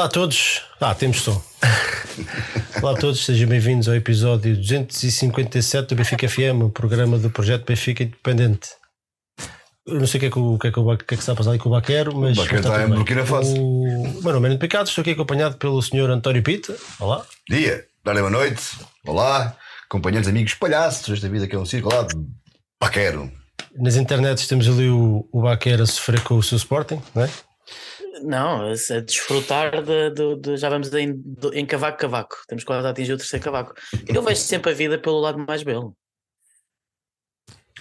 Olá a todos. Ah, temos som. Olá a todos, sejam bem-vindos ao episódio 257 do Benfica FM, o programa do projeto Benfica Independente. Eu não sei o que é que, o, que, é que, o, que, é que está a passar ali com o Baquero, mas. O Baquero está está em. Burkina Faso. O meu nome é Nuno Picado, estou aqui acompanhado pelo Sr. António Pita. Olá. Dia, dá-lhe boa noite. Olá, companheiros, amigos, palhaços. Esta vida que é um circo lá de paquero. Nas internets temos ali o, o Baquero a sofrer com o seu Sporting, não é? Não, a a desfrutar de, de- de- já vamos em, de- em cavaco cavaco. Temos quase a atingir o terceiro cavaco. Eu vejo sempre a vida pelo lado mais belo.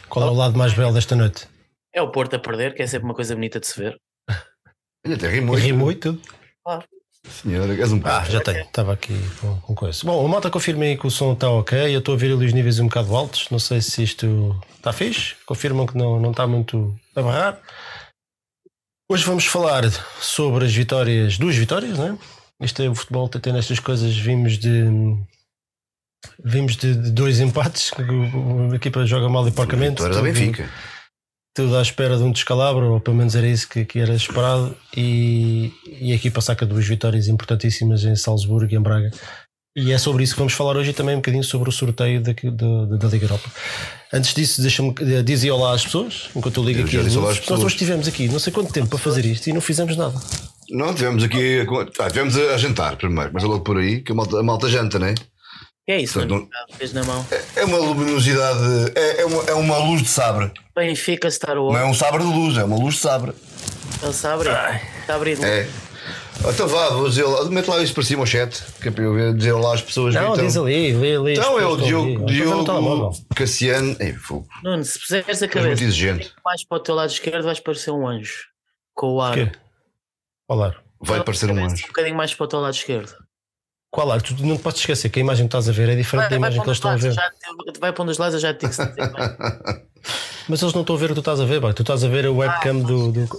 Qual é o lado mais belo desta noite? É o Porto a perder, que é sempre uma coisa bonita de se ver. Olha, até ri muito. Ri muito. Senhor, és um Ah, já tenho, estava aqui com, com coisa. Bom, a malta confirma aí que o som está ok. Eu estou a ver ali os níveis um bocado altos. Não sei se isto está fixe. Confirmam que não, não está muito a barrar. Hoje vamos falar sobre as vitórias, duas vitórias, não é? Isto é o futebol, tem nestas coisas. Vimos de. Vimos de, de dois empates. que A equipa joga mal e porcamente. Tu eras a Tudo- Benfica. tudo à espera de um descalabro, ou pelo menos era isso que, que era esperado, e, e a equipa saca duas vitórias importantíssimas em Salzburgo e em Braga. E é sobre isso que vamos falar hoje e também um bocadinho sobre o sorteio da, da, da Liga Europa. Antes disso, deixa-me eh, dizer olá às pessoas, enquanto eu ligo Eu aqui. as luzes. Nós pessoas. hoje estivemos aqui não sei quanto tempo para fazer isto e não fizemos nada. Não, tivemos aqui. Ah, tivemos a, jantar primeiro, mas é logo por aí, que a malta, a malta janta, né? Que é isso, Portanto, mano? Fez na mão. É uma luminosidade, é, é, uma, é uma luz de sabre. Benfica Star Não é Wars. um sabre de luz, é uma luz de sabre. Está a abrir. Está a abrir. É. Então vá, vou dizer, mete lá isso para cima ao chat, que é para eu ver, dizer lá às pessoas. Não, diz ali, lê, lê. as então é o ali. Diogo. Diogo Cassiano. Ei, fogo. Nuno, se puseres a cabeça exigente. mais para o teu lado esquerdo, vais parecer um anjo. Com o ar. Quê? Qual ar? Vai parecer um anjo. Um bocadinho mais para o teu lado esquerdo. Qual ar? Tu não te podes esquecer que a imagem que estás a ver é diferente da imagem que eles estão a ver. Já te- vai para um dos lados, eu já te digo se. Mas eles não estão a ver o que tu estás a ver, pá. tu estás a ver a webcam do. do...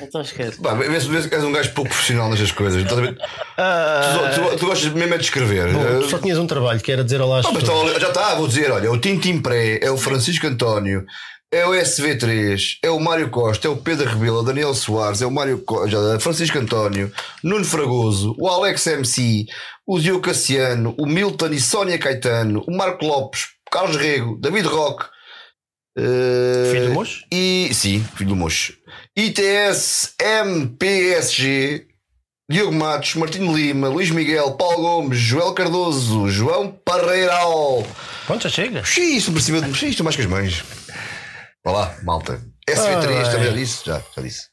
Então esquece. Pá, vê se vê se és um gajo pouco profissional nestas coisas. Estás a ver? Tu, tu- tu gostas mesmo é de escrever. Bom, Eh, tu só tinhas um trabalho que era dizer olá às Ah, mas pessoas. então, já está, vou dizer, olha, é o Tintim Pré, é o Francisco António, é o SV3, é o Mário Costa, é o Pedro Rebelo, é o Daniel Soares, é o Mário Co- já, Francisco António, Nuno Fragoso, o Alex MC, o Diogo Cassiano, o Milton e Sónia Caetano, o Marco Lopes, Carlos Rego, David Roque, eh, Filho do Mocho? e sim, filho do Mocho. ITS MPSG, Diogo Matos, Martino Lima, Luís Miguel, Paulo Gomes, Joel Cardoso, João Parreiral. Pronto, já chega. Xiii, isto por cima de Xiii, isto mais que as mães. Vá lá, malta. SV3, Ah, também já disse? Já, já disse.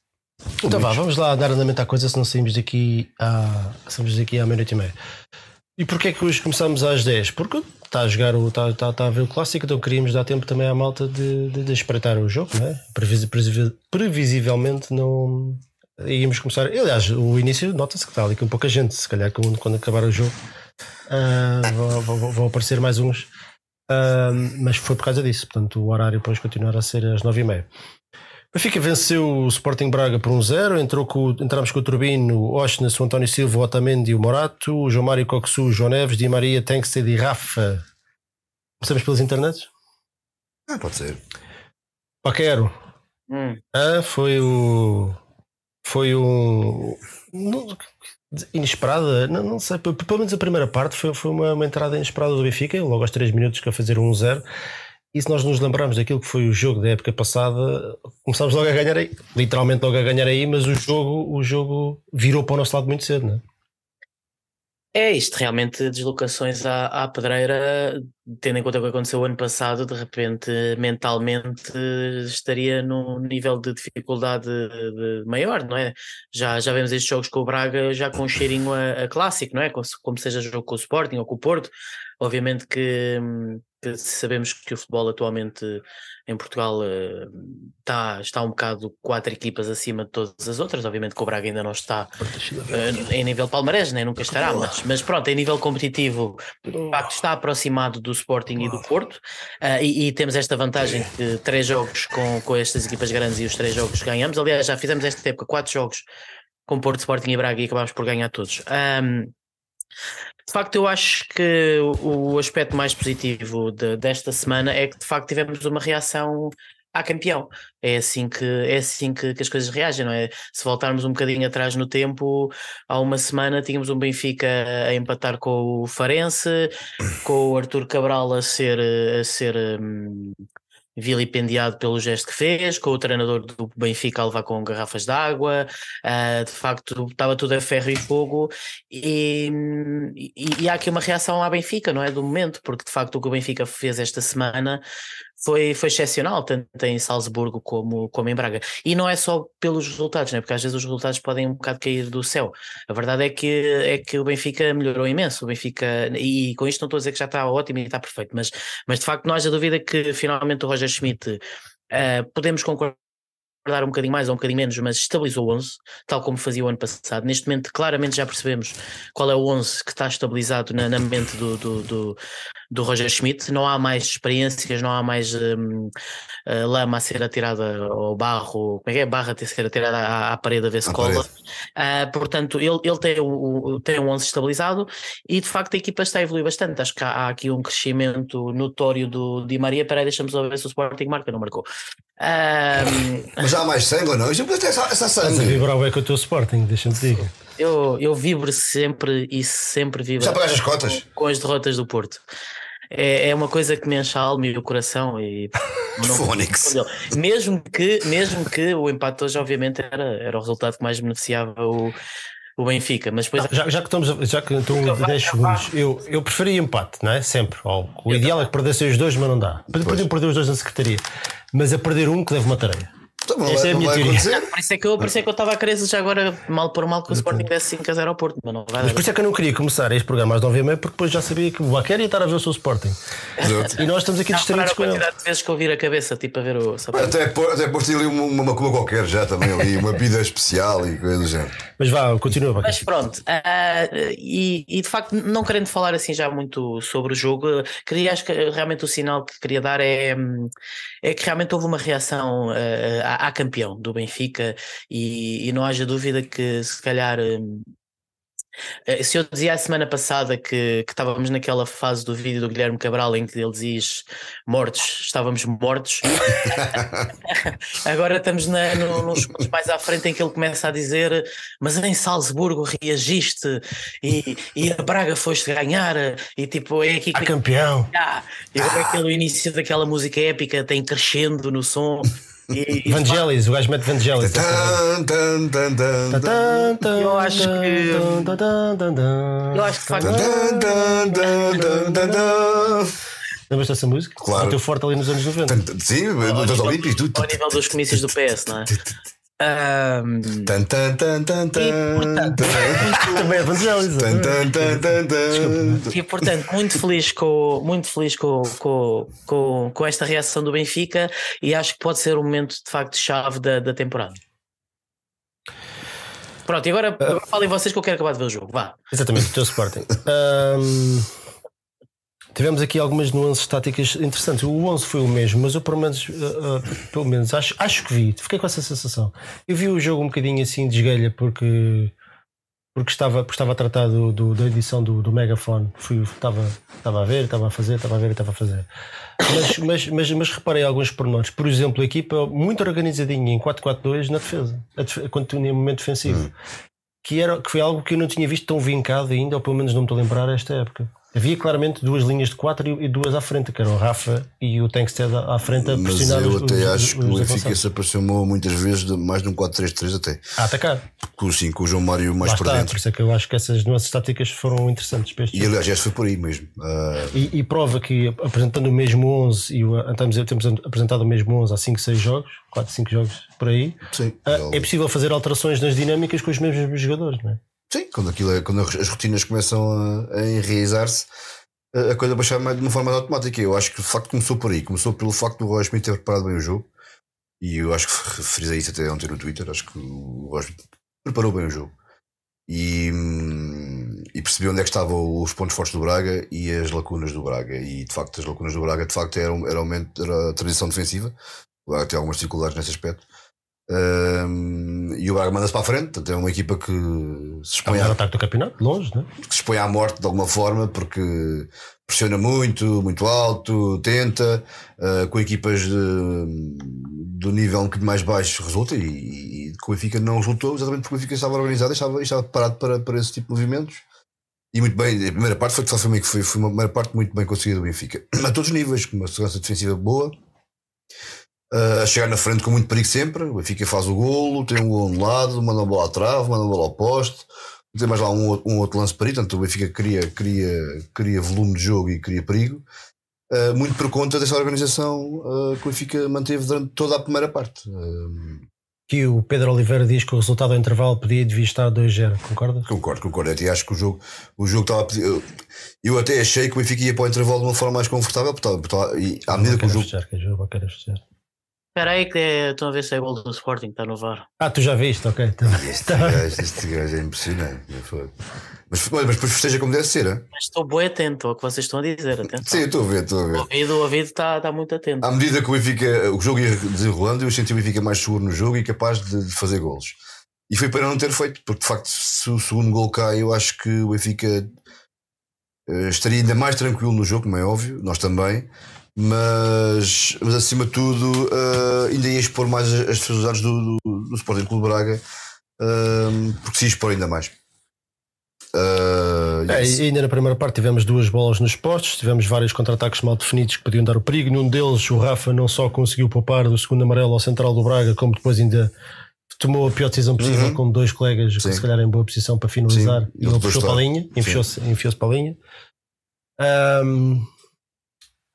Então vá, vamos lá dar andamento à coisa, senão saímos daqui à, saímos daqui à meia-noite e meia. E porquê é que hoje começamos às 10? Porque está a jogar o. Está, está, está a ver o clássico, então queríamos dar tempo também à malta de, de, de espreitar o jogo, não é? Previsi- previsi- Previsivelmente não. Íamos começar. Aliás, o início nota-se que está ali com pouca gente, se calhar quando, quando acabar o jogo ah, vão, vão- vão aparecer mais uns. Mas foi por causa disso, portanto o horário depois continuar a ser às 9h30. Benfica venceu o Sporting Braga por 1-0. Entrou com, entramos com o Turbino, o Osnes, o António Silva, o Otamendi e o Morato, o João Mário Coxu, o João Neves, Di Maria, Tengsted e Rafa. Começamos pelas internets? Ah, pode ser. Paquero. Hum. Ah, foi o. Foi um. Inesperada, não, não sei, pelo menos a primeira parte foi, foi uma, uma entrada inesperada do Benfica, logo aos 3 minutos que a fazer um 1-0. E se nós nos lembrarmos daquilo que foi o jogo da época passada, começámos logo a ganhar aí, literalmente logo a ganhar aí, mas o jogo, o jogo virou para o nosso lado muito cedo, não é? É isto, realmente, deslocações à, à pedreira, tendo em conta o que aconteceu ano passado, de repente, mentalmente, estaria num nível de dificuldade de- maior, não é? Já, já vemos estes jogos com o Braga já com um cheirinho a, a clássico, não é? Como, como seja jogo com o Sporting ou com o Porto. Obviamente que, hum, sabemos que o futebol atualmente em Portugal eh, está, está um bocado quatro equipas acima de todas as outras. Obviamente que o Braga ainda não está eh, em nível palmarés, nem nunca estará, mas, mas pronto, em nível competitivo, de facto está aproximado do Sporting e do Porto, ah, e, e temos esta vantagem que três jogos com, com estas equipas grandes e os três jogos ganhamos. Aliás, já fizemos esta época quatro jogos com Porto, Sporting e Braga e acabámos por ganhar todos. Ahm, de facto, eu acho que o, aspecto mais positivo de- desta semana é que de facto tivemos uma reação há campeão. É assim que, é assim que, que, as coisas reagem, não é? Se voltarmos um bocadinho atrás no tempo, há uma semana tínhamos um Benfica a empatar com o Farense, com o Arthur Cabral a ser, a ser um, vilipendiado pelo gesto que fez, com o treinador do Benfica a levar com garrafas de água, uh, de facto estava tudo a ferro e fogo, e, e, e, há aqui uma reação à Benfica, não é? Do momento, porque de facto o que o Benfica fez esta semana foi, foi excepcional, tanto em Salzburgo como, como em Braga. E não é só pelos resultados, né? porque às vezes os resultados podem um bocado cair do céu. A verdade é que, é que o Benfica melhorou imenso. O Benfica, e com isto não estou a dizer que já está ótimo e está perfeito, mas, mas de facto não haja dúvida que finalmente o Roger Schmidt uh, podemos concordar dar um bocadinho mais ou um bocadinho menos, mas estabilizou o 11, tal como fazia o ano passado. Neste momento, claramente já percebemos qual é o 11 que está estabilizado na, na mente do, do, do, do Roger Schmidt. Não há mais experiências, não há mais um, lama a ser atirada ao barro, como é que é? Barra a ser atirada à, à parede a ver se cola. Uh, portanto, ele, ele tem, o, tem um 11 estabilizado e de facto a equipa está a evoluir bastante. Acho que há, há aqui um crescimento notório do Di Maria. Peraí, deixamos ver se o Sporting marca, não marcou. Um... Mas há mais sangue ou não? Isto é essa, essa sangue. Estás a vibrar bem com o teu Sporting, deixa-me te dizer. Eu, eu vibro sempre e sempre vibro. Já pagaste as cotas? Com, com as derrotas do Porto. É, é uma coisa que me enche a alma e o coração e não, mesmo que mesmo que o empate hoje obviamente era, era o resultado que mais beneficiava o, o Benfica, mas depois... já, já, que estamos já que estão 10 segundos, eu, eu preferia empate, não é? Sempre. o ideal é que perdessem os dois, mas não dá. Podiam perder os dois na secretaria, mas a perder um que leva uma tarefa. Então, Essa é a minha teoria. Por isso é que eu, por isso é que eu estava a querer já agora, mal por mal, que o Sporting desse 5 a 0 ao Porto. Mas, não vai mas por isso é que eu não queria começar este programa às 9 porque depois já sabia que o Baquer ia estar a ver o seu Sporting. e nós estamos aqui distraídos com ele. a quantidade de vezes que eu vir a cabeça, tipo a ver o. Até, até por ali uma, uma macumba qualquer já também ali, uma vida especial e coisa do género. Mas vá, continua. Baquer. Mas pronto, uh, e, e, de facto, não querendo falar assim já muito sobre o jogo, queria, acho que realmente o sinal que queria dar é, é que realmente houve uma reação uh, à, à campeão do Benfica e, e, não haja dúvida que se calhar hum, eh, se eu dizia a semana passada que, que, estávamos naquela fase do vídeo do Guilherme Cabral em que ele diz mortos, estávamos mortos, agora estamos na, no, nos pontos mais à frente em que ele começa a dizer: Mas em Salzburgo reagiste e, e a Braga foste ganhar, e tipo, é aqui que. A campeão! Ah, e agora aquele início daquela música épica tem crescendo no som. Vangelis, o gajo mete Vangelis. Eu acho que. Eu acho que faz. Lembras dessa música? Claro. Bateu forte ali nos anos 90. Sim, nos Olímpicos. Ao nível dos comícios do PS, não é? Um, tan, tan, tan, tan, tan, Também evangelho. E portanto, muito feliz, com, muito feliz com, com, com, com esta reação do Benfica e acho que pode ser um momento de facto chave da, da temporada. Pronto, e agora, agora falem vocês que eu quero acabar de ver o jogo. Vá. Exatamente, o teu Sporting. Um, Tivemos aqui algumas nuances táticas interessantes. O 11 foi o mesmo, mas eu pelo menos, uh, uh, pelo menos acho, acho que vi, fiquei com essa sensação. Eu vi o jogo um bocadinho assim de esguelha porque, porque, estava, porque estava a tratar do, do, da edição do, do Megafone. Fui, estava, estava a ver, estava a fazer, estava a ver estava a fazer. Mas, mas, mas, mas reparei alguns pormenores. Por exemplo, a equipa muito organizadinha em 4-4-2 na defesa, quando tinha momento defensivo. Hum. Que, era, que foi algo que eu não tinha visto tão vincado ainda, ou pelo menos não me estou a lembrar esta época. Havia claramente duas linhas de quatro e duas à frente, que eram o Rafa e o Tankstead à frente a pressionar Mas eu os, até os, acho que o Benfica se aproximou muitas vezes de mais de um 4-3-3 até. A atacar. Com, sim, com o João Mário mais para dentro. Por isso é que eu acho que essas nuances táticas foram interessantes para este E aliás, já foi por aí mesmo. Uh... E, e, prova que apresentando o mesmo 11 e o, temos, temos apresentado o mesmo 11 há 5, 6 jogos, 4, 5 jogos por aí, sim, uh, é possível fazer alterações nas dinâmicas com os mesmos jogadores, não é? Sim, quando, aquilo é, quando as rotinas começam a, a enraizar-se a coisa baixar de uma forma automática. Eu acho que o facto começou por aí, começou pelo facto do Roy Smith ter preparado bem o jogo. E eu acho que frisei isso até ontem no Twitter. Acho que o Roy Smith preparou bem o jogo e, hum, e percebeu onde é que estavam os pontos fortes do Braga e as lacunas do Braga. E de facto, as lacunas do Braga de facto eram, era, era a tradição defensiva. O Braga tem algumas dificuldades nesse aspecto. Um, e o Braga manda-se para a frente, portanto é uma equipa que se É expõe, melhor à, ataque do campeonato, longe, né? que se expõe à morte de alguma forma, porque pressiona muito, muito alto, tenta, uh, com equipas de, do nível um bocadinho mais baixo resulta e, e com o Benfica não resultou, exatamente porque o Benfica estava organizado e estava, estava preparado para, para esse tipo de movimentos. E muito bem, a primeira parte foi, foi, foi, foi uma primeira parte muito bem conseguida do Benfica, a todos os níveis, com uma segurança defensiva boa, Uh, a chegar na frente com muito perigo sempre. O Benfica faz o golo, tem um golo de lado, manda a bola à trave, manda a bola ao poste. Tem mais lá um, um outro lance perigo. Portanto, o Benfica cria, cria, cria volume de jogo e cria perigo. Uh, muito por conta dessa organização uh, que o Benfica manteve durante toda a primeira parte. Que o Pedro Oliveira diz que o resultado ao intervalo podia devia estar 2-0, concorda? Concordo, concordo. Até acho que o jogo, o jogo estava a pedir. Eu, eu até achei que o Benfica ia para o intervalo de uma forma mais confortável, porque estava, estava, e à medida que o jogo. Festejar, que jogo festejar. Espera aí que é, estão a ver se é gol do Sporting, está no VAR. Ah, tu já viste, ok. Este gajo, este gajo é impressionante. Mas, mas depois festeja como deve ser. Hein? Mas estou bem atento ao que vocês estão a dizer. Atenção. Sim, estou a ver, estou a ver. O ouvido, o ouvido está, está muito atento. À medida que o Benfica, o jogo ia desenrolando, eu senti o Benfica mais seguro no jogo e capaz de, de fazer golos. E foi para não ter feito, porque de facto, se o segundo gol cai, eu acho que o Benfica uh, estaria ainda mais tranquilo no jogo, como é óbvio, nós também mas, mas acima de tudo uh, ainda ia expor mais as dificuldades do, do, do Sporting Clube Braga uh, porque se ia expor ainda mais uh, é, e ainda na primeira parte tivemos duas bolas nos postos tivemos vários contra-ataques mal definidos que podiam dar o perigo num deles o Rafa não só conseguiu poupar do segundo amarelo ao central do Braga como depois ainda tomou a pior decisão possível uhum. com dois colegas Sim. se calhar em boa posição para finalizar Sim. e ele puxou para a linha enfiou-se enfiou para a linha um,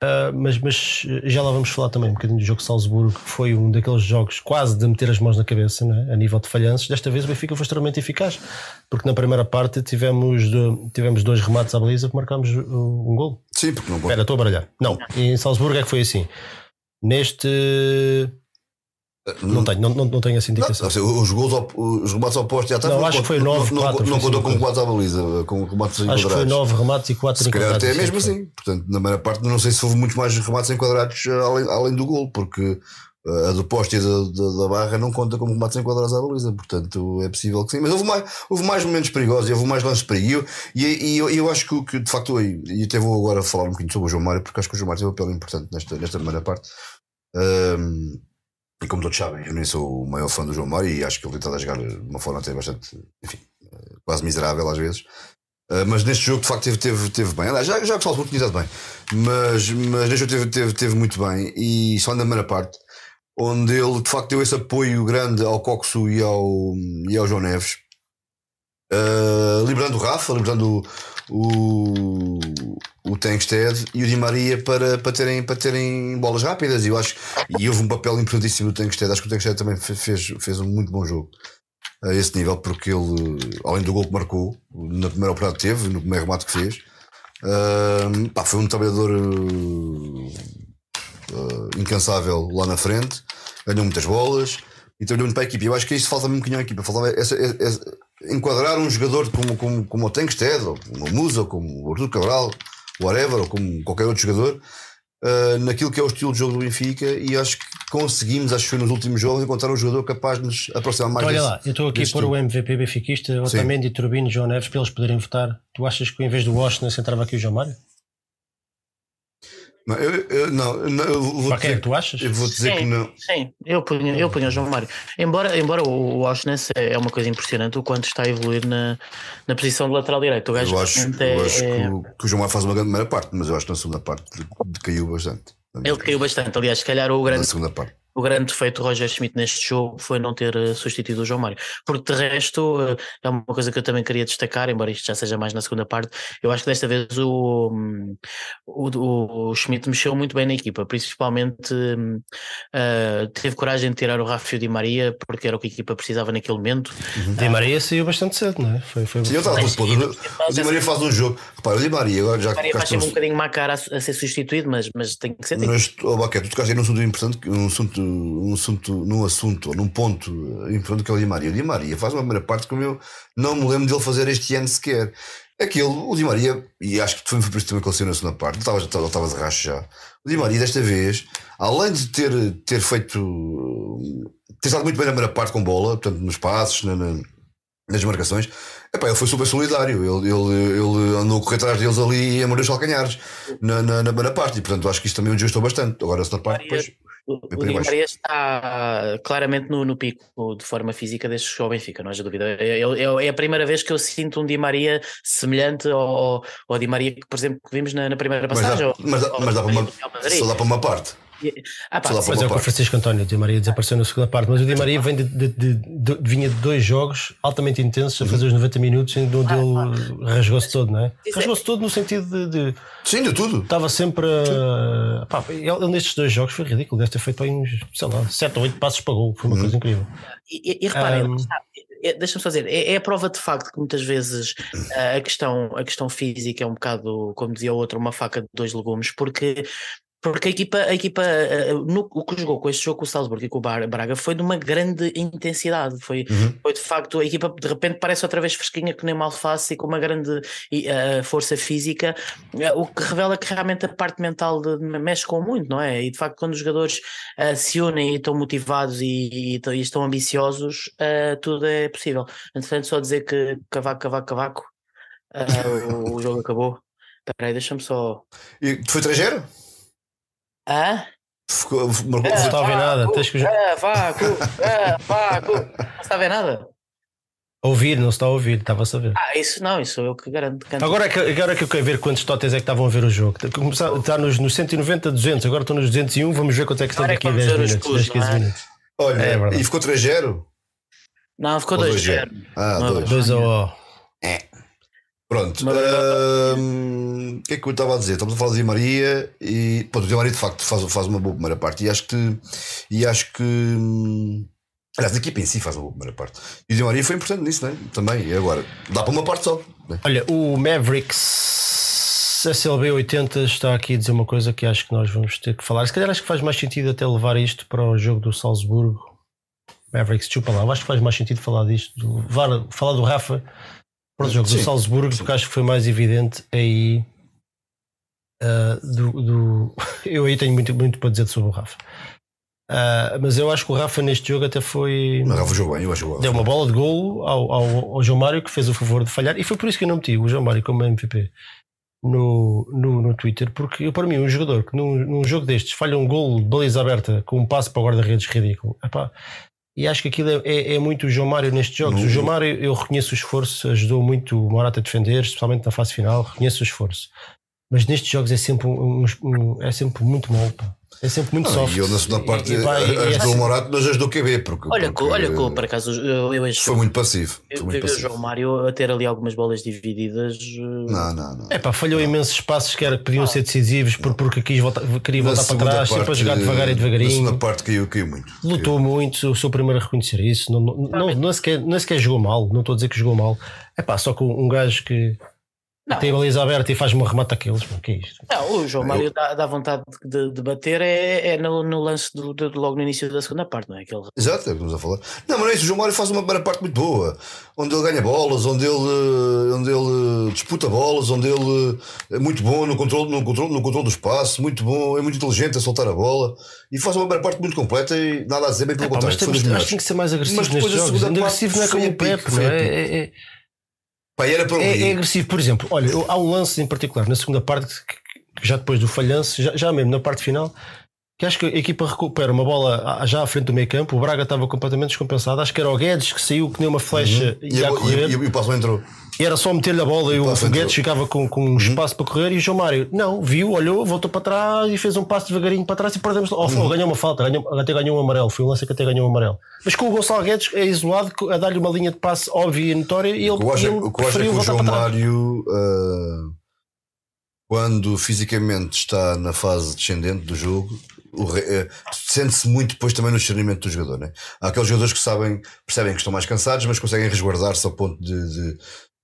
Uh, mas, mas já lá vamos falar também um bocadinho do jogo de Salzburgo, que foi um daqueles jogos quase de meter as mãos na cabeça é? a nível de falhanços. Desta vez o Benfica foi extremamente eficaz, porque na primeira parte tivemos, de, tivemos dois remates à baliza que marcámos um gol. Sim, porque não Espera, estou a baralhar. Não, em Salzburgo é que foi assim. Neste não, tenho, não, não, tenho essa indicação. Não, os, gols, os remates opostos já estavam. Não, acho que foi 9 Não, 4, não, contou com 4 à baliza, com remates enquadrados. Acho que foi 9 remates e 4 Se calhar até mesmo assim. Portanto, na maior parte, não sei se houve muitos mais remates enquadrados além, além do gol, porque a do poste e da, da, da, barra não conta como remates enquadrados à baliza. Portanto, é possível que sim. Mas houve mais, houve mais momentos perigosos, houve mais lances para E eu, e, eu, eu acho que, que de facto, e até vou agora falar um bocadinho sobre o João Mário, porque acho que o João Mário tem um papel importante nesta, nesta primeira parte. Um, e como todos sabem, eu nem sou o maior fã do João Mário e acho que ele está a jogar de uma forma até bastante, enfim, quase miserável às vezes. Uh, mas neste jogo de facto teve, teve, teve bem. Aliás, já, já que o tinha bem, mas, mas neste jogo teve, teve, teve muito bem. E só na primeira parte, onde ele de facto deu esse apoio grande ao Coxo e ao, e ao João Neves, uh, liberando o Rafa, liberando o, o Tankstead e o Di Maria para, para, terem, para terem bolas rápidas. E eu acho e houve um papel importantíssimo do Tankstead. Acho que o Tankstead também fez, fez um muito bom jogo a esse nível, porque ele, além do gol que marcou, na primeira que teve, no primeiro remate que fez, uh, pá, foi um trabalhador uh, incansável lá na frente, ganhou muitas bolas e trabalhou muito para a equipe. Eu acho que isso falta um bocadinho à equipa. Faltava essa, essa, enquadrar um jogador como, como, como o Tankstead, ou como o Musa, ou como o Artur Cabral whatever, ou como qualquer outro jogador, uh, naquilo que é o estilo de jogo do Benfica e acho que conseguimos, acho que foi nos últimos jogos, encontrar um jogador capaz de nos aproximar mais Olha desse, lá, eu estou aqui por o MVP benfiquista, Otamendi, Turbino, João Neves, para eles poderem votar. Tu achas que em vez do Washington entrava aqui o João Mário? Não, eu, eu, não, não eu vou Para quem é que tu achas? Eu vou dizer sim, que não. Sim, eu ponho, eu ponho o João Mário. Embora, embora o Washington é uma coisa impressionante o quanto está a evoluir na, na posição de lateral direito. O gajo eu acho, é, eu acho que, o, que o João Mário faz uma grande primeira parte, mas eu acho que na segunda parte caiu bastante. Ele caiu bastante, aliás, se calhar o grande. Na segunda parte o grande defeito do Roger Schmidt neste jogo foi não ter uh, substituído o João Mário. Porque de resto, uh, é uma coisa que eu também queria destacar, embora isto já seja mais na segunda parte. Eu acho que desta vez o, um, o, o, Schmidt mexeu muito bem na equipa, principalmente uh, teve coragem de tirar o Rafa Di Maria, porque era o que a equipa precisava naquele momento. Uhum. Di Maria saiu bastante cedo, não é? Foi, foi Sim, eu estava O Di Maria faz um jogo. Repara, o Di Maria agora já. Di Maria faz um bocadinho má cara a, a, ser substituído, mas, mas tem que ser. Mas, oh, Baquete, tu tocaste num assunto importante, um assunto num assunto, num assunto, num ponto importante que é o Di Maria. O Di Maria faz uma primeira parte como eu não me lembro dele fazer este ano sequer. Aquele, o Di Maria, e acho que foi por isso também que ele saiu na segunda parte, estava, estava, estava de racho já. O Di Maria, desta vez, além de ter, ter feito. ter estado muito bem na primeira parte com bola, portanto, nos passos, na, na, nas marcações, epá, ele foi super solidário. Ele, ele, ele andou a correr atrás deles ali e a morrer os calcanhares na, na, na primeira parte, e portanto, acho que isso também o ajustou bastante. Agora, a segunda parte, depois. O, o Di Maria está claramente no, no, pico de forma física desde que chegou ao Benfica, não haja dúvida. É, é, é, a primeira vez que eu sinto um Di Maria semelhante ao, ao Di Maria que, por exemplo, que vimos na, na primeira passagem. Mas dá, mas dá, mas dá para uma, só dá para uma parte. Ah, pá, mas é o que o Francisco António, o Di Maria desapareceu na segunda parte, mas o Di Maria vem de, de, de, de vinha de dois jogos altamente intensos a fazer os 90 minutos, onde ah, ele rasgou-se todo, não é? Rasgou-se todo no sentido de, Sim, de tudo. Estava sempre a. Pá, ele, ele, nestes dois jogos foi ridículo, deve ter feito aí uns, sei lá, 7 ou 8 passos para gol, foi uma uhum. coisa incrível. E, e, reparem, um, é, deixa-me dizer, é, é, a prova de facto que muitas vezes a questão, a questão física é um bocado, como dizia o outro, uma faca de dois legumes, porque porque a equipa, a equipa eh, eh, no, o que jogou com este jogo com o Salzburgo e com o Braga foi de uma grande intensidade. Foi, uhum. foi de facto, a equipa de repente parece outra vez fresquinha que nem uma alface e com uma grande uh, força física, uh, o que revela que realmente a parte mental de, mexe com muito, não é? E de facto, quando os jogadores uh, se unem e estão motivados e, e, e estão ambiciosos, tudo é possível. Entretanto, só dizer que cavaco, cavaco, cavaco, o, o jogo acabou. Espera aí, deixa-me só. E foi estrangeiro? Hã? Ficou, marcou, não está a ver nada. Tens que... É, vaco, é, vaco. Não está a ver nada? Ouvir, não se está a ouvir, estava a saber. Ah, isso não, isso eu que garanto. Agora é que, agora é que eu quero ver quantos totes é que estavam a ver o jogo. Está nos, nos 190, 200, agora estão nos 201. Vamos ver quanto é que estão daqui a 10 minutos, 10, 15 é? minutos. Olha, é, e ficou 3-0? Não, ficou 2-0. Ah, 2. 2 ao. É. Pronto. O que é que eu estava a dizer? Estamos a falar de Maria e pô, o Di Maria de facto faz, faz uma boa primeira parte e acho que e acho que hum, aliás a equipa em si faz uma boa primeira parte e o Di Maria foi importante nisso, né? também e agora dá para uma parte só né? Olha, o Mavericks SLB 80 está aqui a dizer uma coisa que acho que nós vamos ter que falar se calhar acho que faz mais sentido até levar isto para o jogo do Salzburgo Mavericks, chupa lá, acho que faz mais sentido falar disto, do, falar do Rafa para o jogo do Salzburgo, sim. porque acho que foi mais evidente aí. Uh, do, do... eu aí tenho muito, muito para dizer sobre o Rafa. Uh, mas eu acho que o Rafa neste jogo até foi. O Rafa jogou bem, eu acho que Deu uma bola de golo ao, ao, ao, João Mário que fez o favor de falhar, e foi por isso que eu não meti o João Mário como MVP no, no, no Twitter, porque eu, para mim, um jogador que num, num jogo destes falha um golo de baliza aberta com um passo para o guarda-redes ridículo, epá, e acho que aquilo é, é, é, muito o João Mário nestes jogos. O João Mário, eu reconheço o esforço, ajudou muito o Morata a defender, especialmente na fase final, reconheço o esforço. Mas nestes jogos é sempre, um, um, é sempre muito mal. Pá. É sempre muito não, soft. E eu na segunda parte e, e, ajudou assim, o Morato, mas ajudou o QB. Porque, olha, porque, olha que por acaso eu, eu Foi muito passivo. Eu vi o João Mário a ter ali algumas bolas divididas. Eh, não, não, não. É pá, falhou não. imensos espaços que, era, que podiam ah, ser decisivos por, porque quis voltar, queria na voltar para trás, parte, sempre a jogar devagar e devagarinho. Na segunda parte caiu, caiu muito. Lutou caiu. muito, sou o primeiro a reconhecer isso. Não, não, não, não, sequer, não sequer jogou mal, não estou a dizer que jogou mal. É pá, só com um gajo que não. Tem a baliza aberta e faz-me um remate aqueles. O que é isto? Não, o João Mário dá, dá vontade de, de, bater é, é no, no lance do, do, logo no início da segunda parte, não é? Aquele... Exato, é o que estamos a falar. Não, mas é isso, o João Mário faz uma primeira parte muito boa, onde ele ganha bolas, onde ele, onde ele disputa bolas, onde ele é muito bom no controle, no controle, no controle do espaço, muito bom, é muito inteligente a soltar a bola e faz uma primeira parte muito completa e nada a dizer bem pelo é, contrário. Mas temos, tem que ser mais agressivo mas nestes jogos. Agressivo não é como o Pepe, não é? Pá, era para é, é, agressivo, por exemplo. Olha, há um lance em particular na segunda parte, que, já depois do falhanço, já, já mesmo na parte final, que acho que a equipa recupera uma bola já à frente do meio campo. O Braga estava completamente descompensado. Acho que era o Guedes que saiu que nem uma flecha uhum. e, ia a correr. E, e, e o passo entrou. E era só meter-lhe a bola e o, o Guedes ficava com, com um uhum. espaço para correr. E o João Mário não, viu, olhou, voltou para trás e fez um passo devagarinho para trás e perdemos. Oh, uhum. ganhou uma falta, ganhou, até ganhou um amarelo. Foi um lance que até ganhou um amarelo. Mas com o Gonçalo Guedes é isolado a dar-lhe uma linha de passe óbvia e notória. E ele, o que eu acho, ele que eu acho é que o João Mário. Uh, quando fisicamente está na fase descendente do jogo, eh, sente-se muito depois também no discernimento do jogador. Né? Há aqueles jogadores que sabem, percebem que estão mais cansados, mas conseguem resguardar-se ao ponto de, de,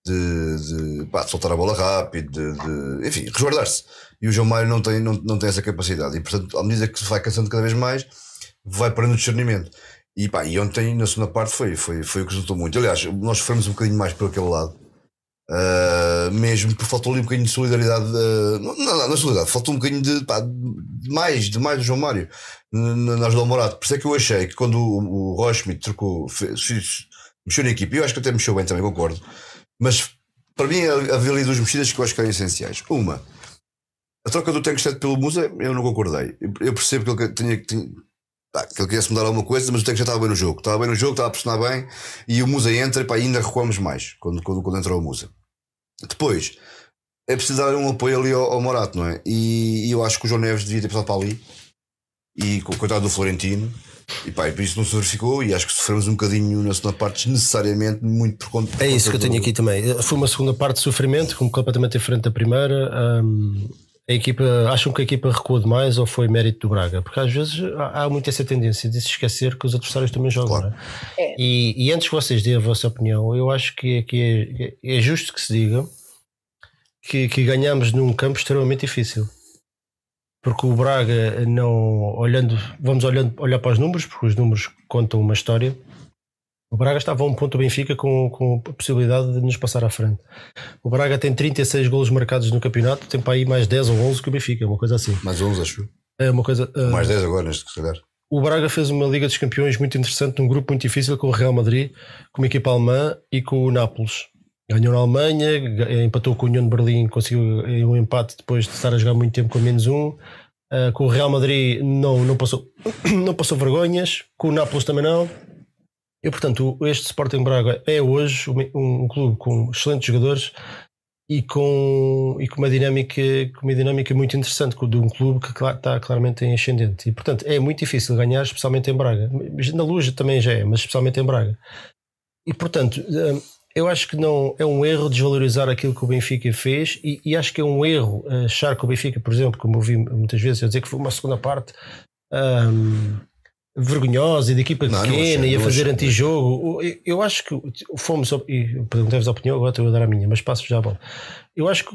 de, de, pá, de soltar a bola rápido, de, enfim, resguardar-se. E o João Mário não tem, não, não tem essa capacidade. E portanto, à medida que se vai cansando cada vez mais, vai perdendo o discernimento. E, pá, e ontem, na segunda parte, foi, foi, foi o que resultou muito. Aliás, nós sofremos um bocadinho mais por aquele lado. Uh, mesmo por faltou ali um bocadinho de solidariedade. Uh, não, não, não, é solidariedade, faltou um bocadinho de, pá, de mais, de mais do João Mário na ajuda ao Morato. Por isso é que eu achei que quando o, o Rochmit trocou, fez, fez, mexeu na equipe, eu acho que até mexeu bem também, concordo. Mas para mim havia ali duas mexidas que eu acho que eram essenciais. Uma, a troca do Tankstead pelo Musa, eu não concordei. Eu percebo que ele tinha que. que ele quisesse mudar alguma coisa, mas o Tankstead estava bem no jogo. Estava bem no jogo, estava a pressionar bem e o Musa entra e pá, ainda recuamos mais quando, quando, quando entrou o Musa. Depois, é preciso dar um apoio ali ao, ao Morato, não é? E, e, eu acho que o João Neves devia ter passado para ali. E coitado do Florentino. E pá, e isso não se verificou. E acho que sofremos um bocadinho na segunda parte, necessariamente, muito por conta. É isso que eu tenho aqui também. Foi uma segunda parte de sofrimento, como completamente diferente da primeira. Um, a equipa, acham que a equipa recuou demais ou foi mérito do Braga? Porque às vezes há, há muito essa tendência de se esquecer que os adversários também jogam. Claro. É? E, e, antes que vocês dêem a vossa opinião, eu acho que, é, que é, é justo que se diga que, que ganhamos num campo extremamente difícil. Porque o Braga não olhando, vamos olhando olhar para os números, porque os números contam uma história. O Braga estava a um ponto do Benfica com, com a possibilidade de nos passar à frente. O Braga tem 36 golos marcados no campeonato, tem para aí mais 10 ou 11 que o Benfica, uma coisa assim. Mais 11, acho. É uma coisa. Uh, mais 10 agora, neste calhar. O Braga fez uma Liga dos Campeões muito interessante, num grupo muito difícil com o Real Madrid, com uma equipa alemã e com o Nápoles. Ganhou na Alemanha, empatou com o União de Berlim, conseguiu um empate depois de estar a jogar muito tempo com menos um. Uh, com o Real Madrid não, não, passou, não passou vergonhas, com o Nápoles também não. E portanto, este Sporting Braga é hoje um, um clube com excelentes jogadores e com, e com, uma, dinâmica, com uma dinâmica muito interessante de um clube que está claramente em ascendente. E portanto, é muito difícil ganhar, especialmente em Braga. Na Luz também já é, mas especialmente em Braga. E portanto. Uh, eu acho que não é um erro desvalorizar aquilo que o Benfica fez e, e, acho que é um erro achar que o Benfica, por exemplo, como eu vi muitas vezes, eu dizer que foi uma segunda parte vergonhosa e de equipa não, pequena e a fazer antijogo. Eu, eu acho que fomos, e perguntei-vos a opinião, agora estou a dar a minha, mas passo já a bola. Eu acho que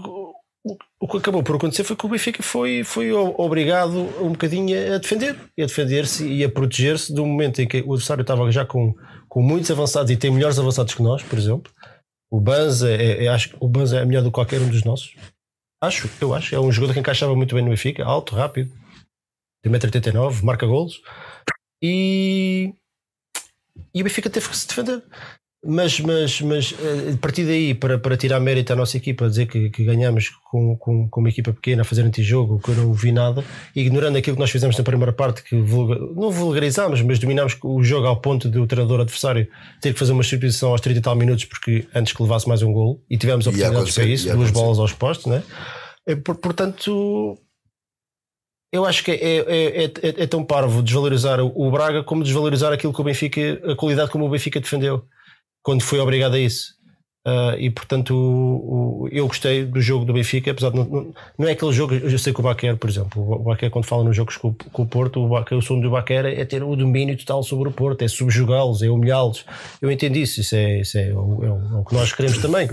o que acabou por acontecer foi que o Benfica foi, foi obrigado um bocadinho a defender, a defender-se e a proteger-se do momento em que o adversário estava já com com muitos avançados e tem melhores avançados que nós, por exemplo. O Banza, é, é, acho que o Banza é melhor do que qualquer um dos nossos. Acho, eu acho. É um jogador que encaixava muito bem no Benfica, alto, rápido, tem 1,89m, marca golos. E, e o Benfica teve que se defender. Mas, mas, mas eh, a partir daí, para, para tirar mérito à nossa equipa, dizer que, que ganhamos com, com, com, uma equipa pequena, a fazer antijogo, que eu não vi nada, ignorando aquilo que nós fizemos na primeira parte, que vulgar, não vulgarizámos, mas dominámos o jogo ao ponto de o treinador adversário ter que fazer uma substituição aos 30 e tal minutos, porque antes que levasse mais um gol, e tivemos oportunidades para isso, duas bolas aos postos, né? Portanto, eu acho que é, é, é, é, tão parvo desvalorizar o Braga como desvalorizar aquilo que o Benfica, a qualidade como o Benfica defendeu quando foi obrigado a isso. Uh, e portanto o, o, eu gostei do jogo do Benfica, apesar de não, não, é aquele jogo, eu sei que o Baquer, por exemplo, o Baquer quando fala nos jogos com, com o Porto, o, Baquer, o som do Baquer é ter o domínio total sobre o Porto, é subjugá-los, é humilhá-los. Eu entendo isso, isso é, isso é, o, é o, que nós queremos também,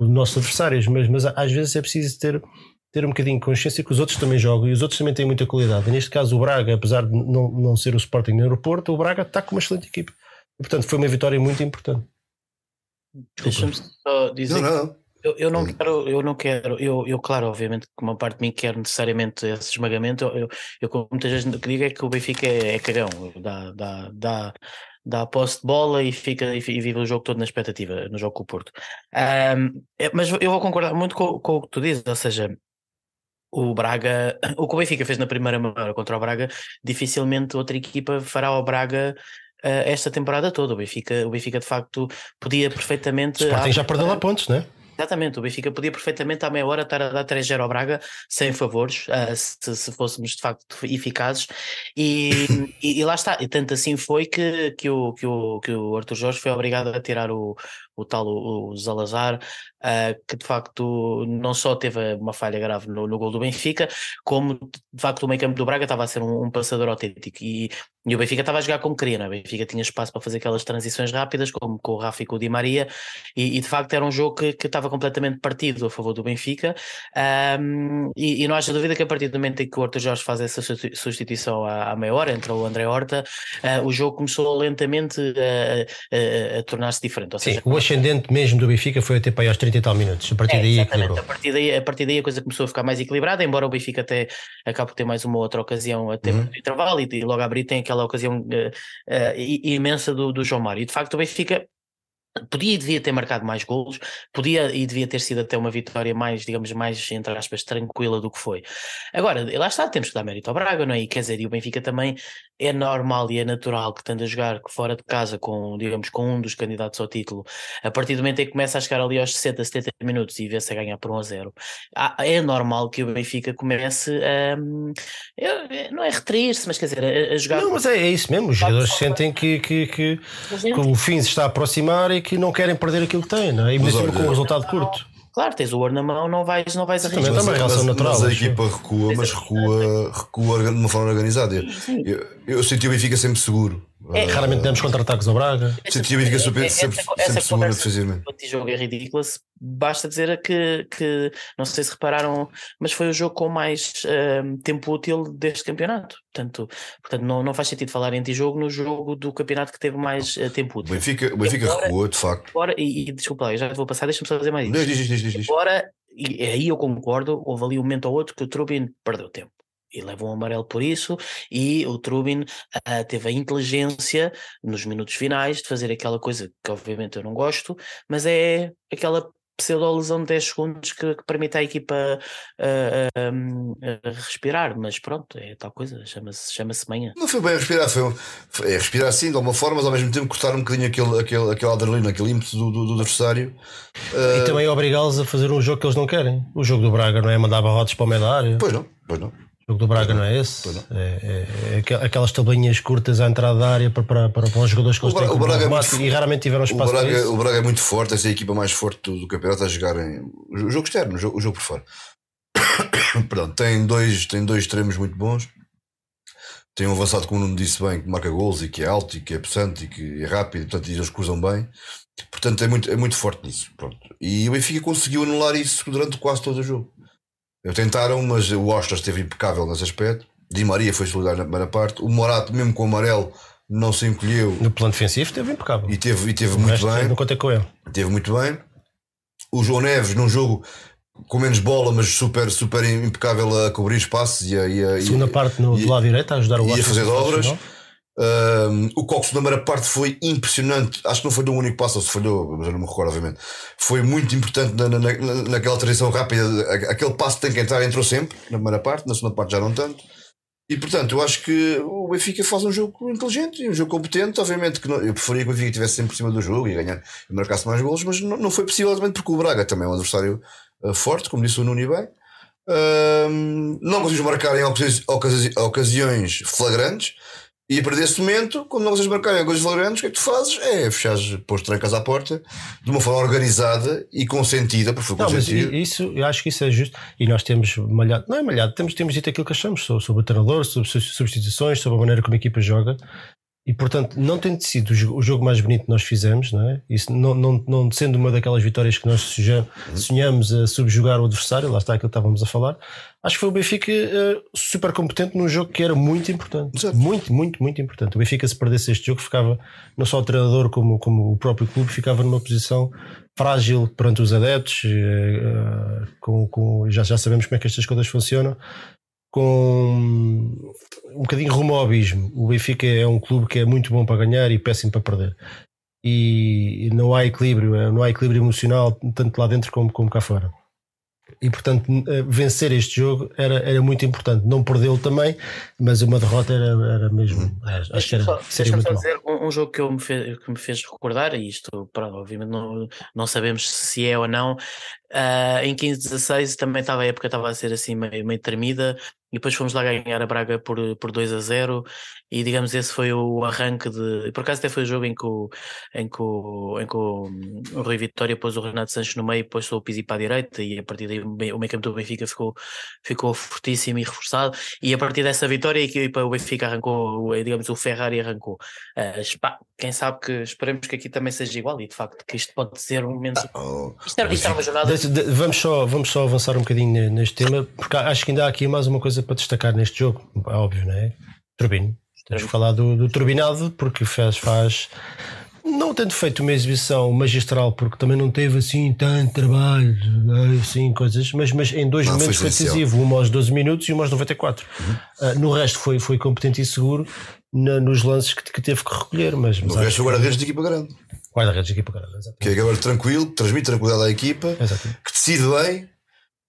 os nossos adversários, mas, mas às vezes é preciso ter, ter um bocadinho de consciência que os outros também jogam e os outros também têm muita qualidade. E neste caso, o Braga, apesar de não, não ser o Sporting no aeroporto, o Braga está com uma excelente equipe. E, portanto, foi uma vitória muito importante. Deixa-me só dizer. Não, não. Eu, eu, não quero, eu não quero, eu, eu claro, obviamente que uma parte de mim quer necessariamente esse esmagamento. Eu, eu como muitas vezes o que digo é que o Benfica é, é cagão, dá, dá, dá, dá a posse de bola e fica e vive o jogo todo na expectativa, no jogo com o Porto. Um, é, mas eu vou concordar muito com, com o que tu dizes, ou seja, o Braga, o que o Benfica fez na primeira meia contra o Braga, dificilmente outra equipa fará ao Braga esta temporada toda. O Benfica, o Benfica de facto podia perfeitamente. O Sporting já perdeu lá pontos, não é? Exatamente, o Benfica podia perfeitamente à meia hora estar a dar 3-0 ao Braga sem favores, uh, se, se, fôssemos de facto eficazes, e, e, e, lá está, e tanto assim foi que, que, o, que, o, que o Arthur Jorge foi obrigado a tirar o, o tal o, o Zalazar, uh, que de facto não só teve uma falha grave no, no gol do Benfica, como de facto o meio campo do Braga estava a ser um, um passador autêntico, e, E o Benfica estava a jogar como queria, não é? O Benfica tinha espaço para fazer aquelas transições rápidas, como com o Rafa e com o Di Maria, e, e de facto era um jogo que, que, estava completamente partido a favor do Benfica. Um, e, e, não haja dúvida que a partir do momento em que o Horta Jorge faz essa substituição à, à meia hora, entre o André Horta, uh, o jogo começou lentamente a, a, a tornar-se diferente. Ou Sim, seja, o ascendente mesmo do Benfica foi até para aí aos 30 e tal minutos. A partir é, daí A partir daí, a partir daí a coisa começou a ficar mais equilibrada, embora o Benfica até acabe por ter mais uma outra ocasião a tempo uhum. intervalo e, logo a abrir tem aquela aquela ocasião uh, uh, imensa do, do João Mário. E de facto o Benfica Podia e devia ter marcado mais golos, podia e devia ter sido até uma vitória mais, digamos, mais, entre aspas, tranquila do que foi. Agora, lá está, temos que dar mérito ao Braga, não é? E quer dizer, e o Benfica também é normal e é natural que tendo a jogar fora de casa com, digamos, com um dos candidatos ao título, a partir do momento em que começa a chegar ali aos 60, 70 minutos e vê-se a ganhar por 1 a 0, é normal que o Benfica comece a, não é retrair-se, mas quer dizer, a, a, jogar. Não, mas é, é isso mesmo, os jogadores sentem que, que, que, que o fim se está a aproximar e que não querem perder aquilo que têm, não é? E mesmo com um resultado curto. Claro, tens o ouro na mão, não vais, não vais arriscar. Também, também mas, natural. Mas a equipa recua, mas recua, recua de uma forma organizada. Eu, eu senti o Benfica sempre seguro. É, Raramente demos contra-ataques ao Braga. Senti o Benfica sempre, sempre, sempre seguro defensivamente. O jogo é ridículo. Basta dizer que, que, não sei se repararam, mas foi o jogo com mais uh, tempo útil deste campeonato. Portanto, portanto não, não faz sentido falar em antijogo no jogo do campeonato que teve mais uh, tempo útil. O Benfica, o Benfica embora, recuou, de facto. Embora, e, e desculpa, eu já vou passar, deixa-me só fazer mais isso. Diz, diz, diz, diz. Embora, e aí eu concordo, houve ali um momento ou outro que o Trubin perdeu tempo e leva um amarelo por isso, e o Trubin uh, teve a inteligência nos minutos finais de fazer aquela coisa que obviamente eu não gosto, mas é aquela pseudo-lesão de 10 segundos que, que, permite à equipa uh, uh, respirar, mas pronto, é tal coisa, chama-se chama manhã. Não foi bem respirar, foi, foi é respirar sim, de alguma forma, mas ao mesmo tempo cortar um bocadinho aquele, aquele, aquele adrenalina, aquele ímpeto do, do, do adversário. Uh... E também obrigá-los a fazer um jogo que eles não querem. O jogo do Braga não é mandar barrotes para o meio da área. Pois não, pois não. O jogo do Braga não é esse? É, é, é, aquelas tabelinhas curtas à entrada da área para, para, para, para os jogadores que eles têm o Braga é muito, e raramente tiveram espaço o Braga, o Braga é muito forte, essa é a equipa mais forte do, do campeonato a jogar em, o jogo externo, o jogo, o jogo por fora. Perdão, tem dois, tem dois extremos muito bons. Tem um avançado, como o Nuno disse bem, que marca gols e que é alto e que é possante e que é rápido, portanto, e eles cruzam bem. Portanto, é muito, é muito forte nisso. Pronto. E o Benfica conseguiu anular isso durante quase todo o jogo. Tentaram, mas o Oscar esteve impecável nesse aspecto. Di Maria foi solidário na primeira parte. O Morato, mesmo com o amarelo, não se encolheu. No plano defensivo, esteve impecável. E teve, e teve muito bem. Não contei com ele. Teve muito bem. O João Neves, num jogo com menos bola, mas super, super impecável a cobrir espaços e a. E a Segunda e, parte no, e, do lado direito, a ajudar o E a fazer obras. Um, o Cox na primeira parte foi impressionante. Acho que não foi do único passo, se falhou, mas eu não me recordo, obviamente. Foi muito importante na, na, naquela transição rápida. Aquele passo que tem que entrar entrou sempre, na primeira parte, na segunda parte já não tanto. E portanto, eu acho que o Benfica faz um jogo inteligente e um jogo competente. Obviamente que não, eu preferia que o Benfica estivesse sempre por cima do jogo e ganhar e marcasse mais golos, mas não, não foi possível, obviamente, porque o Braga também é um adversário uh, forte, como disse o Nuno bem. Não conseguimos marcar em ocasi ocasi ocasiões flagrantes. E a partir desse momento, quando não vocês marcarem coisas flagrantes, o que é que tu fazes? É fechar, pôr trancas à porta de uma forma organizada e consentida, porque foi consentido. Isso, eu acho que isso é justo. E nós temos malhado, não é malhado, temos, temos dito aquilo que achamos sobre, sobre o treinador, sobre substituições, sobre a maneira como a equipa joga. E portanto, não tem sido o jogo mais bonito que nós fizemos, não é? Isso não, não, não sendo uma daquelas vitórias que nós sonhamos a subjugar o adversário, lá está aquilo que estávamos a falar. Acho que foi o Benfica uh, super competente num jogo que era muito importante. Exato. Muito, muito, muito importante. O Benfica, se perdesse este jogo, ficava, não só o treinador como, como o próprio clube, ficava numa posição frágil perante os adeptos. Uh, com, com, já, já sabemos como é que estas coisas funcionam com um bocadinho rumo ao abismo. O Benfica é um clube que é muito bom para ganhar e péssimo para perder. E não há equilíbrio, é, não há equilíbrio emocional, tanto lá dentro como, como cá fora. E portanto, eh, vencer este jogo era, era muito importante. Não perdeu também, mas uma derrota era, era mesmo. Uhum. Acho que era, só, seria muito só dizer um, um, jogo que, eu me fez, que me fez recordar, e isto, pronto, obviamente não, não sabemos se é ou não, Uh, em 15-16 também estava a época estava a ser assim meio, meio tremida e depois fomos lá ganhar a Braga por, por 2 a 0 e digamos esse foi o arranque de por acaso até foi o jogo em que o, em que o, em que o, o Rui Vitória pôs o Renato Sanches no meio e pôs o Pizzi para a direita e a partir daí o meio campo do Benfica ficou, ficou fortíssimo e reforçado e a partir dessa vitória a equipa, o Benfica arrancou digamos o Ferrari arrancou. Uh, pá, quem sabe que esperemos que aqui também seja igual e de facto que isto pode ser um momento Ah, oh, isto era, isto era uma jornada Vamos, só, vamos só avançar um bocadinho neste tema, porque acho que ainda há aqui mais uma coisa para destacar neste jogo, é óbvio, não é? Turbino. Temos que falar do, do turbinado, porque faz, faz, não tendo feito uma exibição magistral, porque também não teve assim tanto trabalho, assim, coisas, mas, mas em dois Não, momentos foi decisivo, uma aos 12 minutos e uma aos 94. Ah, no resto foi, foi competente e seguro na- nos lances que, que teve que recolher, mas, mas No resto, acho o guarda-redes de equipa grande. Guarda-redes aqui para caralho, exatamente. Que é agora tranquilo, que transmite tranquilidade à equipa, Exatamente. que decide bem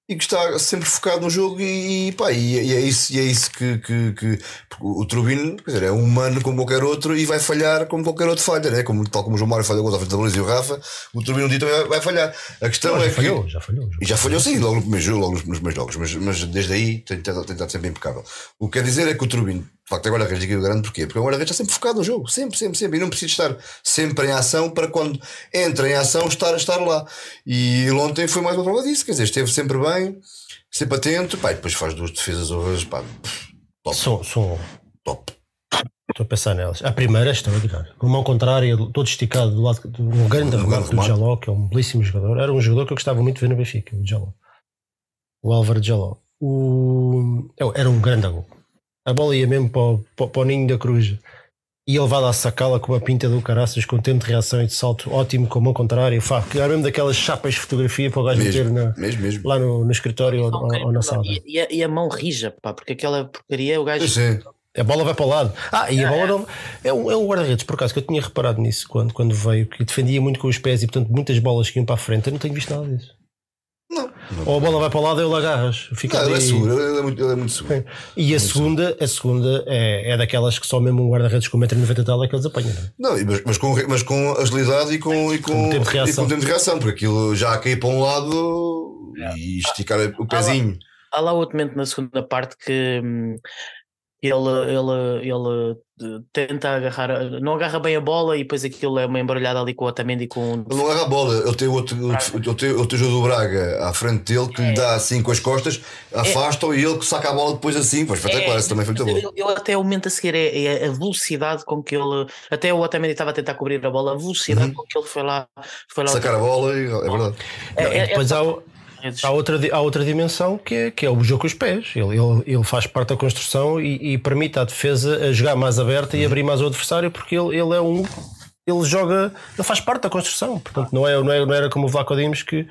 e que está sempre focado no jogo e, e, pá, e, e é isso, e é isso que, que, que- o Turbino quer dizer, é um humano como qualquer outro e vai falhar como qualquer outro falha, né? como, tal como o João Mário falhou contra a frente da Baliza e o Rafa, o Turbino um dia também vai, vai falhar. A questão Não, é já que. falhou, já falhou. E já falhou sim, logo no primeiro jogo, logo nos, nos primeiros jogos, mas, mas desde aí tem tentado, sempre impecável. O que quer dizer é que o Turbino, de facto, é guarda-redes de equipa grande, porquê? Porque o guarda-redes está sempre focado no jogo, sempre, sempre, sempre, e não precisa estar sempre em ação para quando entra em ação estar, estar lá. E ontem foi mais uma prova disso, quer dizer, esteve sempre bem, sempre atento, pá, e depois faz duas defesas hoje, pá, top, São, são, top. Estou a pensar nelas. A primeira é extraordinária. Com a mão contrária, todo esticado do lado de um grande remate do. Jaló, que é um belíssimo jogador. Era um jogador que eu gostava muito de ver no Benfica, o Jaló. O Álvaro Jaló. O... é, Era um grande gol. A bola ia mesmo para o, para para o ninho da cruz. E ele vai lá sacá-la com uma pinta do caraças, com tempo de reação e de salto ótimo, com a mão contrária. Fá, que era mesmo daquelas chapas de fotografia para o gajo meter Mesmo, na- mesmo, mesmo. lá no, no escritório ou, ou- ou na sala. E, e a, e a mão rija, pá, porque aquela porcaria o gajo. Sim, sim. A bola vai para o lado. Ah, e a bola não. É um, é um guarda-redes, por acaso, que eu tinha reparado nisso quando, quando veio, que defendia muito com os pés e, portanto, muitas bolas que iam para a frente. Eu não tenho visto nada disso. Ou a bola vai para o lado e ele agarras. Fica Não, ele é seguro, ele é muito, ele é muito seguro. E a segunda, a segunda é, é daquelas que só mesmo um guarda-redes com 1,90m tal é que eles apanham. não é? Não, mas, mas, com, mas com agilidade e com, e com, Com tempo de e reação. com tempo de reação, porque aquilo já a cair para um lado e esticar o pezinho. Há lá outro momento na segunda parte que hum, ele, ele, ele eh, tenta agarrar, não agarra bem a bola e depois aquilo é uma embaralhada ali com o Otamendi com Ele não agarra a bola, ele tem outro, ele tem outro jogo do Braga à frente dele que lhe dá assim com as costas, afasta-o e ele que saca a bola depois assim. Foi espetacular, esse também foi muito bom. eu, eu até o momento a seguir é, é a velocidade com que ele até o Otamendi estava a tentar cobrir a bola, a velocidade com que ele foi lá foi lá Sacar a bola, e- é verdade. É- Não, e é- depois é- há, o- há outra, há outra dimensão que é, que é o jogo com os pés. Ele, ele, ele faz parte da construção e, e permite à defesa a jogar mais aberta e abrir mais o adversário porque ele, ele é um. Ele joga, ele faz parte da construção. Portanto, não, é, não, é, não era como o Vlaco Dimos que,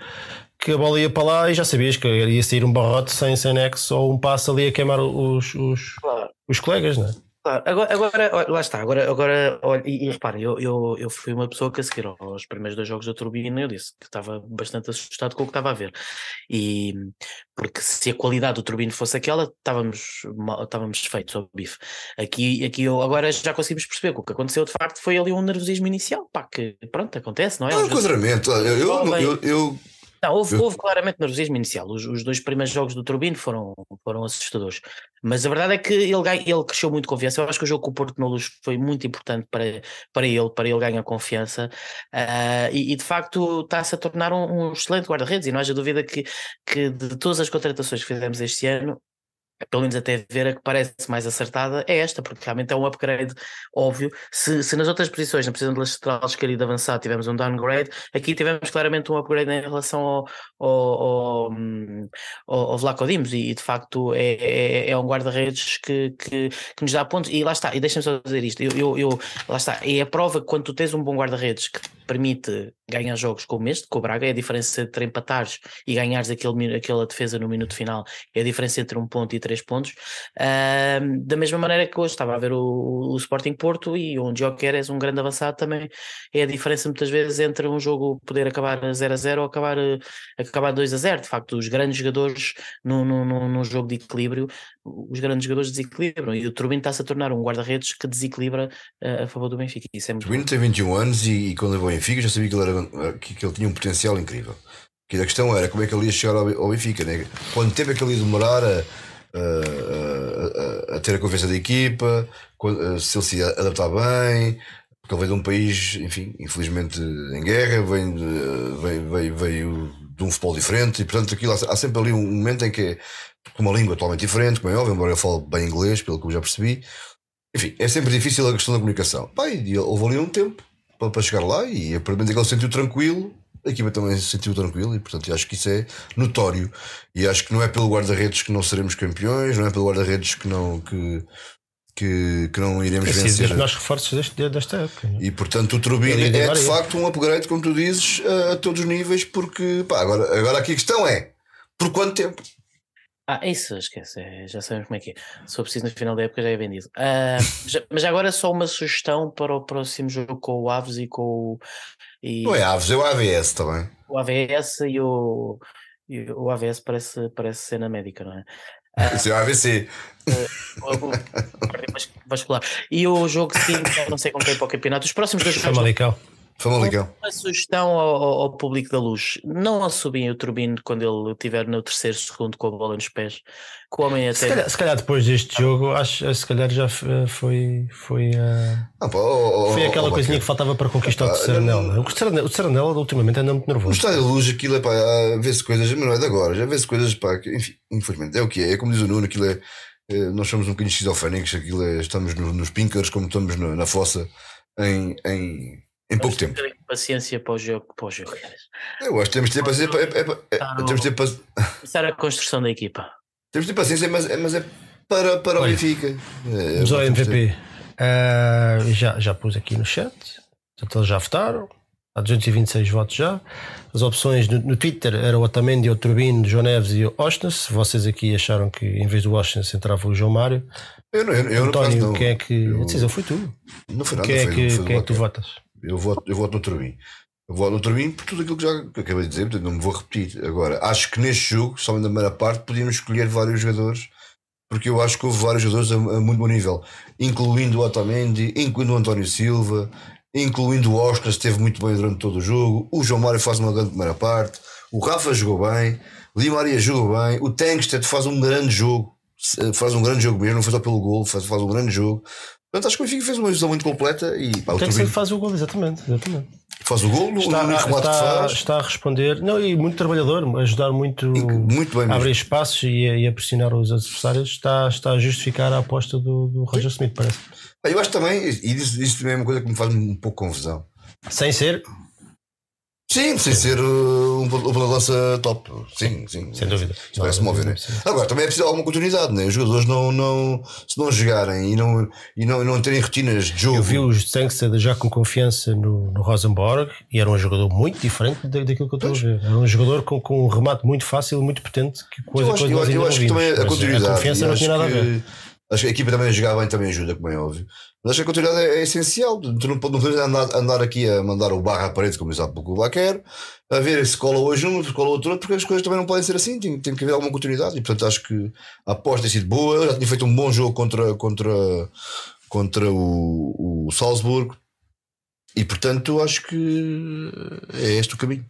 que a bola ia para lá e já sabias que ia sair um barrote sem, sem nexo ou um passo ali a queimar os, os, Claro. os colegas, não é? Claro, agora, agora lá está, agora, agora olha, e, e reparem, eu, eu, eu fui uma pessoa que a seguir aos primeiros dois jogos da Turbina eu disse que estava bastante assustado com o que estava a ver. E porque se a qualidade do Turbino fosse aquela, estávamos, mal- estávamos feitos ao bife. Aqui, aqui eu, agora já conseguimos perceber que o que aconteceu de facto foi ali um nervosismo inicial, pá, que pronto, acontece, não é? Os jogadores- enquadramento. Eu, eu, eu, eu, Não, houve, houve claramente nervosismo inicial. Os, os dois primeiros jogos do Turbino foram, foram assustadores. Mas a verdade é que ele, ele cresceu muito confiança. Eu acho que o jogo com o Porto na Luz foi muito importante para, para ele, para ele ganhar confiança. Ah, e, e, de facto está-se a tornar um, um excelente guarda-redes. E não haja dúvida que, que de todas as contratações que fizemos este ano, pelo menos até ver a que parece mais acertada, é esta, porque realmente é um upgrade óbvio. Se, se nas outras posições, na posição de lateral esquerdo avançado, tivemos um downgrade, aqui tivemos claramente um upgrade em relação ao, ao, ao, ao, Vlaco Dimos, e, de facto é, é, é um guarda-redes que, que, que nos dá pontos. E lá está, e deixa-me só dizer isto: eu, eu, eu- lá está, é a prova que quando tu tens um bom guarda-redes que te permite ganhar jogos como este, com o Braga, é a diferença entre empatares e ganhares aquele, aquela defesa no minuto final, é a diferença entre um ponto e três pontos. Ahm, da mesma maneira que hoje estava a ver o, o Sporting Porto e onde Jokeres, um grande avançado, também é a diferença muitas vezes entre um jogo poder acabar 0 a 0 ou acabar, acabar 2 a 0. De facto, os grandes jogadores num, num, num- jogo de equilíbrio, os grandes jogadores desequilibram e o Turbino está-se a tornar um guarda-redes que desequilibra eh, a favor do Benfica. Isso é muito o Bruno tem 21 anos e, e quando levou em Benfica já sabia que ele, era, que, que ele tinha um potencial incrível. Que a questão era como é que ele ia chegar ao, Benfica, né? quanto tempo é que ele ia demorar a, a, a, a ter a confiança da equipa, quando- se ele se ia adaptar bem, porque ele veio de um país, enfim, infelizmente em guerra, vem de- veio, veio, veio de um futebol diferente e portanto aquilo, há, sempre ali um momento em que é com uma língua totalmente diferente, como é óbvio, embora eu fale bem inglês, pelo que eu já percebi. Enfim, é sempre difícil a questão da comunicação. E houve ali um tempo para, chegar lá e momento em que ele se sentiu tranquilo, a equipa também se sentiu tranquilo e portanto acho que isso é notório. E acho que não é pelo guarda-redes que não seremos campeões, não é pelo guarda-redes que não, que, que, que não iremos dos vencer. melhores reforços deste, desta época. não é? E portanto o Turbine é de facto um upgrade, como tu dizes, a, a todos os níveis, porque pá, agora, agora aqui a questão é por quanto tempo? Ah, isso, esquece, é, já sabemos como é que é. Se for preciso no final da época já é vendido. Ah, já- mas agora só uma sugestão para o próximo jogo com o Aves e com o, e Não é Aves, é o AVS também. o AVS e o, e o AVS parece, parece cena médica, não é? Isso é o AVC. O- o- vas- vascular. E o jogo seguinte, não sei com quem para o campeonato. Os próximos dois jogos Famalicão. Famalicão. Uma sugestão ao, ao- público da luz: não assobiem o turbino quando ele estiver no terceiro segundo com a bola nos pés. Que o homem Se até. calhar, se calhar depois deste jogo, acho se calhar já f- foi, foi, ah, Ah, pá, oh, oh, foi oh, aquela oh, coisinha que faltava para conquistar o não é? O anel- o terceiro anel ultimamente anda muito No nervoso. estádio de luz, aquilo é pá, ah, vê-se coisas, mas não é de agora, já vê-se coisas, pá, que, enfim, infelizmente, é o que é, é como diz o Nuno, aquilo é, é, nós somos um bocadinho esquizofrénicos, aquilo é, estamos no- nos pinkers como estamos no- na fossa em, em, em pouco tempo. terem Paciência para o jogo. Para o jogo. Eu acho que temos de ter paciência, é, é, é, Tá no- temos de ter, paci- Começar a construção da equipa. temos de ter paciência, mas, é- mas é para, para o Olha, Benfica. É, Vamos ao temos de ter- MVP. Ah, já, já pus aqui no chat. Portanto, eles já votaram. Há 226 votos já. As opções no, no Twitter eram o Otamendi, o Turbino, o João Neves e o Osnes. Vocês aqui acharam que em vez do Osnes entrava o João Mário. Eu, não, eu, eu António, não. quem é que. Eu- A decisão foi tu. Não foi nada, Quem é foi, que, foi quem é que tu votas? Eu voto, eu voto no Turbin. Eu voto no Turbin por tudo aquilo que já que acabei de dizer, portanto não me vou repetir. Agora, acho que neste jogo, só na primeira parte, podíamos escolher vários jogadores, porque eu acho que houve vários jogadores a, a muito bom nível, incluindo o Otamendi, incluindo o António Silva, incluindo o Oscar, esteve muito bem durante todo o jogo. O João Mário faz uma grande primeira parte, o Rafa jogou bem, o Di Maria jogou bem, o Tankstead faz um grande jogo, faz um grande jogo mesmo, não foi só pelo gol, faz, faz um grande jogo. Portanto, acho que o Benfica fez uma visão muito completa e pá, o Tem que ser Turbin que faz o gol, exatamente. exatamente. faz o gol, Está, no remate que está, faz. está a responder. Não, e muito trabalhador, ajudar muito. Muito bem a mesmo. abrir espaços e a, e a pressionar os adversários. Está, está a justificar a aposta do, do Roger Smith, parece. Eu acho também, e isso, isso também é uma coisa que me faz um pouco confusão. Sem ser, Sim, sem ser uh, um um de lança top. Sim, sim. sem dúvida. Isso parece-me óbvio, né? Agora, também é preciso alguma continuidade, né? Os jogadores não, não, se não jogarem e não, e não, e não terem rotinas de jogo. Eu vi os Tankstead já com confiança no, no Rosenborg e era um jogador muito diferente da- daquilo que eu estou a ver. Era um jogador com, com um remate muito fácil, muito potente, que coisa, eu acho, coisa eu, eu acho que também a continuidade. A confiança não tinha nada a ver. Acho que a equipa também a jogar bem também ajuda, como é óbvio. Mas acho que a continuidade é, é essencial. Tu não, não podemos andar, andar aqui a mandar o barra à parede, como disse há pouco o Baquer, a ver se cola hoje um, se cola outro, porque as coisas também não podem ser assim. Tem, tem que haver alguma continuidade. E portanto acho que a aposta tem sido boa. Já tinha feito um bom jogo contra, contra, contra o, o Salzburgo. E portanto acho que é este o caminho.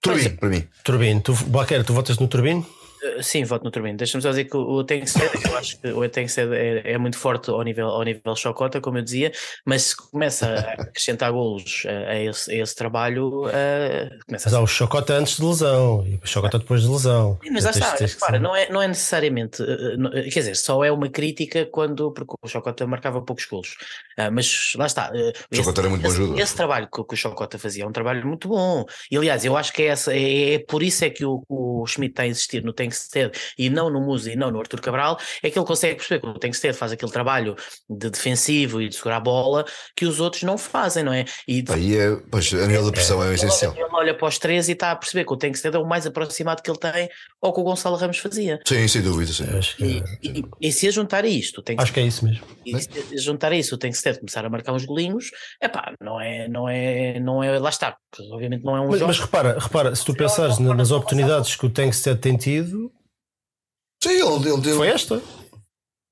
Turbino, para mim. Turbino, tu, Baquer, tu votas no Turbino? Uh, Sim, voto no Turbino. Deixa-me só dizer que o Tengsted, eu acho que o Tengsted é, é muito forte ao nível, ao nível chocota, como eu dizia, mas se começa a acrescentar golos uh, a, esse, a esse trabalho, uh, começa Mas a há o Chocota antes de lesão e o Chocota depois de lesão. Sim, mas lá está, tens que repara, ser- não é, não é necessariamente, eh, não- eh, quer dizer, só é uma crítica quando, porque o Chocota marcava poucos golos, Ah, mas lá está. eh, O Chocota era muito bom esse, jogador. esse trabalho que, que o Chocota fazia é um trabalho muito bom, e aliás, eu acho que é, essa, é, é por isso é que o, o Schmidt está a insistir no Tengsted e não no Musa e não no Arthur Cabral, é que ele consegue perceber que o Tengsted faz aquele trabalho de defensivo e de segurar a bola que os outros não fazem, não é? E Aí é, pois, a nível da pressão é, o essencial. ele olha para os três e está a perceber que o Tengsted é o mais aproximado que ele tem ao que o Gonçalo Ramos fazia. Sim, sem dúvida. Sim. Acho que, E, e- e se a juntar a isto, tem que, acho que é isso mesmo. e se a juntar a isso, tem que ser começar a marcar uns golinhos, epá, não é, não é, não é, lá está, porque obviamente não é um Mas, jogo. mas repara, repara, se tu pensares na- nas oportunidades que o Tankstead tem tido, Sim, ele, ele deu. foi esta.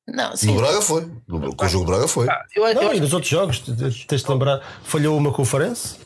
não, sim, No Braga foi. No- Com o jogo do Braga foi. eu, eu Não, acho e nos outros jogos, te- te- tens de lembrar, falhou uma conferência,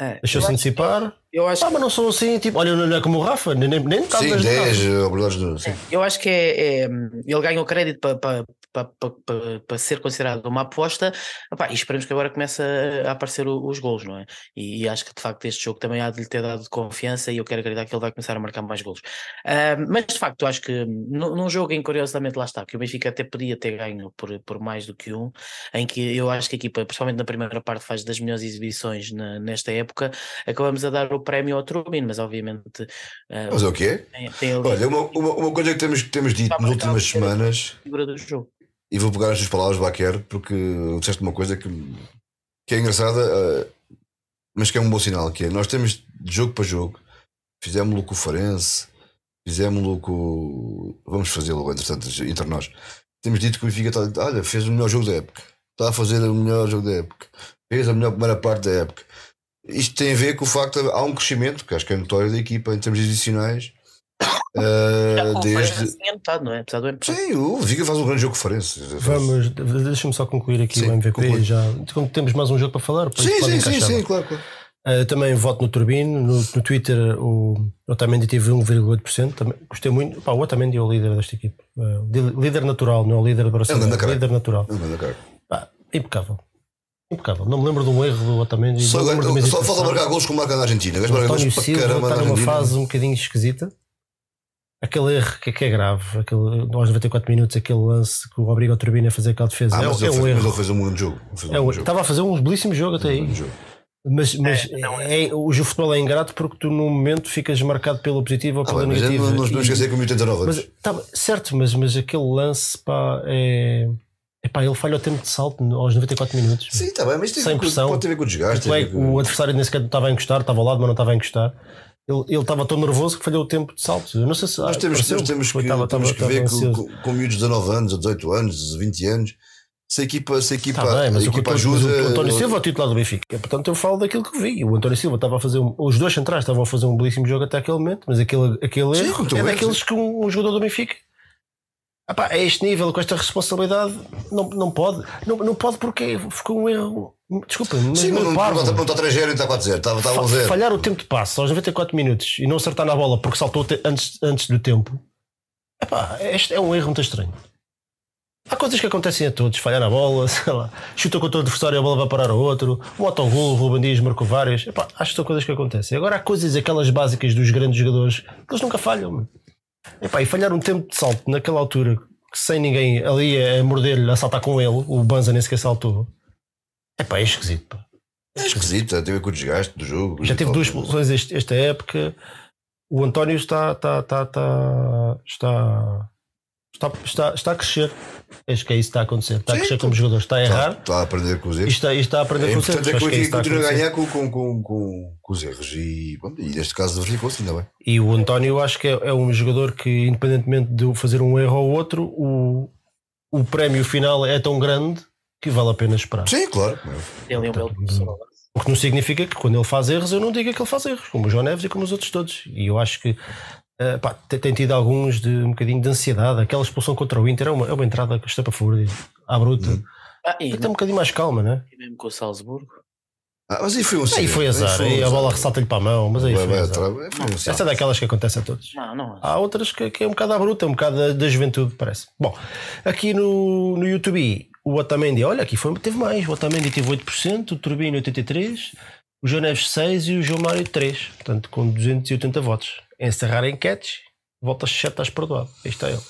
é, deixou-se antecipar. Eu acho Ah, mas não são assim, tipo, olha, não é como o Rafa, nem, nem, nem Sim, das 10 Rafa. obrigados de. Sim. Eu acho que é, é, ele ganha o crédito para pa, pa, pa, pa, pa ser considerado uma aposta Epá, e esperemos que agora comece a, aparecer o- os gols, não é? E, e acho que de facto este jogo também há de lhe ter dado confiança e eu quero acreditar que ele vai começar a marcar mais gols. Ah, mas de facto, acho que num, num jogo em que curiosamente lá está, que o Benfica até podia ter ganho por, por mais do que um, em que eu acho que a equipa, principalmente na primeira parte, faz das melhores exibições na- nesta época, acabamos a dar o prémio ao Trubin, mas obviamente ah, Mas é o quê? tem ali Olha, uma, uma, uma coisa que temos, temos dito nas últimas semanas, a figura do jogo. E vou pegar as tuas palavras, Baquer, porque disseste uma coisa que, que é engraçada, eh, mas que é um bom sinal, que é nós temos de jogo para jogo, fizemos-lo com o Farense, fizemos-lo com. Vamos fazê-lo, entretanto, entre nós. Temos dito que o Benfica está, olha, fez o melhor jogo da época, está a fazer o melhor jogo da época, fez a melhor primeira parte da época. Isto tem a ver com o facto de há um crescimento, que acho que é notório da equipa em termos adicionais. Farense desde. tinha notado, não é? Do empate. Sim, o Benfica faz um grande jogo com o Farense. Vamos, deixa-me só concluir aqui Sim, o MVP. conclui. Já como temos mais um jogo para falar. Sim, sim, sim, sim, claro, claro. Uh, também voto no Turbino. No, no Twitter, o Otamendi teve 1,8%. Também, gostei muito. Pá, o Otamendi é o líder desta equipe. Uh, líder natural, não é o líder. Ele anda caralho. líder natural. Pá, impecável. Impecável. Não me lembro de um erro do Otamendi. Só, só falta marcar gols como marca na Argentina. O marca gols António para Silva caramba está numa Argentina. fase um bocadinho esquisita. Aquele erro que é, que é grave, aquele, aos 94 minutos, aquele lance que o obriga o Turbino a fazer aquela defesa. Ah, é, mas, é ele um fez, mas erro. ele fez um grande jogo. É um- jogo. Estava a fazer um belíssimo jogo até Um aí. jogo. Mas, mas não, é, o o futebol é ingrato porque tu no momento ficas marcado pelo positivo ou Ah, mas negativa. não nos podemos E- esquecer que o 89 mas, tá, certo, mas, mas aquele lance pá, é. Epá, ele falha o tempo de salto aos 94 minutos. Sim, está bem, mas tem Sem pressão. pode ter a ver com o desgaste. O, com- o adversário nem sequer estava a encostar, estava ao lado, mas não estava a encostar. Ele estava tão nervoso que falhou o tempo de salto. Eu não sei se. Nós temos, pareceu nós temos que, estava- temos estava- que ver estava que ansioso. com, com miúdos de 19 anos, 18 anos, 20 anos, se a equipa, se a equipa, Está bem, mas, o, equipa mas ajuda. o António Silva é o titular do Benfica. Portanto, eu falo daquilo que vi. O António Silva estava a fazer. Um, os dois centrais estavam a fazer um belíssimo jogo até aquele momento, mas aquele, aquele Sim, erro é bem, daqueles que um, um jogador do Benfica. Epá, a este nível, com esta responsabilidade, não, não pode. Não, não pode porque ficou um erro. Desculpa, mas Sim, mas não, parvo. não, não está 3-0 e está 4-0. Estava, estava Fa- 1-0. falhar o tempo de passe aos 94 minutos e não acertar na bola porque saltou te- antes, antes do tempo. Epá, este é um erro muito estranho. Há coisas que acontecem a todos, falhar na bola, sei lá, chuta contra o adversário e a bola vai parar ao outro, um autogol, o Ruben Dias marcou vários. Epá, acho que são coisas que acontecem. Agora há coisas, aquelas básicas dos grandes jogadores, que eles nunca falham. Epá, e falhar um tempo de salto naquela altura, sem ninguém ali a morder-lhe, a saltar com ele, o Banza nem sequer saltou. Epá, é esquisito. Pá. É esquisito, tem a ver com o desgaste do jogo. Já e teve duas expulsões este- esta época. O António está, está, está, está, está, está, está, está a crescer. Acho que é isso que está a acontecer. Está a Sim, crescer então. como jogador. Está a Está, errar está a aprender com os e erros. está, e está a aprender É com os erros. é que é que está a a ganhar com, com, com, com, com os erros. E, bom, e neste caso verificou-se, ainda bem. E o António acho que é, é um jogador que, independentemente de fazer um erro ou outro, o, o prémio final é tão grande que vale a pena esperar. Sim, claro. Tem ali um belo professor. O que não significa que quando ele faz erros, eu não diga que ele faz erros, como o João Neves e como os outros todos. E eu acho que eh, pá, tem, tem tido alguns de um bocadinho de ansiedade. Aquela expulsão contra o Inter é uma, é uma entrada que está para fora, à bruta. Uhum. Ah, e, Tem um bocadinho mais calma, né? e mesmo com o Salzburgo. Ah, mas aí foi um Aí foi azar, aí a bola ressalta-lhe para a mão, mas aí foi vai azar. Foi um azar. Essa é daquelas que acontece a todos. Não, não. Há outras que, que é um bocado à bruta, um bocado da, da juventude, parece. Bom, aqui no, no YouTube, o Otamendi, olha, aqui foi, teve mais. O Otamendi teve 8%, o Turbino 83%, o João Neves 6% e o João Mário 3%. Portanto, com 280 votos. Encerrar a enquete, volta 7, estás perdoado. Aí está ele.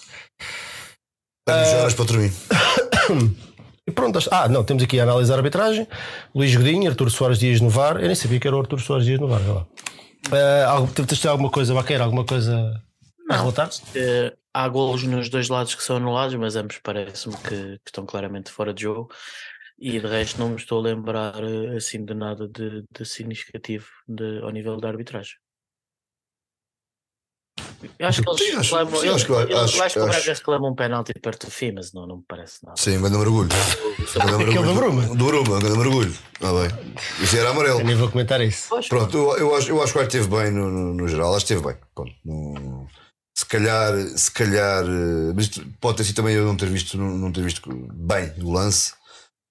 Temos horas para dormir. E pronto, ah, não, temos aqui a análise da arbitragem. Luís Godinho, Artur Soares Dias no VAR. Eu nem sabia que era o Artur Soares Dias no VAR. olha lá. Ah, algo, alguma coisa, Baqueira, alguma coisa a relatar? Eh, há golos nos dois lados que são anulados, mas ambos parece-me que, que estão claramente fora de jogo. E de resto não me estou a lembrar eh, assim de nada de, de significativo de, ao nível da arbitragem. Eu acho que eles Sim, acho- reclamam, sim, eles- acho que- eles- acho- eu acho que o acho- Braga reclama um penalti perto do fim, mas não, não me parece nada. Sim, um grande mergulho. Um Aquele do. Bruma? Do Bruma, um grande mergulho. Ah, bem. Isso era amarelo. Eu nem vou comentar isso. Pois, Pronto, eu, eu acho, eu acho que o esteve bem no, no, no geral, acho que esteve bem. Pronto, não- se calhar, se calhar, eh, mas isto pode ter sido também eu não ter visto, não, não ter visto bem o lance,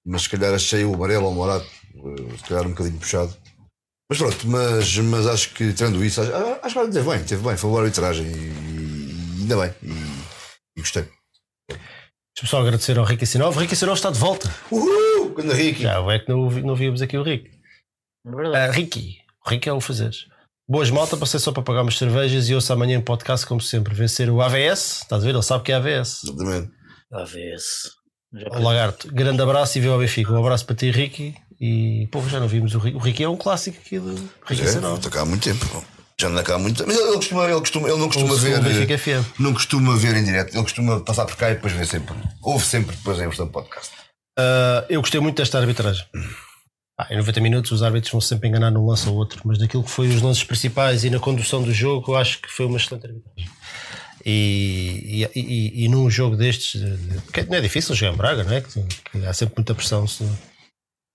mas se calhar achei o amarelo ou o morado, eh, se calhar um bocadinho puxado. Mas pronto, mas, mas acho que tendo isso, acho, acho que teve bem, teve bem, foi uma boa arbitragem e, e ainda bem. E, e gostei. Deixa-me só agradecer ao Ricky Sinov. Ricky Sinov está de volta. Uhul! Quando Ricky. Já é que não, não víamos aqui o Ricky. Verdade. Ah, Ricky. O Ricky é o fazeres. Boas malta, passei só para pagar umas cervejas e ouço amanhã em podcast, como sempre. Vencer o AVS. Estás a ver? Ele sabe que é AVS. Exatamente. A ver se. Já O Lagarto. Grande abraço e viva ao Benfica. Um abraço para ti, Ricky. E, pô, já não vimos o Ricky. O Ricky é um clássico aqui do Ricky É, Sinov. estou cá há muito tempo. Já anda cá há muito tempo. Mas ele, ele costuma, ele, costuma, ele não costuma O ver. Benfica FM. Não costuma ver em direto, ele costuma passar por cá e depois ver sempre. Ouve sempre depois em versão podcast. Ah, eu gostei muito desta arbitragem. Ah, em 90 minutos os árbitros vão sempre enganar num lance ou outro, mas naquilo que foi os lances principais e na condução do jogo, eu acho que foi uma excelente arbitragem. E, e, e, e num jogo destes, porque não é difícil jogar em Braga, não é? Que, que há sempre muita pressão so-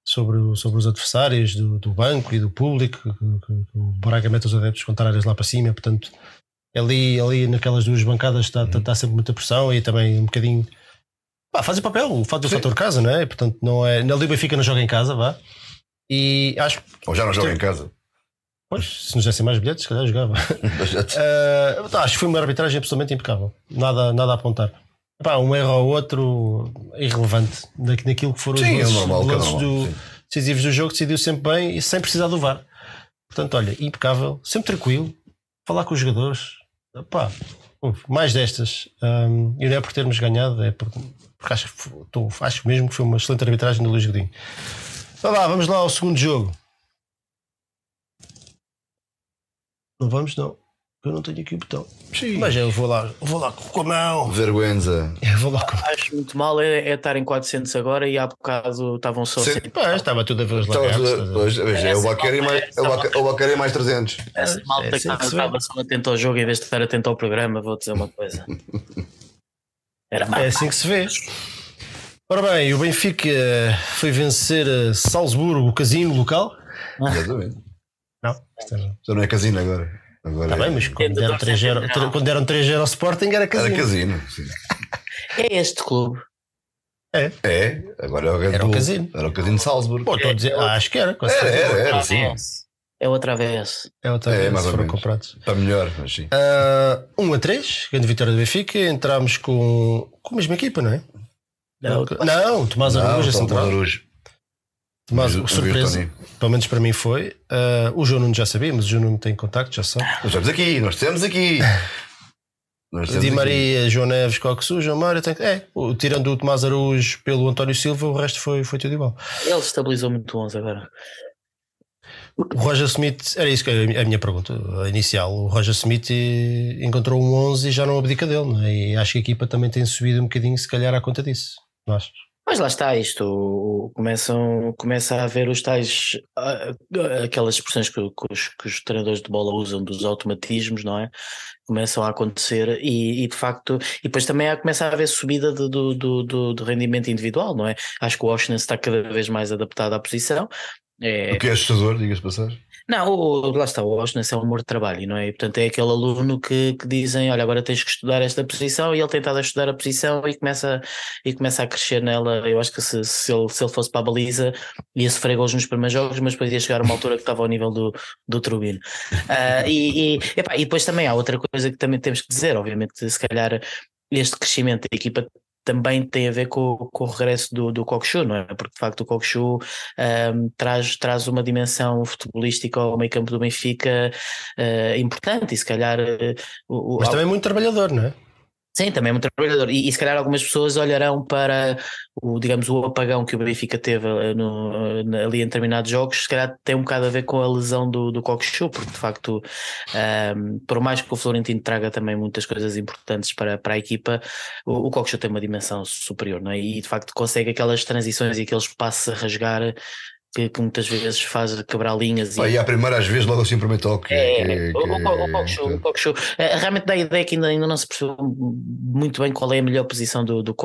sobre, sobre os adversários do, do banco e do público, que, que- que o Braga mete os adeptos contrários lá para cima, portanto, ali, ali naquelas duas bancadas está, está, está sempre muita pressão e também um bocadinho. Pá, faz o papel, o fato do fator casa, não é? Portanto, não é. Na Liga Benfica não joga em casa, vá. E acho que, Ou já não joga em casa. pois, se nos dessem mais bilhetes, se calhar jogava. Tá, acho que foi uma arbitragem absolutamente impecável. Nada, nada a apontar. Pá, um erro ou outro irrelevante na- naquilo que foram Sim, é os lances, normal, é lances normal, do- sim. decisivos do jogo, decidiu sempre bem e sem precisar do VAR. Portanto, olha, impecável, sempre tranquilo, falar com os jogadores. Pá, houve mais destas. Ahm, e não é por termos ganhado, é porque, porque acho, tô- acho mesmo que foi uma excelente arbitragem do Luís Godinho. Então vá, vamos lá ao segundo jogo. Não vamos, não. Eu não tenho aqui o botão. Mas eu vou lá, eu vou lá com a mão. Vergüenza. Eu vou lá com a mão. Acho muito mal é, é estar em 400 agora e há bocado estavam só Sim. 100. Pá, estava tudo a ver os Então, lagartos. é o Essa Bacari malta- mais, é é mais 300. Essa malta é que estava só atento ao jogo em vez de estar atento ao programa, vou dizer uma coisa. Era É mais. assim que se vê. Ora bem, o Benfica foi vencer a Salzburgo, o casino local. Exatamente. Não, está Já não é casino agora. Agora Tá bem, é- mas quando É deram do 3 Dorset Central. quando deram 3 ao Sporting era Era casino. casino. sim. É este clube. É, agora é o Era o casino. Era o casino de Salzburgo. Pô, estou a dizer, ah, acho que era. com Era, certeza. era, era, sim. É outra vez. É outra É, vez, mais ou foram comprados. Está melhor, mas sim. 1 a 3, grande vitória do Benfica. Entramos com, com a mesma equipa, não é? Não, Não, Tomás Araújo, Não, central. Araújo. Tomás, O- o surpresa. Pelo menos para mim foi. Ah, o João Nuno já sabia, mas o João Nuno tem contacto, já sabe. Nós estamos aqui, nós estamos aqui. Nós estamos Di aqui. Maria, João Neves, Coxu, João Mário. Tem... É, o- tirando o Tomás Araújo pelo António Silva, o resto foi, foi tudo igual. Ele estabilizou muito o 11 agora. O Roger Smith, era isso que era a minha pergunta inicial. O Roger Smith eh, encontrou um 11 e já não abdica dele, não é? E acho que a equipa também tem subido um bocadinho, se calhar, à conta disso. Achas? Mas lá está isto, começam, começa a haver os tais, aquelas expressões que, que os, que os treinadores de bola usam dos automatismos, não é? Começam a acontecer e, e, de facto, e depois também há, começa a haver subida de- do, do, do, rendimento individual, não é? Acho que o Washington está cada vez mais adaptado à posição. É, O que é assustador, diga-se de passagem. Não, o, lá está, o Washington é um amor de trabalho, não é? E, portanto, é aquele aluno que, que dizem, olha, agora tens que estudar esta posição e ele tem estado a estudar a posição e começa, e começa a crescer nela. Eu acho que se, se, ele, se ele fosse para a baliza ia sofrer gols nos primeiros jogos, mas depois ia chegar a uma altura que estava ao nível do, do Trubino. Ah, e, e, epá, e depois também há outra coisa que também temos que dizer, obviamente, se calhar este crescimento da equipa também tem a ver com, com o regresso do, do Kokshu, não é? Porque de facto o Kokshu um, traz, traz uma dimensão futebolística ao meio campo do Benfica uh, importante e se calhar uh, o, Mas também é muito trabalhador, não é? Sim, também é muito trabalhador. E, e se calhar algumas pessoas olharão para o, digamos, o apagão que o Benfica teve uh, no, uh, ali em determinados jogos, se calhar tem um bocado a ver com a lesão do, do Cockchu, porque de facto, um, por mais que o Florentino traga também muitas coisas importantes para, para a equipa, o, o Cockchu tem uma dimensão superior, não é? E de facto consegue aquelas transições e aqueles passos a rasgar que, que muitas vezes faz quebrar linhas. Pá, e à primeira, às vezes, logo assim para mim toque. É, que- o, que- o, o, o. Eh, realmente dá a ideia que ainda, ainda não se percebeu muito bem qual é a melhor posição do, do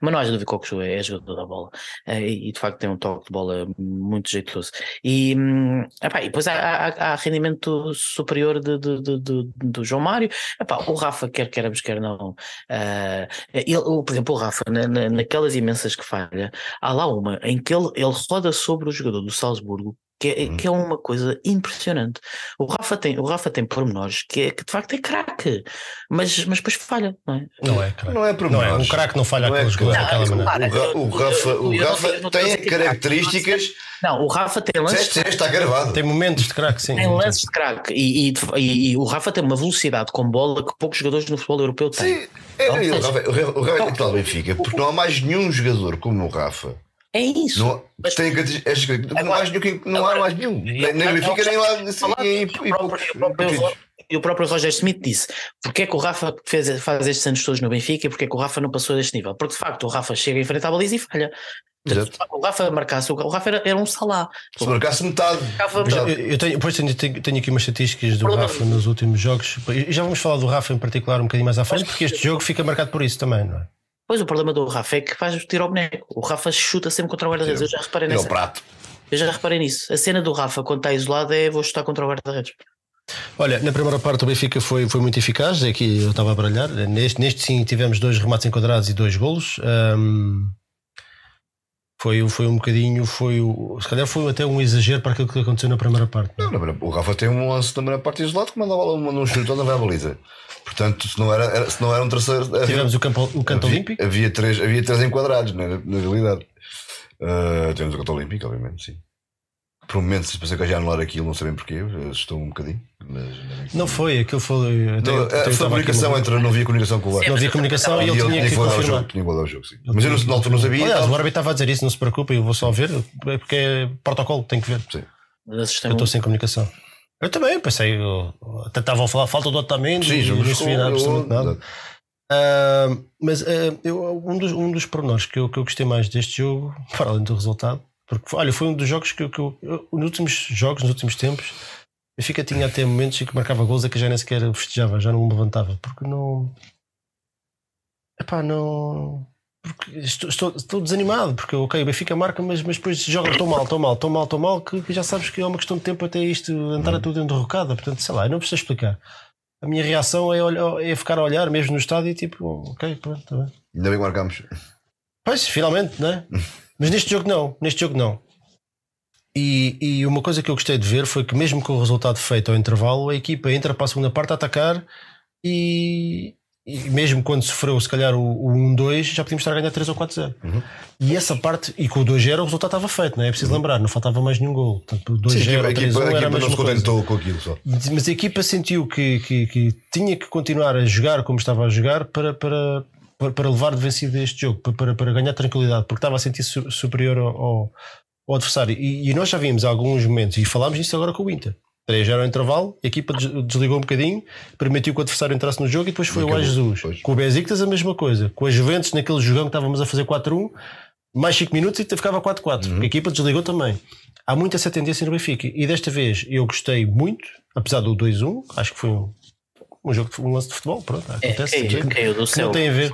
mas não há dúvida que o Show é, é jogador da bola e, de facto tem um toque de bola muito jeitoso. E, hum, epá, e depois há, há, há rendimento superior de, de, de, de- do João Mário. Epá, o Rafa, quer queiramos, quer não, eh, ele, o- por exemplo, o Rafa, na, na- naquelas imensas que falha, há lá uma em que ele, ele roda sobre o jogador do Salzburgo que é, que é uma coisa impressionante. O Rafa tem, o Rafa tem pormenores que, é, que de facto é craque, mas, mas depois falha, não é? Não é, craque. Não é por Não é. O craque não falha Não é aqueles gols craque. daquela Não, maneira. O, Ra- o Rafa, o Rafa tem é craque, características. Não, o Rafa tem lances, está gravado. Tem momentos de craque, sim. tem lances de craque e, e, e- e o Rafa tem uma velocidade com bola que poucos jogadores no futebol europeu têm. Sim, é, Ou o seja, Rafa, o Rafa- o Rafa é capital Benfica, porque não há mais nenhum jogador como o Rafa. É isso. Não, Mas- tem estas características. não, há mais nenhum, que- não há mais nenhum. Nem Benfica, nem lá. Assim, e, e, o próprio- Roger Smith disse: porque é que o Rafa fez, faz estes anos todos no Benfica e porque é que o Rafa não passou deste nível? Porque de facto o Rafa chega em frente à baliza e falha. O Rafa marcasse, o Rafa era, era um salá. Se marcasse metade. Eu, metade. eu tenho, depois tenho, tenho, tenho aqui umas estatísticas do Problema- Rafa nos últimos jogos. E já vamos falar do Rafa em particular um bocadinho mais à frente, porque este jogo fica marcado por isso também, não é? Pois o problema do Rafa é que faz tiro ao boneco. O Rafa chuta sempre contra o guarda-redes. Eu já reparei É o prato. Eu já reparei nisso. A cena do Rafa quando está isolado é vou chutar contra o guarda-redes. Olha, na primeira parte o Benfica foi, foi muito eficaz. Aqui eu estava a baralhar. Neste, neste sim tivemos dois remates enquadrados e dois golos. Ahm, foi, foi um bocadinho, foi o- se calhar foi até um exagero para aquilo que aconteceu na primeira parte. não é? Não, na o Rafa tem um lance na primeira parte isolado que manda a bola manda um chute onde vai a baliza. Portanto, se não era, era- se não era um terceiro. Tivemos o, campo, o canto havia, olímpico. Havia três, havia três enquadrados, na, na realidade. Uh, temos o canto olímpico, obviamente, sim. Por um momento, se pensei que já anular aquilo, não sabem porquê, estou um bocadinho. Mas, Não foi, aquilo foi. Até, não, até eu a comunicação entre. Não havia comunicação com o Não árbitro. havia comunicação e E ele ele tinha que confirmar. jogo. Tinha que guardar o jogo, sim. Mas eu não- na altura não sabia. Aliás, então- o árbitro estava a dizer isso, não se preocupe, eu vou só ver, é porque é protocolo, tem que ver. Sim. Eu estou sem comunicação. Eu também pensei, eu, até estavam a falar falta do Otamendi Sim, e não se via absolutamente nada. Ah, mas ah, eu, um, dos, um dos pormenores que eu, que eu gostei mais deste jogo, para além do resultado, porque olha, foi um dos jogos que, eu- que eu, eu- nos últimos jogos, nos últimos tempos, o Benfica tinha até momentos em que marcava gols a que já nem sequer festejava, já não me levantava, porque não. Epá, não. Porque estou, estou, estou desanimado, porque ok, o Benfica marca, mas, mas depois joga tão mal, tão mal, tão mal, tão mal, que, que já sabes que é uma questão de tempo até isto a tudo enderrocada. Portanto, sei lá, eu não preciso explicar. A minha reação é, olhar, é ficar a olhar mesmo no estádio e tipo, ok, pronto, tá bem. Ainda bem que marcámos. Pois, finalmente, não é? Mas neste jogo não, neste jogo não. E, e uma coisa que eu gostei de ver foi que mesmo com o resultado feito ao intervalo, a equipa entra para a segunda parte a atacar e, e mesmo quando sofreu se calhar o, o 1-2, já podíamos estar a ganhar 3 ou 4-0. Uhum. E essa parte, e com o 2-0 o resultado estava feito, não é? É preciso lembrar, não faltava mais nenhum gol. Portanto, o Sim, 2-0 a ou equipa, 3-1 a era a equipa não mesma se contentou com aquilo só. Mas a equipa sentiu que, que, que tinha que continuar a jogar como estava a jogar para, para, para, para levar de vencido este jogo, para, para, ganhar tranquilidade, porque estava a sentir su- superior ao, ao, adversário. E, e nós já vimos alguns momentos, e falámos nisso agora com o Inter. 3 era o intervalo, a equipa des- desligou um bocadinho, permitiu que o adversário entrasse no jogo e depois foi o Acabou, Ai Jesus. pois. Com o Besiktas a mesma coisa. Com a Juventus naquele jogão que estávamos a fazer 4-1, mais 5 minutos e ficava 4-4. Uhum. A equipa desligou também. Há muito essa tendência no Benfica. E desta vez eu gostei muito, apesar do 2-1, acho que foi um, um jogo, de- um lance de futebol. Pronto, É, acontece. caiu, caiu do que céu. não tem a ver.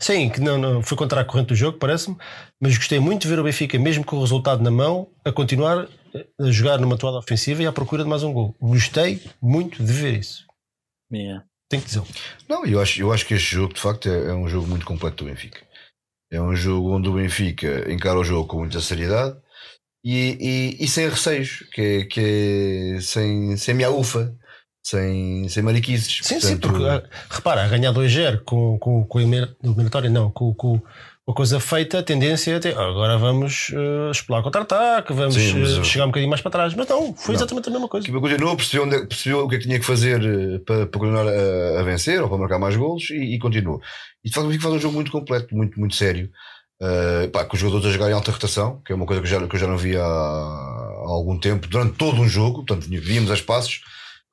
Sim, que não, não foi contra a corrente do jogo, parece-me, mas gostei muito de ver o Benfica, mesmo com o resultado na mão, a continuar a jogar numa toada ofensiva e à procura de mais um gol. Gostei muito de ver isso. Yeah. Tenho que dizer. Não, eu acho, eu acho que este jogo, de facto, é, é um jogo muito completo do Benfica. É um jogo onde o Benfica encara o jogo com muita seriedade e, e, e sem receios, que é, que é sem, sem miaufa, sem, sem mariquices. Sim, sim, Portanto, porque ah, repara, a ganhar 2-0 com, com, com a eliminatória, não, com, com, a coisa feita, a tendência é ter, "Ah, agora vamos uh, explorar contra-ataque, vamos Sim, eu- chegar um bocadinho mais para trás. Mas não, foi Não. exatamente a mesma coisa. A equipa continuou, percebeu, onde, é- percebeu o que é que tinha que fazer para, para continuar a, a vencer ou para marcar mais golos e, e continuou. E de facto faz um jogo muito completo, muito, muito sério. Eh, pá, com os jogadores a jogarem em alta rotação, que é uma coisa que eu já, que eu já não via há, há algum tempo, durante todo um jogo, portanto víamos as passos.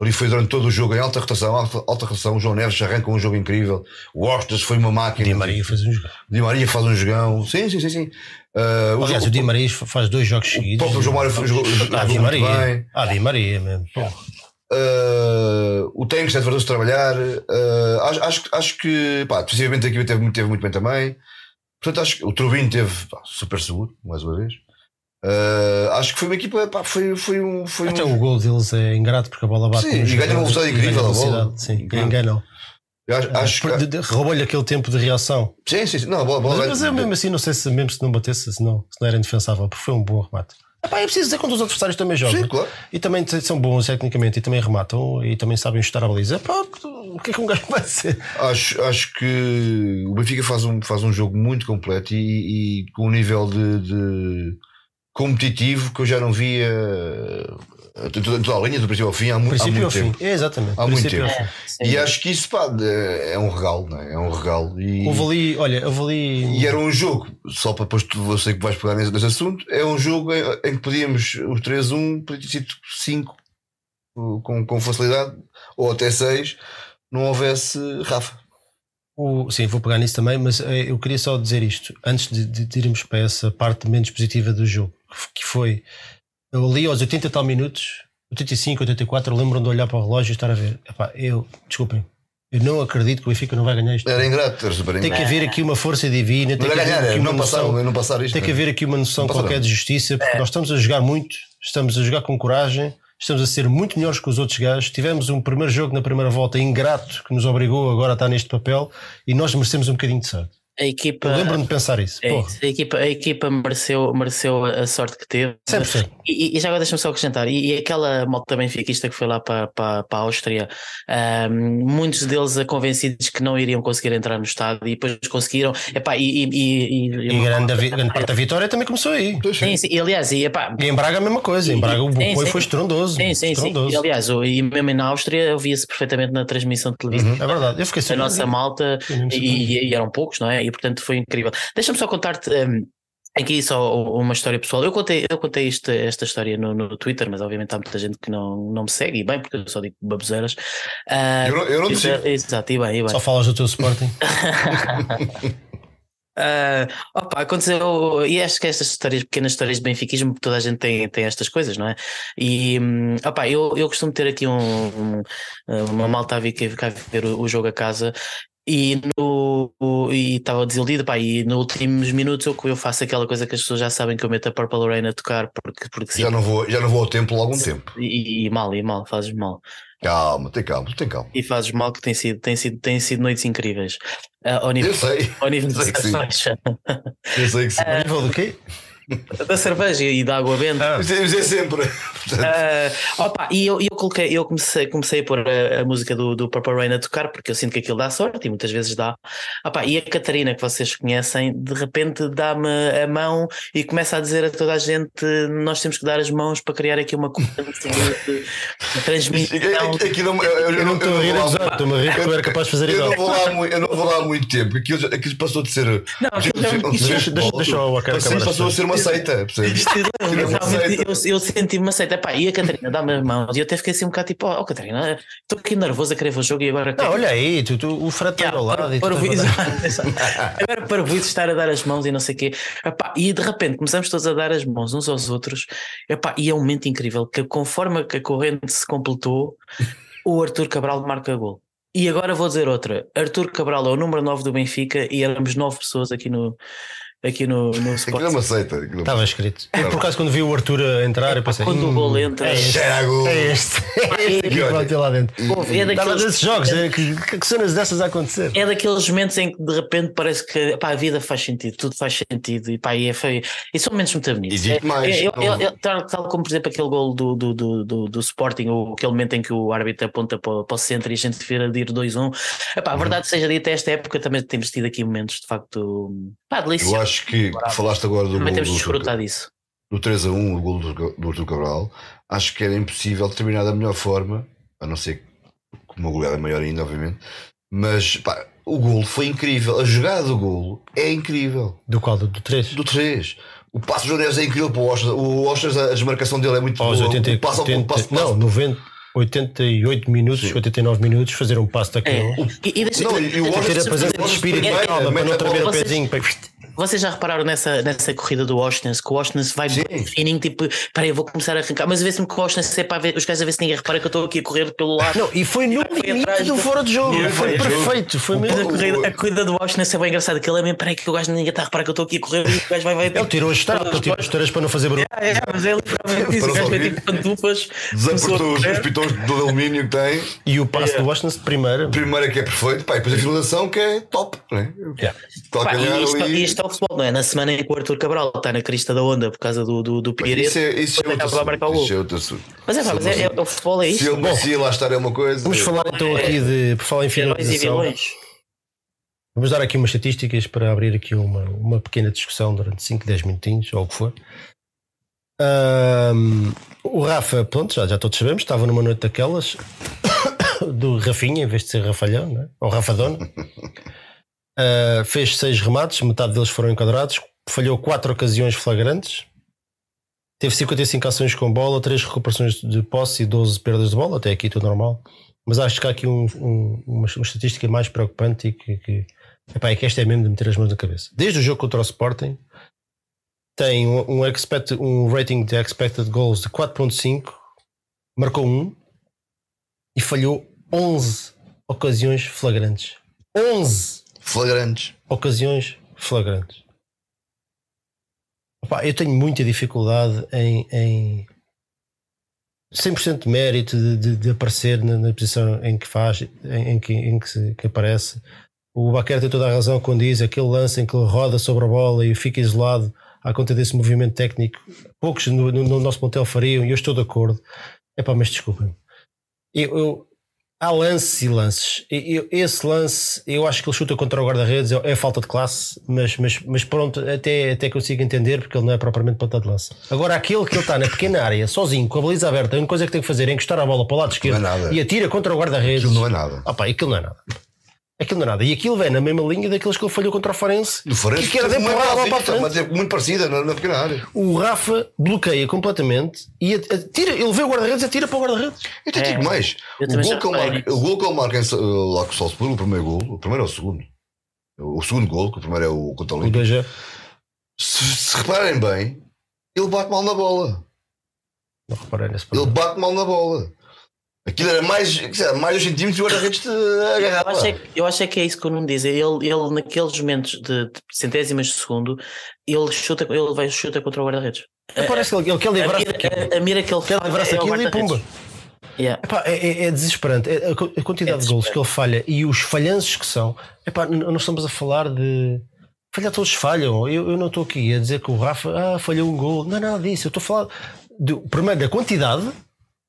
Ali foi durante todo o jogo em alta rotação, alta, alta rotação. O João Neves arranca um jogo incrível. O Ostas foi uma máquina. Di Maria faz um jogo. Di Maria faz um jogão. Sim, sim, sim. sim. O Aliás, jogo- o Di Maria faz dois jogos o seguidos. próprio João Mário jogou, jogou Ah, Di Maria. bem. Ah, Di Maria mesmo. Uh, o Tengs está de trabalhar. Uh, acho, acho, acho que, pá, defensivamente a equipa teve, muito- teve muito bem também. Portanto, acho que o Trubin teve pá, super seguro, mais uma vez. Uh, acho que foi uma equipa, pá, foi, foi um. Foi Até um o gol deles é ingrato porque a bola bate. Sim, e ganha uma velocidade incrível a bola. Sim, Incrível. enganam. acho, acho que. Roubou-lhe aquele tempo de reação. Sim, sim, sim. Não, bola, bola Mas, mas eu mesmo assim não sei se mesmo se não batesse, se não, se não era indefensável, porque foi um bom remate. Epá, é preciso dizer quando os adversários também jogam. Sim, claro. E também são bons tecnicamente e também rematam e também sabem chutar a baliza. Pronto, o que é que um gajo vai ser? Acho, acho que o Benfica faz um, faz um jogo muito completo e, e com um nível de, de competitivo que eu já não via eh, toda a linha do princípio ao fim há, mu- há muito fim. tempo. É, exatamente. Há muito Princípio tempo. fim. É. E acho que isso pá, é um regalo, não é? É um regalo. E, Houve ali, olha, houve ali. e era um jogo, só para depois tu, você que vais pegar nesse, nesse assunto, é um jogo em, em que podíamos, os 3-1, podia ter sido 5 com, com facilidade, ou até 6, não houvesse Rafa. O- sim, vou pegar nisso também, mas eh, eu queria só dizer isto antes de, de- de irmos para essa parte menos positiva do jogo, que foi eu ali aos 80 e tal minutos, 85, 84, eu lembro-me de olhar para o relógio e estar a ver. Epá, eu, desculpem, eu não acredito que o Benfica não vai ganhar isto. Era ingrato, era super Tem que haver aqui uma força divina, tem que haver ganhar, aqui é uma não passar, noção, não passar isto. tem que é? haver aqui uma noção qualquer de justiça, porque nós estamos a jogar muito, estamos a jogar com coragem, estamos a ser muito melhores que os outros gajos. Tivemos um primeiro jogo na primeira volta ingrato que nos obrigou agora a estar neste papel e nós merecemos um bocadinho de sorte. A equipa. Eu lembro-me de pensar isso. é a equipa, a equipa mereceu, mereceu a sorte que teve. 100%. E, e já agora deixa-me só acrescentar, e, e aquela malta benfiquista que foi lá para, para, para a Áustria, ahm, muitos deles a convencidos que não iriam conseguir entrar no estádio e depois conseguiram. Epá, e, e, e, e- E grande, a vi- grande parte da vitória também começou aí. Pois sim. Sim, sim, e aliás, e, epá, E em Braga a mesma coisa. Em Braga o Sim, apoio sim. foi estrondoso. sim, sim, sim. estrondoso. E, aliás, o- e mesmo na Áustria via-se perfeitamente na transmissão de televisão. É verdade. Eu fiquei A nossa malta Sim, e, e eram poucos, não é? E portanto foi incrível. Deixa-me só contar-te hum, aqui só uma história pessoal. Eu contei, eu contei isto- esta história no, no Twitter, mas obviamente há muita gente que não, não me segue, e bem, porque eu só digo baboseiras. Ah, Eu não- eu não te isso- sigo. Exato, e bem, e bem. Só falas do teu Sporting. Ah, opa, aconteceu, e acho que estas histórias, pequenas histórias de benfiquismo, toda a gente tem, tem estas coisas, não é? E hum, opa, eu, eu costumo ter aqui um, um- uma malta a vir, que cá ver o, o jogo a casa. E no e estava desiludido, pá, e nos últimos minutos eu, eu faço aquela coisa que as pessoas já sabem que eu meto a Purple Rain a tocar porque, porque sim, Já não, vou, já não vou ao templo há algum tempo. e, e mal, e mal, fazes mal. Calma, tem calma, tem calma. E fazes mal que tem sido, tem sido, tem sido noites incríveis. Ah, ao nível, Eu sei, ao nível sei que sim. eu sei que sim. A nível do quê? da cerveja e da água benta. Mas é é sempre. Ah, opa, e eu, eu coloquei, eu comecei, comecei a pôr a, a música do, do Purple Rain a tocar porque eu sinto que aquilo dá sorte e muitas vezes dá. Opa, e a Catarina, que vocês conhecem, de repente dá-me a mão e começa a dizer a toda a gente: nós temos que dar as mãos para criar aqui uma corrente de, de transmissão. não- eu, eu Eu não estou a rir, exato. Estou-me a rir porque eu era capaz de fazer eu igual. não vou lá eu não vou lá há muito tempo. Aquilo, aquilo passou de ser. Não, aquilo isso- Deixa, deixa, deixa uma seita. percebes? Eu, eu senti uma seita. Epá, e a Catarina dá-me as mãos e eu até fiquei assim um bocado tipo: Oh, Catarina, estou aqui nervoso a querer ver o jogo e agora. Não, olha aí, tu, tu, o está Yeah, ao lado para, e tu para dar-. Agora para o estar a dar as mãos e não sei o quê. Epá, e de repente começamos todos a dar as mãos uns aos outros. Epá, e é um momento incrível que conforme a corrente se completou, o Arthur Cabral marca gol. E agora vou dizer outra. Arthur Cabral é o número 9 do Benfica e éramos 9 pessoas aqui no, aqui no, no Aquilo é uma seita. aquilo- Estava escrito. Eu, por acaso, quando vi o Arthur a entrar, eu pensei. Quando o "Hum, gol entra, É este. É este. É este que vai ter lá dentro. É Estava daqueles- desses jogos, é, que, que, que cenas dessas a acontecer. É daqueles momentos em que de repente parece que pá, a vida faz sentido, tudo faz sentido e, pá, e, é feio. e são momentos muito bonitos. E digo É- mais, é- eu- não- eu- eu- tal, tal como, por exemplo, aquele gol do, do, do, do, do Sporting, ou aquele momento em que o árbitro aponta para, para o centro e a gente vira de ir 2-1. Epá, Uhum. A verdade seja dita, esta época também temos tido aqui momentos de facto pá, Eu deliciosos. Acho que falaste agora do Também gol temos de do, desfrutar disso. do 3 a 1, o gol do, do Artur Cabral. Acho que era impossível terminar da melhor forma, a não ser com uma goleada maior ainda, obviamente. Mas pá, o gol foi incrível. A jogada do gol é incrível. Do qual? Do 3? Do 3. O passo do Neves é incrível para o Ostras. O Ostras, a desmarcação dele é muito Aos boa. 80, o passo, 80 o passo, não, 90, 88 minutos, Sim. 89 minutos, fazer um passo daquele. É. E, e deixa- Não, e- e o deixa- Ostras- Ter a deixa- presença de Ostras espírito primeiro, calma, para mete não a tremer o bola- vocês- pezinho. para- Vocês já repararam nessa, nessa corrida do Austin, que o Austin vai fininho, tipo, peraí, eu vou começar a arrancar, mas vê-se-me que o Austin é para ver, os gajos a ver se ninguém repara que eu estou aqui a correr pelo lado. Não, e foi no Foi limite do fora de jogo. Yeah, Foi foi jogo. perfeito. Foi Mas a mesmo. corrida, a corrida do Austin é bem engraçada, que ele é mesmo, peraí, que o gajo ninguém está a reparar que eu estou aqui a correr e o gajo vai, vai. Ele tirou as estrelas, ele tirou as estrelas para não fazer barulho. É, é, mas é literalmente isso, o gajo vai tipo pantufas, a Desapertou os, os pitões de alumínio que tem. E o passo do Washington de primeira. Primeiro é que é perfeito, pá, e depois a finalização que é top, não é? Yeah. Calcanhar Pá, e isto, ali. Isto é o futebol, não é? Na semana em que o Arthur Cabral está na crista da onda por causa do, do, do Piareto, Isso é, isso é depois outro acaba marcar o gol. isso é outro assunto. Mas é, pá, Se mas ele é, é, o futebol é Se isto. ele merecia lá estar é uma coisa. Vamos falar então aqui de. Por falar em e finalização. Vamos dar aqui umas estatísticas para abrir aqui uma, uma pequena discussão durante 5, 10 minutinhos, ou o que for. Ahm, o Rafa, pronto, já, já todos sabemos, estava numa noite daquelas do Rafinha, em vez de ser Rafalhão, né? ou Rafadona. Ah, fez seis remates, metade deles foram enquadrados, falhou quatro ocasiões flagrantes, teve 55 ações com bola, 3 recuperações de posse e 12 perdas de bola, até aqui tudo normal. Mas acho que há aqui um- um- uma, uma estatística mais preocupante e que, que, epá, é que esta é mesmo de meter as mãos na cabeça. Desde o jogo contra o Sporting, tem um, um, expect, um rating de expected goals de 4.5, marcou um e falhou 11 ocasiões flagrantes. 11 Flagrantes. ocasiões flagrantes. Opa, eu tenho muita dificuldade em, em 100% de mérito de, de- de aparecer na, na posição em que faz, em, em que, em que, se- que aparece. O Baquer tem toda a razão quando diz aquele lance em que ele roda sobre a bola e fica isolado à conta desse movimento técnico. Poucos no, no- no nosso plantel fariam e eu estou de acordo. É pá, mas desculpem. Eu, eu- há lances e lances. Eu- esse lance, eu acho que ele chuta contra o guarda-redes, é, é falta de classe, mas, mas, mas pronto, até, até consigo entender porque ele não é propriamente ponta de lança. Agora, aquele que ele está na pequena área, sozinho, com a baliza aberta, a única coisa que tem que fazer é encostar a bola para o lado esquerdo Não é e atira contra o guarda-redes. Aquilo não é nada. Opa, aquilo não é nada. Aquilo não é nada. E aquilo vem na mesma linha daqueles que ele falhou contra o Farense. Do Farense, que era de teve uma empurrar a bola para a frente. mas é muito parecida na, na pequena área. O Rafa bloqueia completamente e atira, ele vê o guarda-redes e atira para o guarda-redes. Eu te É. digo mais. Eu O gol, que ele marca, o gol que ele marca em, lá com o Salzburgo, o primeiro gol, o primeiro ou o segundo? O segundo gol, que o primeiro é o contra o O Olímpico. 2 é. Se, se repararem bem, ele bate mal na bola. Não reparei nesse Ele problema. bate mal na bola. Aquilo era mais, mais 2 centímetros e o guarda-redes te Eu acho, é, eu acho é que é isso que o Nuno diz. Ele, ele naqueles momentos de, de centésimas de segundo, ele chuta, ele vai chuta contra o guarda-redes. Parece que ele, ele quer A livrar-se mira, daquilo. a, a mira que ele Quer faz livrar-se é o daquilo e pumba. Yeah. Epá, é, é- é desesperante. É- a, a quantidade É de gols que ele falha e os falhanços que são. Epá, não estamos a falar de. Falhar todos falham. Eu, eu não estou aqui a dizer que o Rafa ah, falhou um gol. Não é nada disso. Eu estou a falar do, primeiro da quantidade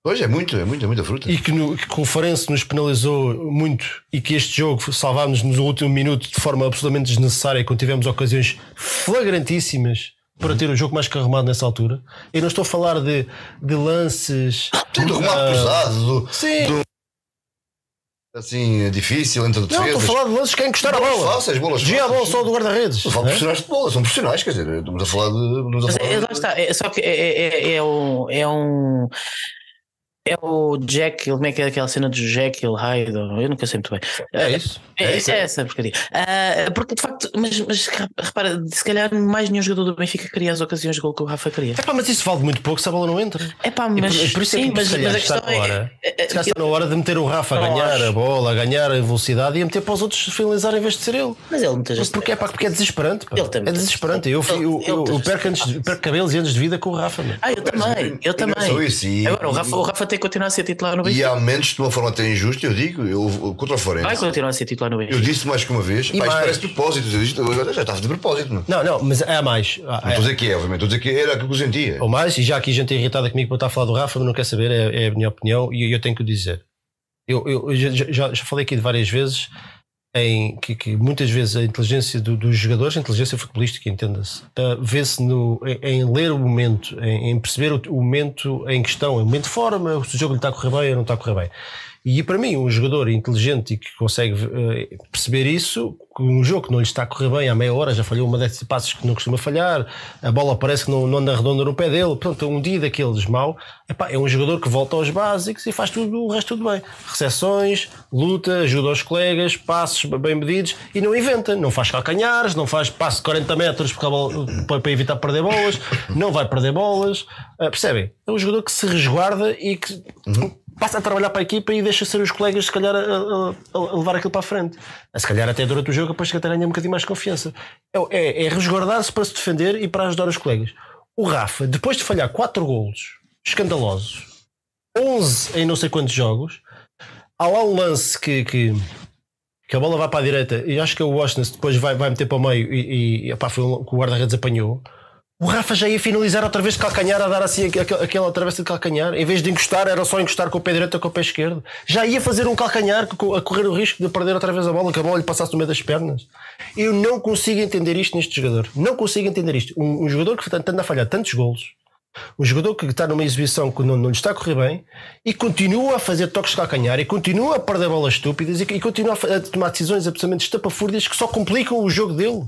Pois é muito, é muito, é muita fruta. e que, no, que o Farense nos penalizou muito e que este jogo salvámos no último minuto de forma absolutamente desnecessária quando tivemos ocasiões flagrantíssimas para ter o jogo mais carregado nessa altura. Eu não estou a falar de, de lances. Sim, do remate ah, cruzado, do, Sim, assim, difícil entre não, estou a defesas. falar de lances que é encostar a Bolas bola. fáceis, bolas Desvia a bola só do guarda-redes. Estou a falar de não é? profissionais de bola, são profissionais, quer dizer, estamos a falar de. Estamos a falar é, de- lá está, é, só que é, é, é, é um. É um é o Jekyll, como é que é aquela cena do Jekyll Hyde? Eu nunca sei muito bem. É isso. É, É é, isso. essa porcaria. Ah, porque de facto, mas, mas repara, se calhar mais nenhum jogador do Benfica queria as ocasiões de gol que o Rafa queria. Epá, mas isso vale muito pouco se a bola não entra. É pá, E mas por, por isso é sim, que mas, se calhar mas a está na é. hora. é- Se calhar está na hora de meter o Rafa a ganhar acho. a bola, a ganhar a velocidade e a meter para os outros finalizar em vez de ser ele. Mas ele muitas vezes. Porque é, pá, porque é desesperante. pá. Ele tem É desesperante. Eu, eu, Ele- eu, eu, perco, antes, perco cabelos e anos de vida com o Rafa. meu. Ah, eu também, eu E é também. só isso, e- Agora, o Rafa, o Rafa tem que continuar a ser titular no E Benfica. há momentos de uma forma até injusta, eu digo, eu, contra o Vai Forense. continuar a ser titular no Eu Benfica. disse mais que uma vez, E pá, mais. parece de propósito, eu disse, eu já estava de propósito, não. Não, não, mas há mais. Há- Não estou a é- dizer que é, obviamente, estou a dizer que era aquilo que eu sentia. ou mais, e já aqui gente irritada comigo para estar a falar do Rafa, mas não quer saber, é, é a minha opinião e eu tenho que o dizer. Eu, eu- eu já, já- já falei aqui de várias vezes em que, que muitas vezes a inteligência do- dos jogadores, a inteligência futebolística, entenda-se, uh, vê-se no- em, em ler o momento, em, em perceber o, o momento em questão, o momento de forma, se o jogo lhe está a correr bem ou não está a correr bem. E para mim, um jogador inteligente e que consegue eh, perceber isso, um jogo que não lhe está a correr bem há meia hora, já falhou uma dessas passos que não costuma falhar, a bola parece que não, não anda redonda no pé dele, pronto, um dia daqueles mau, epá, é um jogador que volta aos básicos e faz tudo, o resto tudo bem. Recepções, luta, ajuda aos colegas, passos bem medidos e não inventa, não faz calcanhares, não faz passo de 40 metros bola- para, evitar perder bolas, não vai perder bolas, Ah, percebem? É um jogador que se resguarda e que passa a trabalhar para a equipa e deixa ser os colegas, se calhar, a, a- a levar aquilo para a frente. Se calhar, até durante o jogo, depois que até ganha um bocadinho mais confiança. É, é, é resguardar-se para se defender e para ajudar os colegas. O Rafa, depois de falhar 4 golos escandalosos, 11 em não sei quantos jogos, há lá um lance que, que, que a bola vai para a direita e acho que é o Washington depois vai, vai meter para o meio e, e foi que o guarda-redes apanhou. O Rafa já ia finalizar outra vez de calcanhar, a dar assim aquela, travessa de calcanhar. Em vez de encostar, era só encostar com o pé direito ou com o pé esquerdo. Já ia fazer um calcanhar a correr o risco de perder outra vez a bola, que a bola lhe passasse no meio das pernas. Eu não consigo entender isto neste jogador. Não consigo entender isto. Um, um jogador que anda a falhar tantos golos, um jogador que está numa exibição que não, não lhe está a correr bem e continua a fazer toques de calcanhar e continua a perder bolas estúpidas e, e continua a, a tomar decisões absolutamente estapafúrdias que só complicam o jogo dele.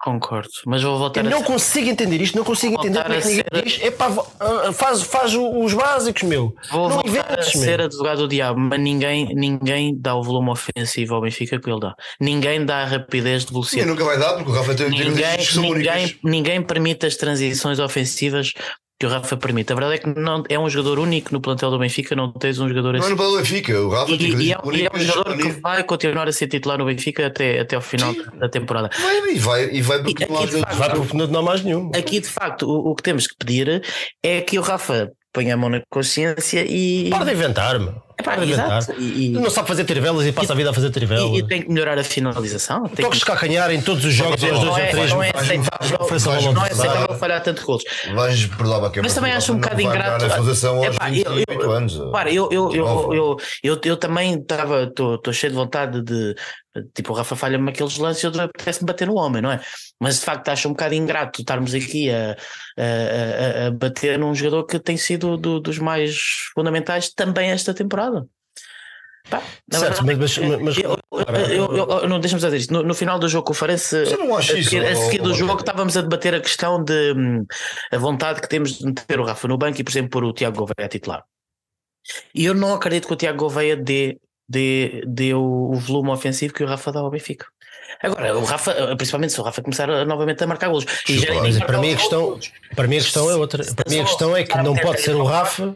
Concordo, mas vou voltar Eu a não consigo entender isto, não consigo Vou entender como é ninguém ser- diz. Epá, vo- faz, faz os básicos, meu. Vou não voltar a ser meu. advogado do diabo, mas ninguém, ninguém dá o volume ofensivo ao Benfica que ele dá. Ninguém dá a rapidez de E velocidade. nunca vai dar, porque o Rafa tem Ninguém, ninguém, ninguém permite as transições ofensivas que o Rafa permite. A verdade é que não, é um jogador único no plantel do Benfica, não tens um jogador Não é assim. no Paulo Benfica, o Rafa E, e é, e é um jogador que vai continuar a ser titular no Benfica até, até ao final da temporada. Vai, e vai, e vai porque E não aqui, de jogadores- Vai porque não não há mais nenhum. Aqui, de facto, o, o que temos que pedir é que o Rafa ponha a mão na consciência e. Para de inventar, meu. Epá, exato. E, Tu não sabe fazer trivelas e passa a vida a fazer trivelas. e, e tem que melhorar a finalização. Tem Toques que... calcanhar em todos os jogos, Não ou é, três. não é aceitável, não é aceitável falhar tanto golos. Vais perdoar a quebra. Mas também acho um Não bocado ingrato. dar a realização aos Epá, 28 anos. Para, eu, eu, eu, eu, eu também estava, estou cheio de vontade de. Tipo, o Rafa falha-me aqueles lances e eu apetece-me bater no homem, não é? Mas de facto acho um bocado ingrato estarmos aqui a, a, a- a bater num jogador que tem sido do- dos mais fundamentais também esta temporada. Pá, na Certo, verdade mas- é que mas- mas- eu, eu, eu- eu- não deixa-me dizer isto. No, no final do jogo com o Farense, Mas não a isso, seguir, a ó, seguir do jogo estávamos a debater a questão de hum, a vontade que temos de meter o Rafa no banco e, por exemplo, pôr o Tiago Gouveia a titular. E eu não acredito que o Tiago Gouveia dê, dê, dê o, o volume ofensivo que o Rafa dá ao Benfica. Agora, o Rafa, principalmente se o Rafa começar a- novamente a marcar golos. E já Mas para mim a questão, para mim a questão é outra. Para mim a questão é que não pode ser o Rafa.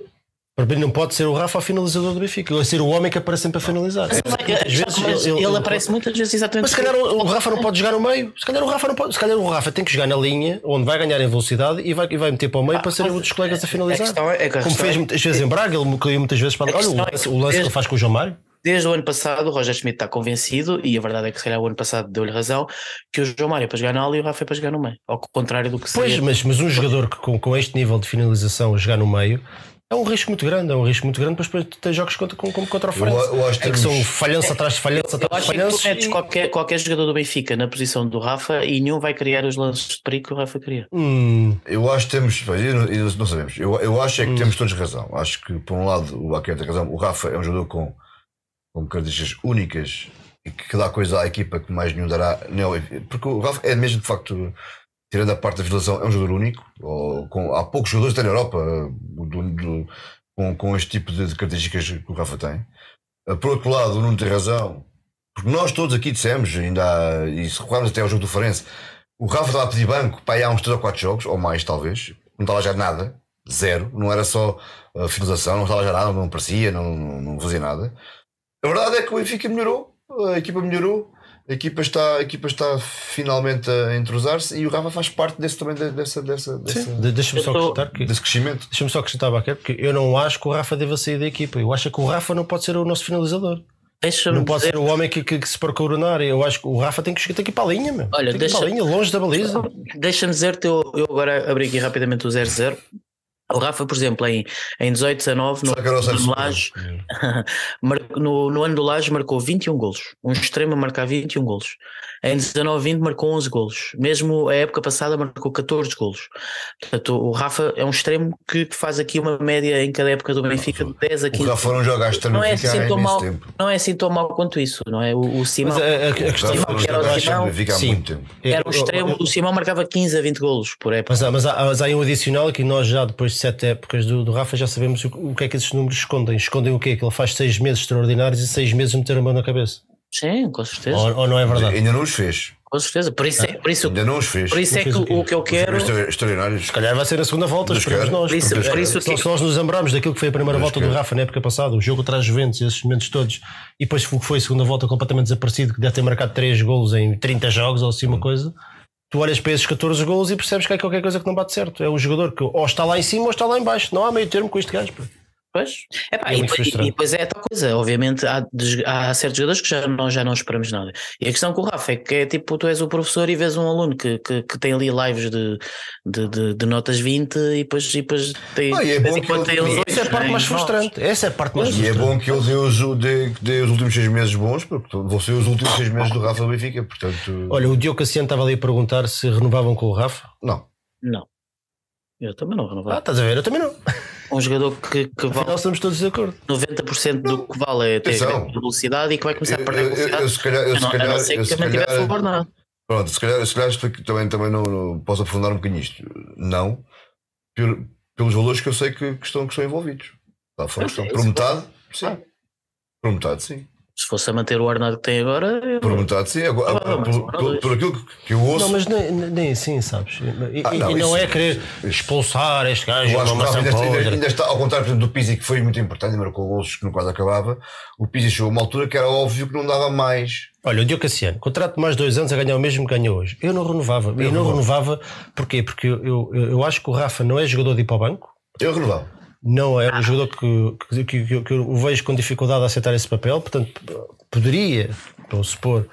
Para mim não pode ser o Rafa o finalizador do Benfica. Vai ser o homem que aparece sempre a finalizar. Mas, Muitas mas vezes ele, ele- aparece muitas vezes exatamente. Mas se calhar o, o Rafa não pode jogar no meio. Se calhar o Rafa não pode. Se calhar o Rafa tem que jogar na linha onde vai ganhar em velocidade e vai, e vai meter para o meio para serem outros colegas a finalizar. é- é Como fez é- muitas vezes em Braga, ele caiu muitas vezes para. Olha o é lance, que o lance que ele faz com o João Mário. Desde o ano passado, o Roger Schmidt está convencido, e a verdade é que se calhar o ano passado deu-lhe razão, que o João Mário é para jogar na ala e o Rafa é para jogar no meio. Ao contrário do que Pois, seria. mas, mas um jogador que com, com este nível de finalização a jogar no meio é um risco muito grande. É um risco muito grande, mas depois tu tens jogos contra, como, como contra o Farense. Eu- eu acho que é que temos- são falhança atrás de falhança Eu atrás acho de que tu falhança. metes qualquer, qualquer jogador do Benfica na posição do Rafa e nenhum vai criar os lances de perigo que o Rafa cria. Hum, Eu acho que temos, não, não sabemos. Eu, eu acho é que Hum. temos todos razão. Acho que, por um lado, o Baquete tem razão. O Rafa é um jogador com, com características únicas e que dá coisa à equipa que mais nenhum dará. Não, porque o Rafa é mesmo, de facto, tirando a parte da violação, é um jogador único. Ou, com, há poucos jogadores até na Europa uh, do- do- com, com este tipo de, características que o Rafa tem. Uh, Por outro lado, o Nuno tem razão. Porque nós todos aqui dissemos, ainda há, e se recuarmos até ao jogo do Farense, o Rafa estava a pedir banco para há uns 3 ou 4 jogos, ou mais talvez, não estava já nada, zero, não era só a finalização, não estava já nada, não aparecia, não, não, não fazia nada. A verdade é que o Benfica melhorou, a equipa melhorou, a equipa está, a equipa está finalmente a entrosar-se e o Rafa faz parte desse também de- dessa, dessa, dessa- de- Deixa-me só acrescentar que. desse crescimento. Deixa-me só acrescentar, Baquer, porque eu não acho que o Rafa deva sair da equipa. Eu acho que o Rafa não pode ser o nosso finalizador. Não pode dizer- ser o homem que, que, que se procura na área. Eu acho que o Rafa tem que, que ir para a linha, meu. Olha, tem que ir para a deixa- linha, longe da baliza. Deixa-me dizer-te, eu, eu agora abri aqui rapidamente o 0-0. O Rafa, por exemplo, em, em 18, 19, no, Será que era o Sérgio no, Laje, no, no ano do Laje marcou 21 golos. Um extremo a marcar 21 golos. Em 19, 20 marcou 11 golos. Mesmo a época passada marcou 14 golos. Portanto, o Rafa é um extremo que faz aqui uma média em cada época do Benfica de 10 a O 15. Rafa não joga a Não é, assim tão mal, tempo. não é assim tão mal quanto isso, não é? O, o Simão, Mas a, a- a O questão não que era o Simão, sim. era um extremo, o Simão marcava 15 a 20 golos por época. Mas, há, mas, há, mas há um adicional que nós já depois de sete épocas do, do Rafa já sabemos o, o que é que esses números escondem. Escondem o quê? Que ele faz seis meses extraordinários e seis meses meter a mão na cabeça. Sim, com certeza. Ou, ou não é verdade? Ainda não os fez. Com certeza. Por isso, é, por isso, Ainda não os fez. por isso é que o o que eu quero. Extra- Extraordinários. Se calhar vai ser a segunda volta, esperamos nós. Por isso- por que- se nós nos lembrarmos daquilo que foi a primeira volta do. Rafa na época passada, o jogo atrás Juventus, esses momentos todos, e depois o que foi a segunda volta completamente desaparecido, que deve ter marcado 3 golos em 30 jogos ou assim uma coisa. Tu olhas para esses 14 golos e percebes que há qualquer coisa que não bate certo. É um jogador que ou está lá em cima ou está lá em baixo. Não há meio termo com este gajo. pá. Pois. Epá, É e, depois- e depois é a tal coisa, obviamente há, há certos jogadores que já não, já não esperamos nada. E a questão com o Rafa é que é tipo, tu és o professor e vês um aluno que, que, que tem ali lives de, de, de, de notas 20 e depois, e depois tem, Ah, e é bom que ele- tem uns e dois, Essa é a parte mais novos. frustrante. Essa é a parte mais E é frustrante. bom que ele dê os, dê, dê os últimos seis meses bons, porque vão ser os últimos seis meses do Rafa Benfica, portanto. Olha, o Diogo Cassiano estava ali a perguntar se renovavam com o Rafa. Não. Não. Eu também não Ah, renovava. estás a ver? Eu também não. Um jogador que, que Afinal, vale estamos todos de acordo. 90% do que vale é ter velocidade e que vai começar a Eu, perder eu, eu, velocidade. eu se calhar. Eu, A se não, a calhar, não ser eu que se também tivesse calhar- o Bernardo. Pronto, se calhar, se calhar explico- também, também não, não posso aprofundar um bocadinho isto. Não, pel- pelos valores que eu sei que, que estão, que estão envolvidos. Lá fora estão. Por metade, sim. Ah. Por metade, sim. Se fosse a manter o Arnaldo que tem agora, eu- Por metade, sim. Agora, Ah, por, um por- dois. por aquilo que- eu ouço. Não, mas nem, nem assim, sabes? E, Ah, e- não, e não isso- é querer expulsar este gajo, Eu acho que ainda, ainda, ainda está, ao contrário por exemplo, do Pizzi, que foi muito importante, marcou gols que no quase acabava. O Pizzi chegou a uma altura que era óbvio que não dava mais. Olha, o Diogo Cassiano, contrato de mais dois anos a ganhar o mesmo que ganha hoje. Eu não renovava. Eu, não renovava. renovava, porquê? Porque eu, eu, eu acho que o Rafa não é jogador de ir para o banco. Eu renovava. Não é um jogador que, que, que, que- eu vejo com dificuldade a aceitar esse papel, portanto, poderia, vou supor,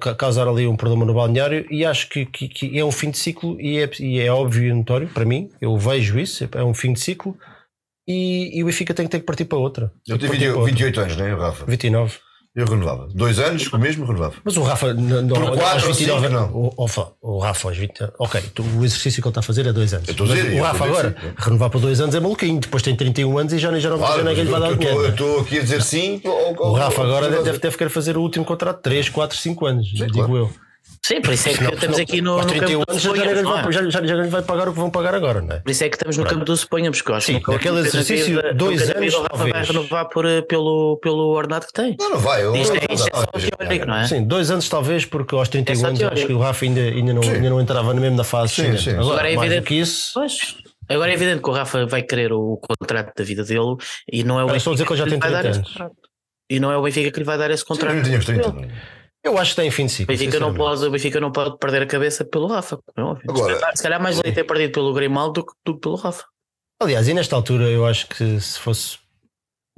ca- causar ali um problema no balneário. E acho que, que, é um fim de ciclo e é, e é óbvio e notório para mim. Eu vejo isso, é um fim de ciclo e, e o Benfica tem que ter que partir para outra. Eu tenho partir 20 para outra. 28 anos, não é, Rafa? 29. Eu renovava. Dois anos, com o mesmo, renovava. Mas o Rafa, não, não, Por quatro aos ou cinco, não. O, o, o Rafa aos 20 Ok, tu- o exercício que ele está a fazer é dois anos. Eu estou a dizer, o Rafa dizer, agora, sim. renovar para dois anos é maluquinho. Depois tem 31 anos e já, já não vai Claro, dizer ninguém lhe vai dar dinheiro. eu estou aqui a dizer sim. O Rafa agora deve, deve querer fazer o último contrato de 3, 4, 5 anos, digo claro. eu. Sim, por isso é que Senão- estamos senão, aqui no, no 31 campo do anos já, já, vai, já, já, já vai pagar o que vão pagar agora, não é? Por isso é que estamos no campo do Suponhamos, porque eu acho Sim, que naquele exercício, vida- dois anos, o Rafa vai talvez. renovar por, eh, pelo, pelo ordenado que tem. Não, não vai. Eu, Isto é, eu- isto é só eu- teórico, não é? Sim, dois anos talvez, porque aos 31 É anos acho que o Rafa ainda, ainda, não, Sim. ainda não entrava mesmo na fase. Sim, sim. Agora, Agora é mais do evidente- que isso. Pois. Agora é evidente que o Rafa vai querer o contrato da vida dele e não é o Olha, estou a dizer que ele já lhe tem vai dar 30 esse anos. contrato. E não é o Benfica que lhe vai dar esse Sim, contrato. eu tinha os 30. Ele. Eu acho que tem fim de O ciclo. Benfica, não pode, o Benfica não pode perder a cabeça pelo Rafa. como é óbvio. Agora- se, calhar, mais valia ter perdido pelo Grimaldo do que, do que pelo Rafa. Aliás, e nesta altura eu acho que se fosse.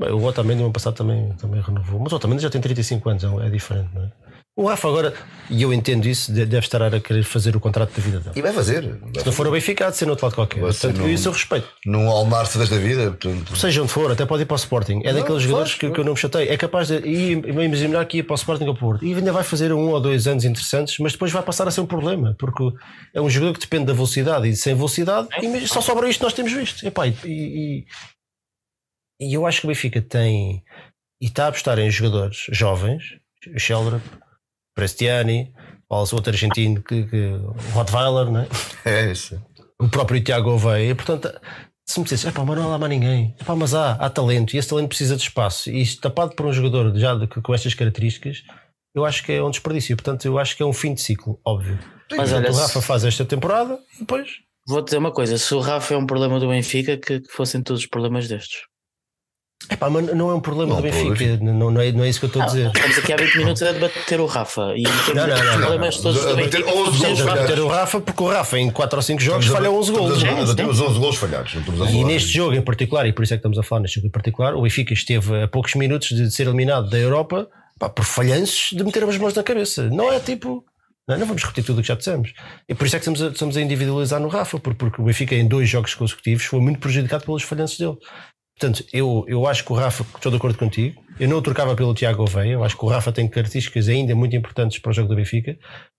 Bem, o Otamendi no ano passado também, também renovou, mas o Otamendi já tem 35 anos, é- é diferente, não é? O Rafa agora, e eu entendo isso, de- deve estar a querer fazer o contrato da vida dele. E vai fazer. Se não for o Benfica, há de ser no outro lado qualquer. Vai Portanto, num- isso eu respeito. Num Almarce desta vida. Portanto, Seja onde for, até pode ir para o Sporting. É Não, daqueles jogadores que, que eu não me chatei. É capaz de ir, imaginar que ia para o Sporting ou para o Porto. E ainda vai fazer um ou dois anos interessantes, mas depois vai passar a ser um problema, porque é um jogador que depende da velocidade e sem velocidade, e só sobra isto que nós temos visto. Epá, e, e, e eu acho que o Benfica tem e está a apostar em jogadores jovens, o Sheldon, Prestiani, fala-se outro argentino, que, que, o Rottweiler, né? é isso. o próprio Tiago Oveia. E, portanto, se me dissesse, "Epá, mas não há lá mais ninguém, Epá, mas há, há talento e esse talento precisa de espaço. E isto tapado por um jogador já de- com estas características, eu acho que é um desperdício. Portanto, eu acho que é um fim de ciclo, óbvio. Mas Portanto, olha, o Rafa faz esta temporada e depois. Vou dizer uma coisa: se o Rafa é um problema do Benfica, que, que fossem todos os problemas destes. Epá, mas não é um problema Não, do Benfica, não, não, é, não é isso que eu estou a dizer. Estamos aqui há 20 minutos a debater o Rafa e temos Não, não, não, não, problemas todos do A bater Benfica. 11 todos gols, temos Estamos a falhados. bater o Rafa porque o Rafa em 4 ou 5 jogos falha 11 gols. Estamos a ter os 11 gols falhados. E neste jogo em particular, e por isso é que estamos a falar neste jogo em particular, o Benfica esteve a poucos minutos de ser eliminado da Europa pá, por falhanços de meter as mãos na cabeça. Não é tipo. Não, não vamos repetir tudo o que já dissemos. E por isso é que estamos a, estamos a individualizar no Rafa, por- porque o Benfica em dois jogos consecutivos foi muito prejudicado pelos falhanços dele. Portanto, eu, eu acho que o Rafa, estou de acordo contigo, eu não o trocava pelo Tiago Oveia, eu acho que o Rafa tem características ainda muito importantes para o jogo do Benfica.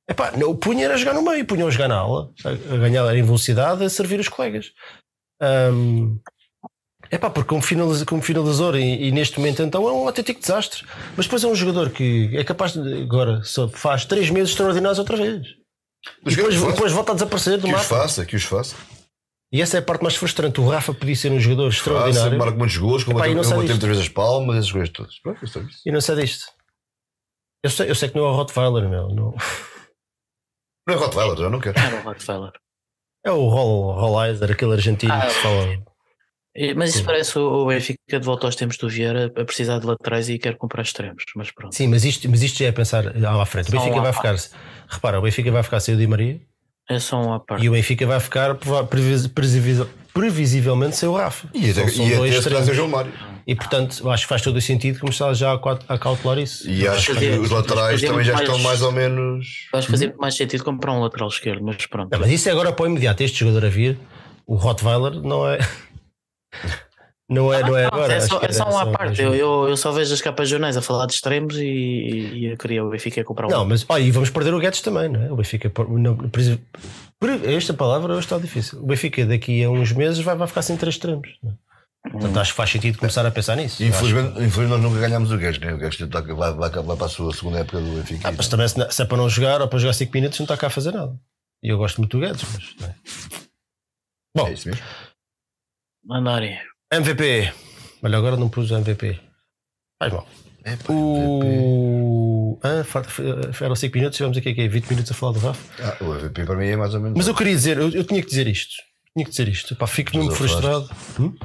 Epá, não, o punha era jogar no meio, punha a jogar na aula, a, ganhar em velocidade, a servir os colegas. Ahm, epá, porque como, finaliza, como finalizador e, e neste momento então é um autêntico desastre. Mas depois é um jogador que é capaz de agora só faz três meses extraordinários outra vez. Os E depois, que os depois volta a desaparecer do Que os mapa. faça, que os faça. E essa é a parte mais frustrante. O Rafa podia ser um jogador extraordinário marca muitos gols, como Epá, e não eu disto. muitas vezes as palmas, essas coisas todas. Pronto, é e não sei disto. Eu sei, eu sei que não é o Rottweiler, meu. Não. Não é Rottweiler, já não quero. Era o Rockefeller. É o Roll, Rollizer, aquele argentino Ah, que se fala. E- Mas isso Sim. parece o Benfica de volta aos tempos do Vieira a precisar de laterais e quer comprar extremos. Mas pronto. Sim, mas isto, mas isto já é pensar lá à frente. O Benfica vai ficar. Repara, o Benfica vai ficar sem o Di Maria. É só um à parte. E o Benfica vai ficar previs- previsivelmente sem o Rafa. E até, São- são e até dois traz o João Mário. E portanto, acho que faz todo o sentido começar já a, a cautelar isso. E acho que os laterais também já estão mais- ou menos. Acho que fazia muito mais sentido comprar um lateral esquerdo, mas pronto. Não, mas isso é agora para o imediato. Este jogador a vir, o Rottweiler, não é. Não é, não é agora. é só, é só um só parte. Eu, eu, eu só vejo as capas jornais a falar de extremos e, e eu queria o Benfica comprar um. Não, mas olha, e vamos perder o Guedes também, não é? O Benfica. por- não, esta palavra hoje está difícil. O Benfica daqui a uns meses vai, vai ficar sem três extremos. não é? Portanto, acho que faz sentido começar a pensar nisso. Infelizmente, infelizmente nós nunca ganhámos o Guedes, né? O Guedes tá- vai, vai, vai para a sua segunda época do Benfica. Ah, mas também se, se é para não jogar ou para jogar 5 minutos, não está cá a fazer nada. E eu gosto muito do Guedes, mas. Não é? Bom, é isso mesmo. Mandarem. MVP. Olha, agora não pus MVP. Faz mal. É, pá, O. Ah, eram 5 minutos, tivemos aqui, aqui 20 minutos a falar do Rafa. Ah, o MVP para mim é mais ou menos. Mas eu queria dizer, eu, eu tinha que dizer isto. Tinha que dizer isto. Pá, fico mesmo frustrado. Hum?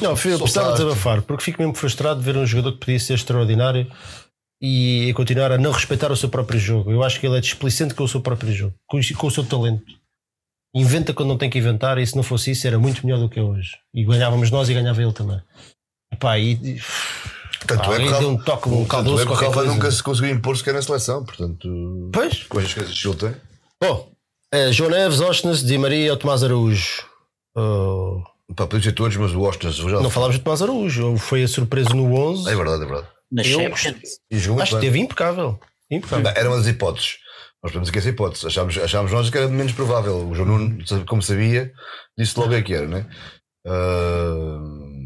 Não, eu precisava desabafar, porque fico mesmo frustrado de ver um jogador que podia ser extraordinário e continuar a não respeitar o seu próprio jogo. Eu acho que ele é displicente com o seu próprio jogo, com o seu talento. Inventa quando não tem que inventar, e se não fosse isso, era muito melhor do que é hoje. E ganhávamos nós e ganhava ele também. E pá, e, e- Tanto pá, é que deu um Rafa- toque, um caldoso, é que o nunca se conseguiu impor sequer na seleção, portanto. Pois, Coisas que ele tem. bom, é, João Neves, Osnes, Di Maria ou Tomás Araújo. Oh, Pá, podemos dizer todos, mas o Ostras já. não falámos de Tomás Araújo, foi a surpresa no 11. É verdade, é verdade. Na Eu- Champions. E jogou Acho que teve impecável. impecável. Não, Era uma das hipóteses. Nós podemos aqui essa hipótese. Achámos, achámos nós que era menos provável. O João Nuno, como sabia, disse logo é que era, né? Ah,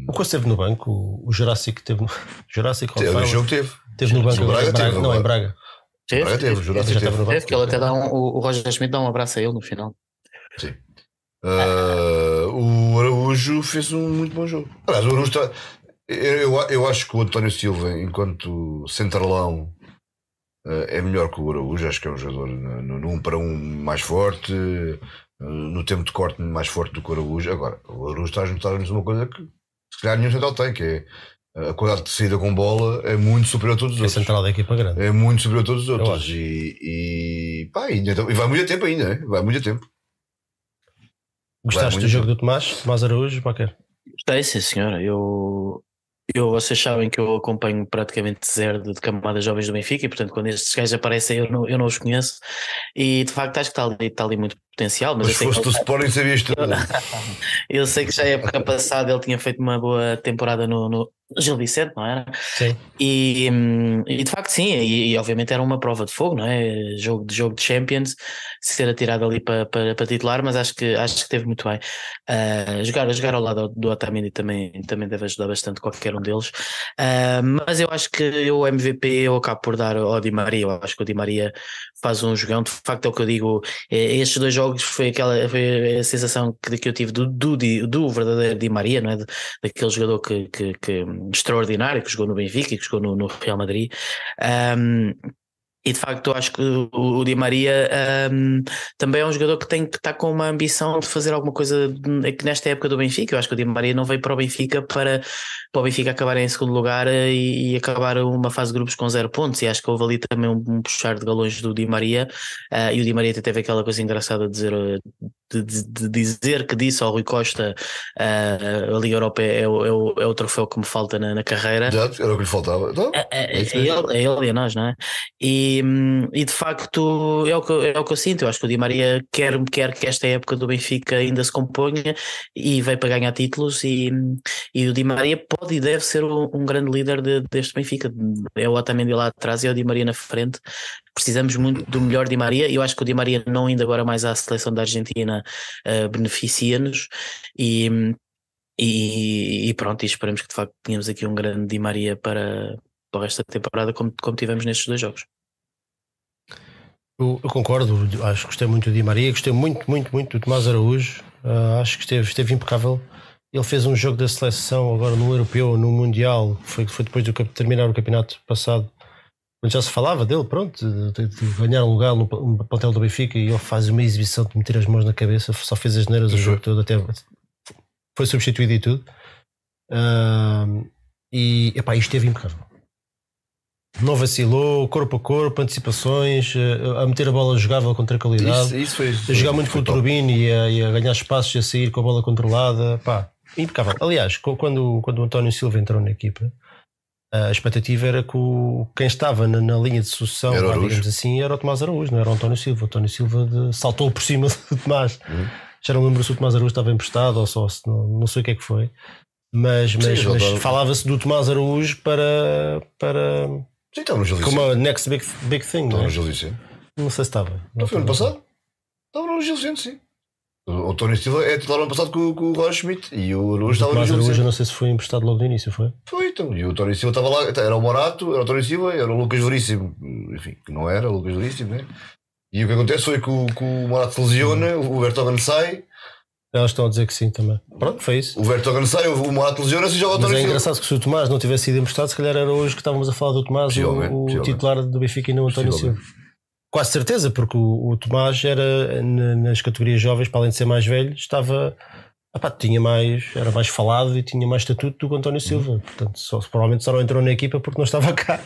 O Costa esteve no banco, o- Jurássico teve no. Jurássico teve, o jogo teve. teve no banco O Braga em Braga. teve, não, em. Braga. Teve, Braga teve, teve. estava no Teve, banco. que ele até dá um, o, o Roger Schmidt dá um abraço a ele no final. Sim. Ah, o Araújo fez um muito bom jogo. Aliás, o Araújo está. Eu, eu, eu acho que o António Silva, enquanto centralão, é melhor que o Araújo. Acho que é um jogador no, no, no um para um mais forte, ah, no tempo de corte mais forte do que o Araújo. Agora, o Araújo está a juntar-nos uma coisa que se calhar nenhum central tem, que é a qualidade de saída com bola é muito superior a todos os É outros. central da equipa grande. É muito superior a todos os outros. E, e, pá, e, então- e vai muito tempo ainda, né? vai muito tempo. Gostaste muito do jogo bem. do Tomás? Tomás Araújo? Qualquer. Gostei, sim, senhora. Eu, eu, vocês sabem que eu acompanho praticamente zero de, camadas jovens do Benfica e, portanto, quando estes gajos aparecem, eu não, eu não os conheço. E de facto, acho que está ali, está ali muito potencial. Mas, Mas eu, que do ele- Sporting, sabias tudo. eu sei que já a época passada ele tinha feito uma boa temporada no, no Gil Vicente, não era? Sim. E, e de facto, sim, e, e obviamente era uma prova de fogo, não é? Jogo de jogo de Champions, ser atirado ali para, para, para titular, mas acho que, acho que teve muito bem. Ah, jogar, jogar ao lado do Otamendi também, também deve ajudar bastante qualquer um deles. Ah, mas eu acho que eu, o MVP, eu acabo por dar ao Di Maria. Eu acho que o Di Maria faz um jogão. De facto, é o que eu digo. eh, Estes dois jogos foi aquela foi a sensação que, que eu tive do, do, do verdadeiro Di Maria, não é? Daquele jogador que, que, que extraordinário que jogou no Benfica e que jogou no, no Real Madrid. Ahm, e de facto, eu acho que o, o Di Maria ahm, também é um jogador que tem que estar com uma ambição de fazer alguma coisa é que nesta época do Benfica. Eu acho que o Di Maria não veio para o Benfica para, para o Benfica acabar em segundo lugar eh, e, e acabar uma fase de grupos com zero pontos. E acho que houve ali também um, um puxar de galões do Di Maria. ah, e o Di Maria até teve aquela coisa engraçada de dizer, eh, de, de- de dizer que disse ao Rui Costa ah, a Liga Europa é, o- é o, é o troféu que me falta na, na carreira. Exato, era o que lhe faltava. Então, É, é- É é ele, é ele e a nós, não é? E, hum, e de facto é o, que, é o que eu sinto. Eu acho que o Di Maria quer, quer que esta época do Benfica ainda se componha e veio para ganhar títulos. E, e o Di Maria pode e deve ser um, um grande líder de- deste Benfica. É o Otamendi lá atrás e é o Di Maria na frente. Precisamos muito do melhor Di Maria. Eu acho que o Di Maria, não indo agora mais à seleção da Argentina, eh, beneficia-nos. E, e, e pronto, e esperamos que de facto tenhamos aqui um grande Di Maria para, para o resto da temporada, como, como tivemos nestes dois jogos. Eu, eu concordo, acho que gostei muito do Di Maria, gostei muito, muito, muito do Tomás Araújo. Ah, acho que esteve, esteve impecável. Ele fez um jogo da seleção agora no Europeu, no Mundial, foi, foi depois de terminar o campeonato passado. Quando já se falava dele, pronto, de, de- ganhar um lugar no, no plantel do Benfica e ele faz uma exibição de meter as mãos na cabeça, só fez as neiras o jogo todo, até foi substituído e tudo. Ah, e epá, isto esteve impecável. Não vacilou, corpo a corpo, antecipações, eh, a meter a bola jogável com tranquilidade. Isso, isso foi. a jogar muito com o Turbino e a, e a ganhar espaços e a sair com a bola controlada. Pá, impecável. Aliás, quando, quando o António Silva entrou na equipa, a expectativa era que o, quem estava na, na linha de sucessão, Araújo. digamos assim, era o Tomás Araújo, não era o António Silva. O António Silva de- saltou por cima do Tomás. Uhum. Já não lembro se o Tomás Araújo estava emprestado ou só, se não, não sei o que é que foi. Mas, mas, mas falava-se do Tomás Araújo para, para Sim, estava no Gil como a next big, big thing. Estava no é? Gil Vicente. não sei se estava. Não foi ano passado? Estava no Gil Vicente, sim. O Tony Silva é titular ano passado com, com o Roger Schmidt e o Araújo estava no Gil Vicente. não sei se foi emprestado logo no início, foi? Foi então. E o Tony Silva estava lá, era o Morato, era o Tony Silva, era o Lucas Veríssimo, enfim, que não era o Lucas Veríssimo, né? E o que acontece foi que o, que o Morato se lesiona, o Vertogen sai, Elas estão a dizer que sim também. Pronto, foi isso. o Vertogen sai, o Morato lesiona-se e joga o Mas é engraçado que se o Tomás não tivesse sido emprestado, se calhar era hoje que estávamos a falar do Tomás, o, Possivelmente, o possivelmente. titular do Benfica e não o António Silva. Quase certeza, porque o, o Tomás era na- nas categorias jovens, para além de ser mais velho, estava. epá, tinha mais, era mais falado e tinha mais estatuto do que o António Silva. Portanto, só, provavelmente só não entrou na equipa porque não estava cá.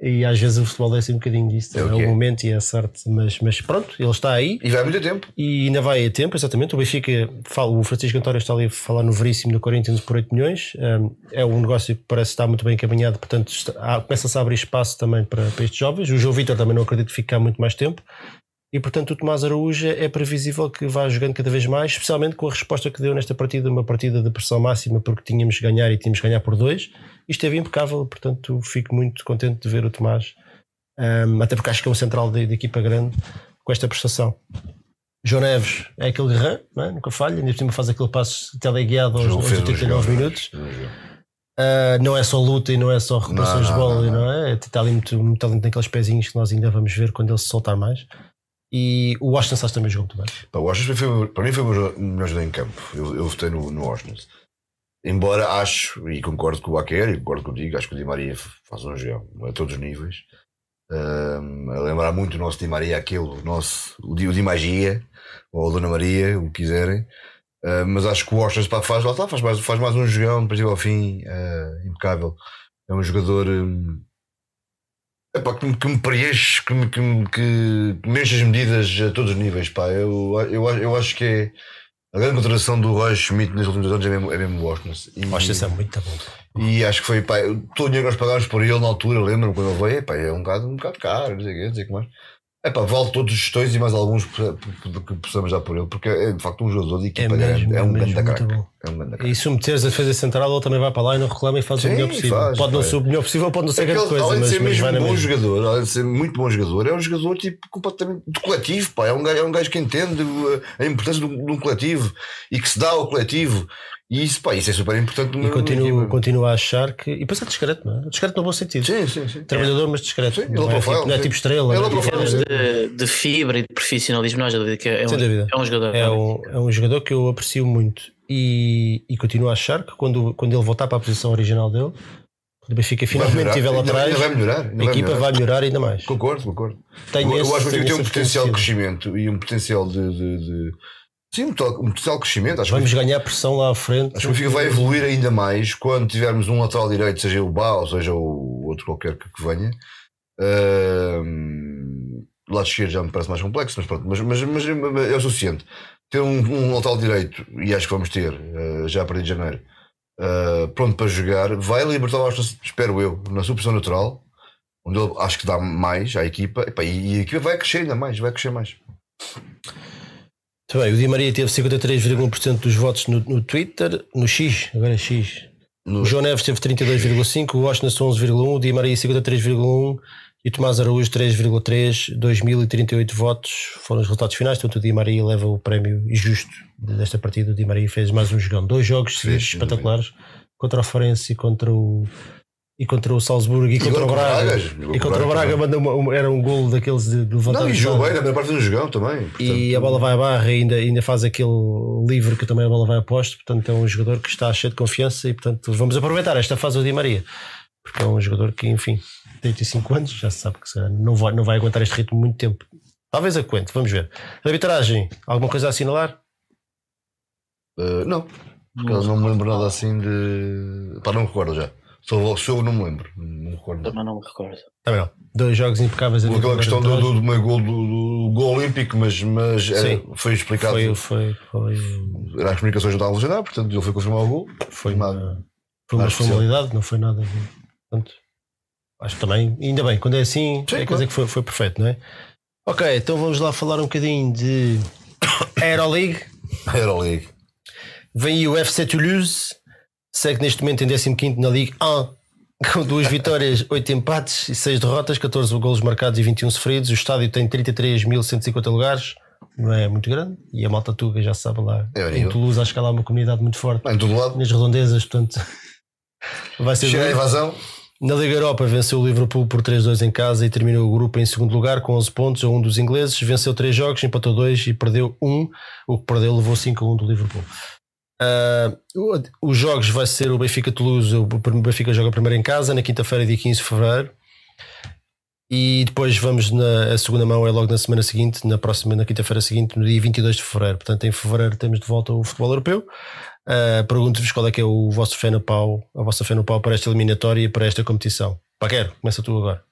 E às vezes o futebol é assim um bocadinho disso. É É, o é. momento e é a sorte. Mas, mas pronto, ele está aí. E vai muito tempo. E ainda vai a tempo, exatamente. O Benfica, fala, o Francisco António está ali a falar no Veríssimo do Corinthians por 8 milhões. É um negócio que parece estar muito bem encaminhado, portanto, começa-se a abrir espaço também para, para estes jovens. O João Vitor também não acredito que fique cá muito mais tempo. E portanto, o Tomás Araújo é previsível que vá jogando cada vez mais, especialmente com a resposta que deu nesta partida, uma partida de pressão máxima, porque tínhamos que ganhar e tínhamos que ganhar por dois. E esteve impecável, portanto, fico muito contente de ver o Tomás. Um, até porque acho que é um central de, de equipa grande com esta prestação. João Neves é aquele guerreiro, não é? nunca falha, ainda por cima faz aquele passo teleguiado aos, João aos fez um 89 jogão, minutos. Uh, não é só luta e não é só recuperações Não, de bola, não, não, não, é? Está ali muito, muito talento naqueles pezinhos que nós ainda vamos ver quando ele se soltar mais. E o Washington Sass também jogou muito bem. O Washington foi, para mim foi o melhor jogador em campo. Eu, eu votei no, no Washington. Embora acho, e concordo com o Baquer, e concordo contigo, acho que o Di Maria faz um jogão a todos os níveis. Um, a lembrar muito o nosso Di Maria, aquele, o nosso, o Di, o Di Magia, ou a Dona Maria, o que quiserem. Uh, mas acho que o Washington pá, faz, lá está, faz, mais, faz mais um jogão, do princípio ao fim, uh, impecável. É um jogador um, epá, que, me- que me preenche, que me, que, me- que me as medidas a todos os níveis. Pá. Eu, eu, acho- eu acho que é a grande contratação do Roy Schmidt nos últimos anos é mesmo, é mesmo Washington. E, Washington é muito bom. e acho que foi, pá, todo o dinheiro que nós pagámos por ele na altura, lembro-me quando ele veio, pá, é um bocado, um bocado caro, não sei o quê, não sei o que mais. É pá, vale todos os gestões e mais alguns que possamos dar por ele, porque é de facto um jogador de É equipa grande, mesmo, é é um grande craque. É um grande craque. E se o meteres a defesa central, ele também vai para lá e não reclama e faz Sim, o melhor possível. faz, pode não ser o melhor possível, pode não ser grande Aquele, coisa, além de mas, ser mas mesmo na um bom jogador, além de ser muito bom jogador, é um jogador tipo completamente do coletivo, pá. É um gajo, é um gajo que entende uh, a importância de um, de um coletivo e que se dá ao coletivo. E isso, pá, isso é super importante no E continuo, continuo a achar que. E depois é discreto, não é? Discreto no bom sentido. Sim, sim, sim. Trabalhador, mas discreto. Sim, não, é profile, tipo, não é tipo estrela. É low tipo- profile, de, de fibra e de profissionalismo, não há dúvida que é um, Sem dúvida. é um jogador. É um, é um jogador que eu aprecio muito e, e continuo a achar que quando, quando ele voltar para a posição original dele, quando o Benfica finalmente estiver lá atrás, vai melhorar, a vai equipa melhorar. vai melhorar ainda mais. Concordo, concordo. Tenho eu, eu esse- acho que tem um potencial de crescimento e um potencial de. de, de- sim, um um de crescimento. Acho que Vamos ganhar pressão lá à frente. Acho que o Benfica vai evoluir ainda mais quando tivermos um lateral direito, seja o Bá ou seja o outro qualquer que, que venha. O lado esquerdo já me parece mais complexo, mas pronto, mas, mas, mas é o suficiente. Ter um, um lateral direito, e acho que vamos ter ah, já a partir de janeiro, ah, pronto para jogar, vai libertar o espero eu, na sua posição natural, onde ele acho que dá mais à equipa, e, e a equipa vai crescer ainda mais, vai crescer mais. Muito bem, o Di Maria teve 53,1% dos votos no, no Twitter, no X, agora é X. No- O João Neves teve 32,5%, o Washington 11,1%, o Di Maria 53,1% e o Tomás Araújo 3,3%, 2.038 votos foram os resultados finais. Portanto, o Di Maria leva o prémio justo desta partida. O Di Maria fez mais um jogão, dois jogos sem espetaculares contra o Forense e contra o. E contra o Salzburgo e, contra o Braga. Braga, E contra o Braga Braga uma- era um golo daqueles de, de levantar Não, e jogou bem, na primeira parte do jogão também. E portanto- a bola vai à barra e ainda, ainda faz aquele livre que também a bola vai a posto. Portanto, é um jogador que está cheio de confiança e, portanto, vamos aproveitar esta fase do Di Maria. Porque é um jogador que, enfim, tem 35 anos, já se sabe que se calhar não vai, não vai aguentar este ritmo muito tempo. Talvez aguente, vamos ver. Arbitragem, alguma coisa a assinalar? Uh, não, porque eu não me lembro nada assim de. Pá, não me recordo já. Sou, sou eu não me lembro. Não me recordo. Também não me recordo. Também não. Dois jogos impecáveis a aquela questão do, do, do meu gol, do, do gol olímpico, mas, mas era- Sim. foi explicado. Foi, foi, foi, Era as comunicações não estavam a legendar, portanto ele foi confirmar o gol. foi Nada. uma, foi uma formalidade, não foi nada. Portanto, acho que também, ainda bem, quando é assim, Sim, é claro. que foi, foi perfeito, não é? Ok, então vamos lá falar um bocadinho de Aeroleague. Euroleague. Vem aí o FC Toulouse, segue neste momento em 15 na Ligue 1, com duas vitórias, 8 empates e 6 derrotas, 14 golos marcados e 21 sofridos. O estádio tem 33.150 lugares, não é muito grande, e a Malta Tuga já sabe lá. É em horrível. Toulouse, acho que há lá uma comunidade muito forte, Bem, em todo lado. nas redondezas, portanto. Vai ser Chega a duro. evasão. Na Liga Europa venceu o Liverpool por 3-2 em casa e terminou o grupo em segundo lugar com 11 pontos a um dos ingleses. Venceu 3 jogos, empatou 2 e perdeu 1. O que perdeu levou 5 a 1 do Liverpool. O- os jogos vai ser o Benfica Toulouse. O Benfica joga primeiro em casa na quinta-feira, dia 15 de fevereiro. E depois vamos na a segunda mão, é logo na semana seguinte, na próxima, na quinta-feira seguinte, no dia 22 de fevereiro. Portanto, em fevereiro temos de volta o futebol europeu. Uh, Pergunto-vos qual é que é o vosso fé no pau, a vossa fé no pau para esta eliminatória e para esta competição. Paquero, começa tu agora.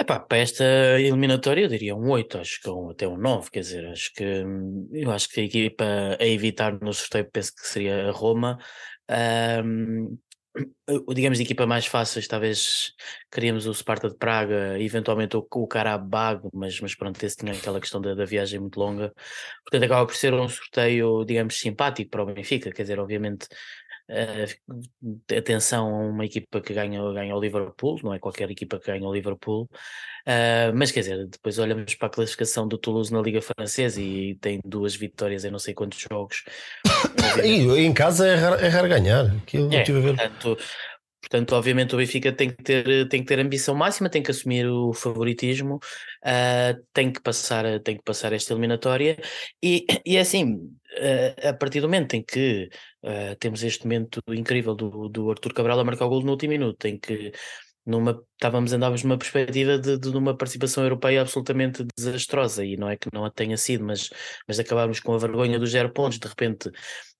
Epá, para esta eliminatória eu diria um 8, acho que um, até um 9, quer dizer, acho que eu acho que a equipa a evitar no sorteio penso que seria a Roma. O- digamos de equipa mais fáceis, talvez queríamos o Sparta de Praga, eventualmente o, o Karabag, mas, mas pronto, esse tinha aquela questão da, da viagem muito longa. Portanto, acaba por ser um sorteio, digamos, simpático para o Benfica, quer dizer, obviamente. Eh, atenção a uma equipa que ganha, ganha o Liverpool, não é qualquer equipa que ganha o Liverpool, Uh, mas quer dizer, depois olhamos para a classificação do Toulouse na Liga Francesa e tem duas vitórias em não sei quantos jogos. E em casa é raro, é raro ganhar. Aquilo é, ver. portanto, portanto, obviamente o Benfica tem que ter, tem que ter ambição máxima, tem que assumir o favoritismo, uh, tem, que passar, tem que passar esta eliminatória e, e é assim, uh, a partir do momento em que uh, temos este momento incrível do, do Arthur Cabral a marcar o gol no último minuto, em que numa, estávamos andávamos numa perspectiva de, de, de uma participação europeia absolutamente desastrosa e não é que não a tenha sido, mas, mas acabámos com a vergonha dos zero pontos, de repente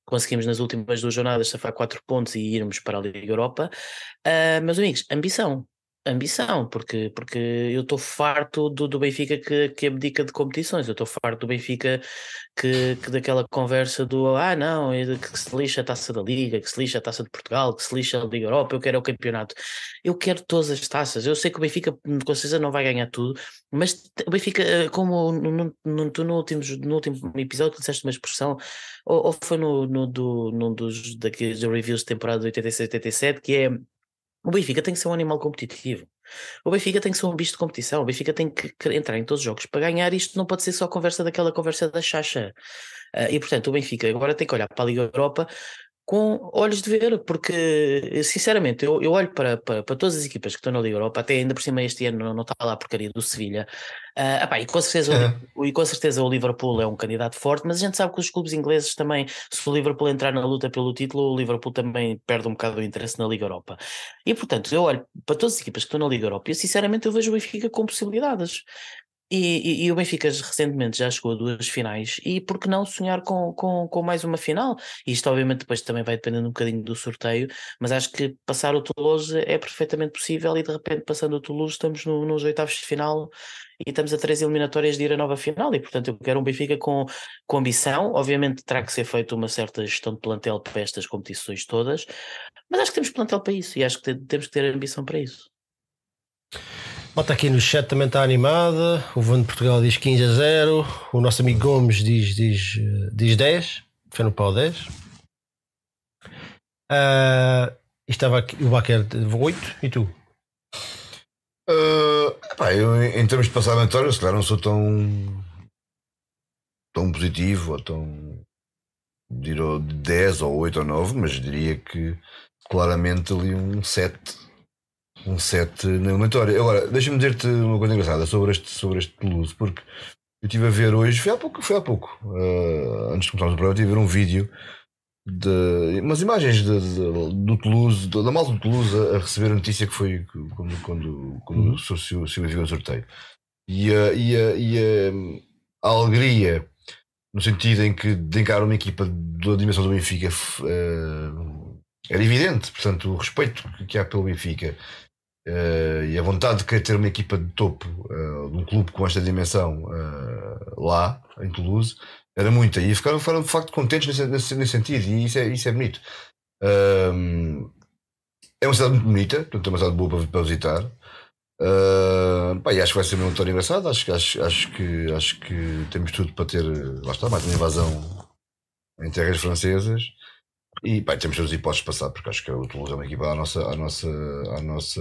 conseguimos nas últimas duas jornadas safar quatro pontos e irmos para a Liga Europa. Uh, meus amigos, ambição. Ambição, porque, porque eu estou farto do, do Benfica que, que abdica de competições, eu estou farto do Benfica que, que daquela conversa do ah não, que se lixa a taça da Liga, que se lixa a taça de Portugal, que se lixa a Liga Europa, eu quero o campeonato. Eu quero todas as taças, eu sei que o Benfica com certeza não vai ganhar tudo, mas o Benfica, como no, no, no, no, último, no último episódio tu disseste uma expressão, ou, ou foi no, no, do, num dos daqueles reviews de temporada de 86-87, que é o Benfica tem que ser um animal competitivo. O Benfica tem que ser um bicho de competição. O Benfica tem que entrar em todos os jogos para ganhar. Isto não pode ser só conversa daquela conversa da chacha. Uh, e portanto, o Benfica agora tem que olhar para a Liga Europa com olhos de ver, porque sinceramente eu, eu olho para, para, para, todas as equipas que estão na Liga Europa, até ainda por cima este ano não, não está lá a porcaria do Sevilha, uh, e, com certeza, é. o, e com certeza o Liverpool é um candidato forte, mas a gente sabe que os clubes ingleses também, se o Liverpool entrar na luta pelo título, o Liverpool também perde um bocado o interesse na Liga Europa. E portanto, eu olho para todas as equipas que estão na Liga Europa e sinceramente eu vejo o Benfica com possibilidades. E, e, e, o Benfica recentemente já chegou a duas finais e por que não sonhar com, com, com mais uma final? Isto obviamente depois também vai dependendo um bocadinho do sorteio, mas acho que passar o Toulouse é perfeitamente possível e de repente passando o Toulouse estamos no, nos oitavos de final e estamos a três eliminatórias de ir à nova final e portanto eu quero um Benfica com, com ambição, obviamente terá que ser feita uma certa gestão de plantel para estas competições todas, mas acho que temos plantel para isso e acho que temos que ter ambição para isso. Bota aqui no chat também está animada. O Vando de Portugal diz 15 a 0. O nosso amigo Gomes diz, diz, diz 10. Foi no pau 10. Uh, estava aqui o Baquer 8 e tu? Uh, pá, eu, em termos de passar a se calhar não sou tão tão positivo ou tão dirou 10 ou 8 ou 9, mas diria que claramente ali um 7 um 7 na eliminatória. Agora, deixa-me dizer-te uma coisa engraçada sobre este, sobre este Toulouse, porque eu estive a ver hoje, foi há pouco, foi há pouco, uh, antes de começarmos o programa, estive a ver um vídeo de umas imagens de, de, do Toulouse, de, da malta do Toulouse a, a, receber a notícia que foi quando, quando, quando uhum. o Silvio viu o sorteio. E, a, e, a, e a, a, alegria, no sentido em que de encarar uma equipa da dimensão do Benfica uh, era evidente, portanto, o respeito que há pelo Benfica eh, e a vontade de querer ter uma equipa de topo eh, de um clube com esta dimensão eh, lá, em Toulouse, era muita. E ficaram, foram de facto contentes nesse, nesse, nesse sentido, e isso é, isso é bonito. Ahm, é uma cidade muito bonita, portanto, é uma cidade boa para, para visitar. Ah, pá, e acho que vai ser uma vitória engraçada. Acho, acho, acho, que, acho que temos tudo para ter, lá está, mais uma invasão em terras francesas. E pá, temos todas as hipóteses de passar, porque acho que o Toulouse é uma equipa à nossa, à nossa, à nossa,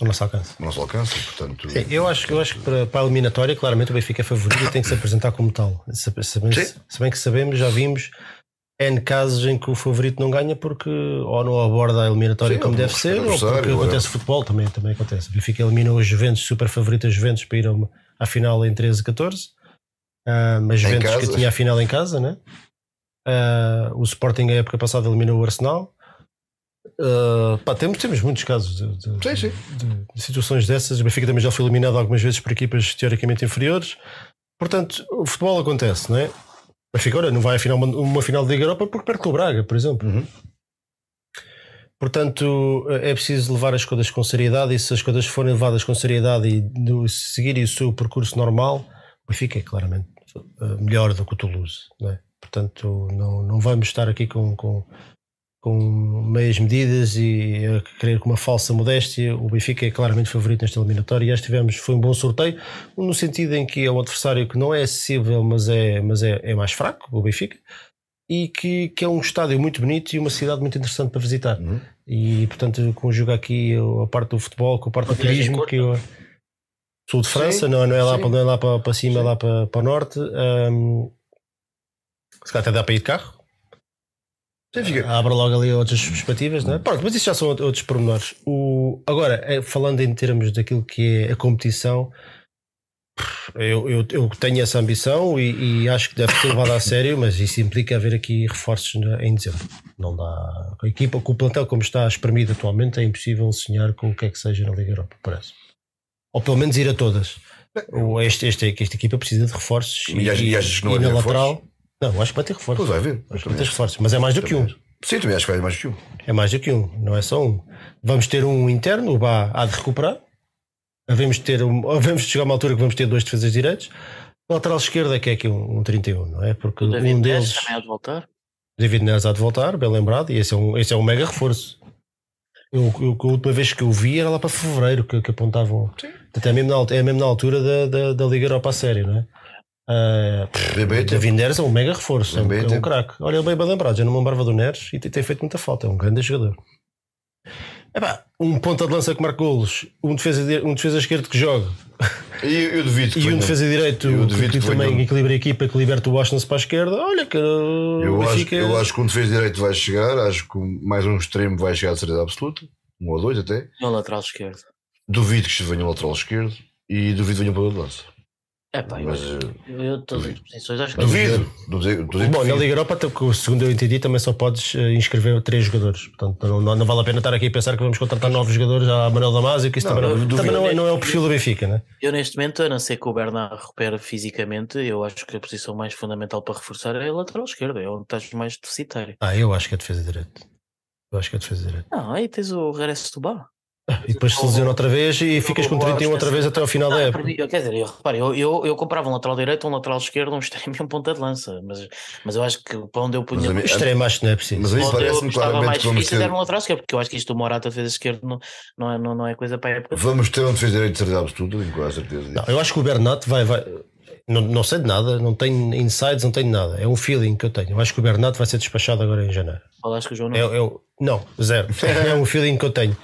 Ao nosso alcance. ao nosso alcance. Portanto, Sim, eu acho, que- eu acho que para, para a eliminatória, claramente o Benfica é favorito e tem que se apresentar como tal. Se, se bem, Sim. se bem que sabemos, já vimos N casos em que o favorito não ganha porque ou não aborda a eliminatória Sim, como deve não ser, ou o porque adversário, acontece futebol, também, também acontece. O Benfica eliminou os Juventus, super favoritas Juventus, para ir a uma- à final em 13 14. Ah, mas Juventus que tinha a final em casa, né? Ah, o Sporting a época passada eliminou o Arsenal. Ah, pá, temos, temos muitos casos de, de- Sim, sim. de- de situações dessas. O Benfica também já foi eliminado algumas vezes por equipas teoricamente inferiores. Portanto, o futebol acontece, não é? O Benfica agora não vai a final, uma, uma final da Liga Europa porque perde com o Braga, por exemplo. Uhum. Portanto, é preciso levar as coisas com seriedade e se as coisas forem levadas com seriedade e do- seguirem o seu percurso normal, o Benfica é claramente eh, melhor do que o Toulouse. Não é? Portanto, não, não vamos estar aqui com, com, com meias medidas e a querer com uma falsa modéstia. O Benfica é claramente favorito nesta eliminatória e já estivemos, foi um bom sorteio, no sentido em que é um adversário que não é acessível, mas é, mas é, é mais fraco, o Benfica, e que, que é um estádio muito bonito e uma cidade muito interessante para visitar. Uhum. E portanto conjuga aqui a parte do futebol com a parte do turismo, que eu, sul de França, Sim, não, não, é lá, sim. não é lá para, para cima, é Sim. lá para, para o norte. Ahm, se calhar até dá para ir de carro. Sim, fica- Abre logo ali outras perspectivas, não é? Pronto, mas isso já são outros pormenores. O, agora, eh, falando em termos daquilo que é a competição, eu, eu, eu tenho essa ambição e, e acho que deve ser levada a sério, mas isso implica haver aqui reforços na- em dezembro. Não dá. Com a equipa, com o plantel como está espremido atualmente, é impossível sonhar com o que é que seja na Liga Europa, parece. Ou pelo menos ir a todas. Este, este, esta equipa precisa de reforços. E e não vai na ter lateral. Não, acho que vai ter reforços. Pois vai ver. Acho que vai ter reforços. Mas é mais do que um. Sim, também acho que vai mais que um. É mais do que um, não é só um. Vamos ter um interno, o Bá há de recuperar. Havemos de, ter um, havemos de chegar a uma altura que vamos ter dois defesas direitos. Lateral esquerdo é que é aqui um, um 31, não é? Porque O David um deles, também há de voltar. David Neres, há de voltar, bem lembrado, e esse é um, esse é um mega reforço. Eu, eu- a última vez que eu vi era lá para fevereiro que, que apontavam. Até mesmo na, é mesmo na altura da, da, da Liga Europa a sério, não é? Bem, David Neres é um mega reforço, é um, é um craque. Olha, ele bem bem lembrado, já não me lembrava do Neres e tem, feito muita falta, é um grande jogador. Epá, um ponta de lança que marca golos, um defesa, di- um defesa esquerdo que joga E eu, eu duvido que e um defesa direito eu que, que que também venham- equilibra a equipa, que liberta o Washington para a esquerda. Olha que Eu acho, Benfica- eu acho que um defesa direito vai chegar, acho que um- mais um extremo vai chegar de certeza absoluta, um ou dois até. E o lateral esquerdo. Duvido que venha um lateral esquerdo e duvido que venha um ponta de lança. É pá, eu, Mas eu todas as duvido. posições acho que duvido. Duvido. duvido Bom, na. Liga Europa, até que, segundo eu entendi, também só podes eh, inscrever três jogadores. Portanto, não, não, não vale a pena estar aqui a pensar que vamos contratar novos jogadores à Manuel Damasio, que isso Não, também, não, também não, é, não é o perfil do Benfica, né? Eu neste momento, a não ser que o Bernard recupere fisicamente, eu acho que a posição mais fundamental para reforçar é a lateral esquerda, é onde estás mais deficitário. Ah, eu acho que é defesa direita. Eu acho que é defesa direita. Não, aí tens o regresso do Bar. E depois se lesiona outra vez e ficas com 31 outra vez até ao final da Não, época. para mim, quer dizer, eu, repare, eu, eu, eu comprava um lateral direito, um lateral esquerdo, um extremo e um ponta de lança, mas, mas eu acho que para onde eu punha. Mas a Extremo acho que não é preciso. Mas a eu parece-me claramente mais que ter, era um lateral esquerdo, porque eu acho que isto do Morata defesa esquerdo não, não, é, não, não é coisa para a época. vamos ter um defesa direito de certeza absoluta, tenho quase certeza. Não, eu acho que o Bernat vai. vai não, não sei de nada, não tenho insights, não tenho nada. É um feeling que eu tenho. Eu acho que o Bernat vai ser despachado agora em janeiro. Falaste que o João não. É, é o- não, zero. é um feeling que eu tenho.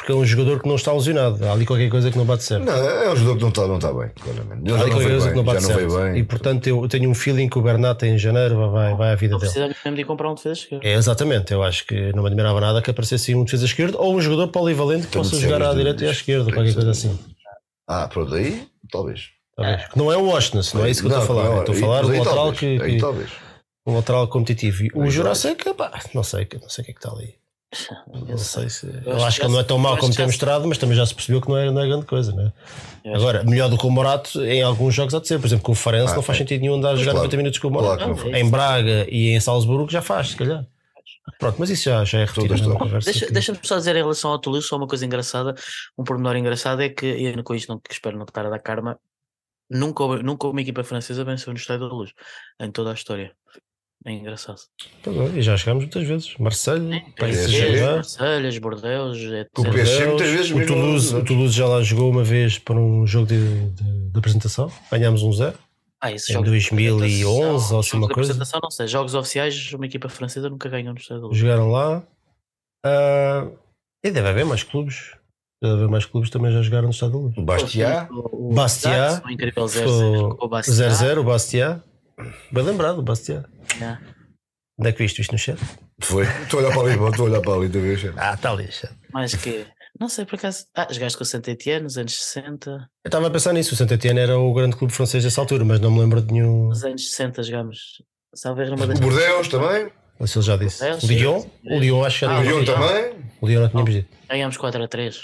Porque é um jogador que não está lesionado. Há ali qualquer coisa que não bate certo. Não, é um jogador que não está, não está bem, claramente. Há ali qualquer coisa que não bem, bate já não certo. bem. E portanto eu tenho um feeling que o Bernat em janeiro vai, vai, vai à vida Não dele. precisa mesmo de ir comprar um defesa esquerdo. É, exatamente, eu acho que não me admirava nada que aparecesse um defesa esquerdo ou um jogador polivalente que Tenho possa jogar à direita e à esquerda, qualquer coisa assim. Ah, pronto, aí talvez. Talvez. Não é o Washington, não é isso que eu estou a falar. não, estou a falar do lateral talvez, que, aí que- talvez. um lateral competitivo. E o pá, não sei, não sei o que é que está ali. Não sei se. Eu acho acho que que ele não é tão eu mau como tem mostrado, mas também já se percebeu que não é, não é grande coisa, né? Eu Agora, melhor do que o Morato em alguns jogos há de ser. Por exemplo, com o Farense Ah, não faz é. sentido nenhum andar a jogar claro. 90 minutos com o Claro Morato. não faz. em Braga e em Salzburgo já faz, se calhar. Pronto, mas isso já, já é repetido na estão. conversa. Deixa- Deixa-me só dizer em relação ao Toulouse só uma coisa engraçada, um pormenor engraçado é que, e com isto não que espero não estar a dar karma, nunca, nunca uma equipa francesa venceu no Estádio da Luz, em toda a história. É engraçado. É, E já chegámos muitas vezes. Marselha, PSG, PSG. Marselhas, Bordeaux, etc. O PSG muitas vezes o Toulouse, o Toulouse já lá jogou uma vez para um jogo de, de- de apresentação. Ganhámos um zero. Ah, esses Em jogos de 2011 ou assim jogos uma de coisa. apresentação, não sei. Jogos oficiais, uma equipa francesa nunca ganhou no Estádio. Jogaram lá. Ah, e deve haver mais clubes. Deve haver mais clubes que também já jogaram no Estado da Luz. Bastia. Bastia. Dax, incrível 0-0 Foi com o Bastia. 0-0, o Bastia. Bem lembrado, o Bastia. Yeah. Onde é que viste isto no chat? Foi. Estou a olhar para ali, estou a olhar para ali, estou a ver. Ah, está ali. chat. Mais que. Não sei, por acaso. Ah, jogaste com o Saint Etienne nos anos 60. Eu estava a pensar nisso. O Saint Etienne era o grande clube francês dessa altura, mas não me lembro de nenhum. Nos anos 60 jogámos. Talvez numa das. O Bordeaux também. Ou se ele já disse. O sim. Lyon? O Lyon acho que já Ah, O Lyon também. O Lyon não tínhamos dito. Ganhámos 4 a 3.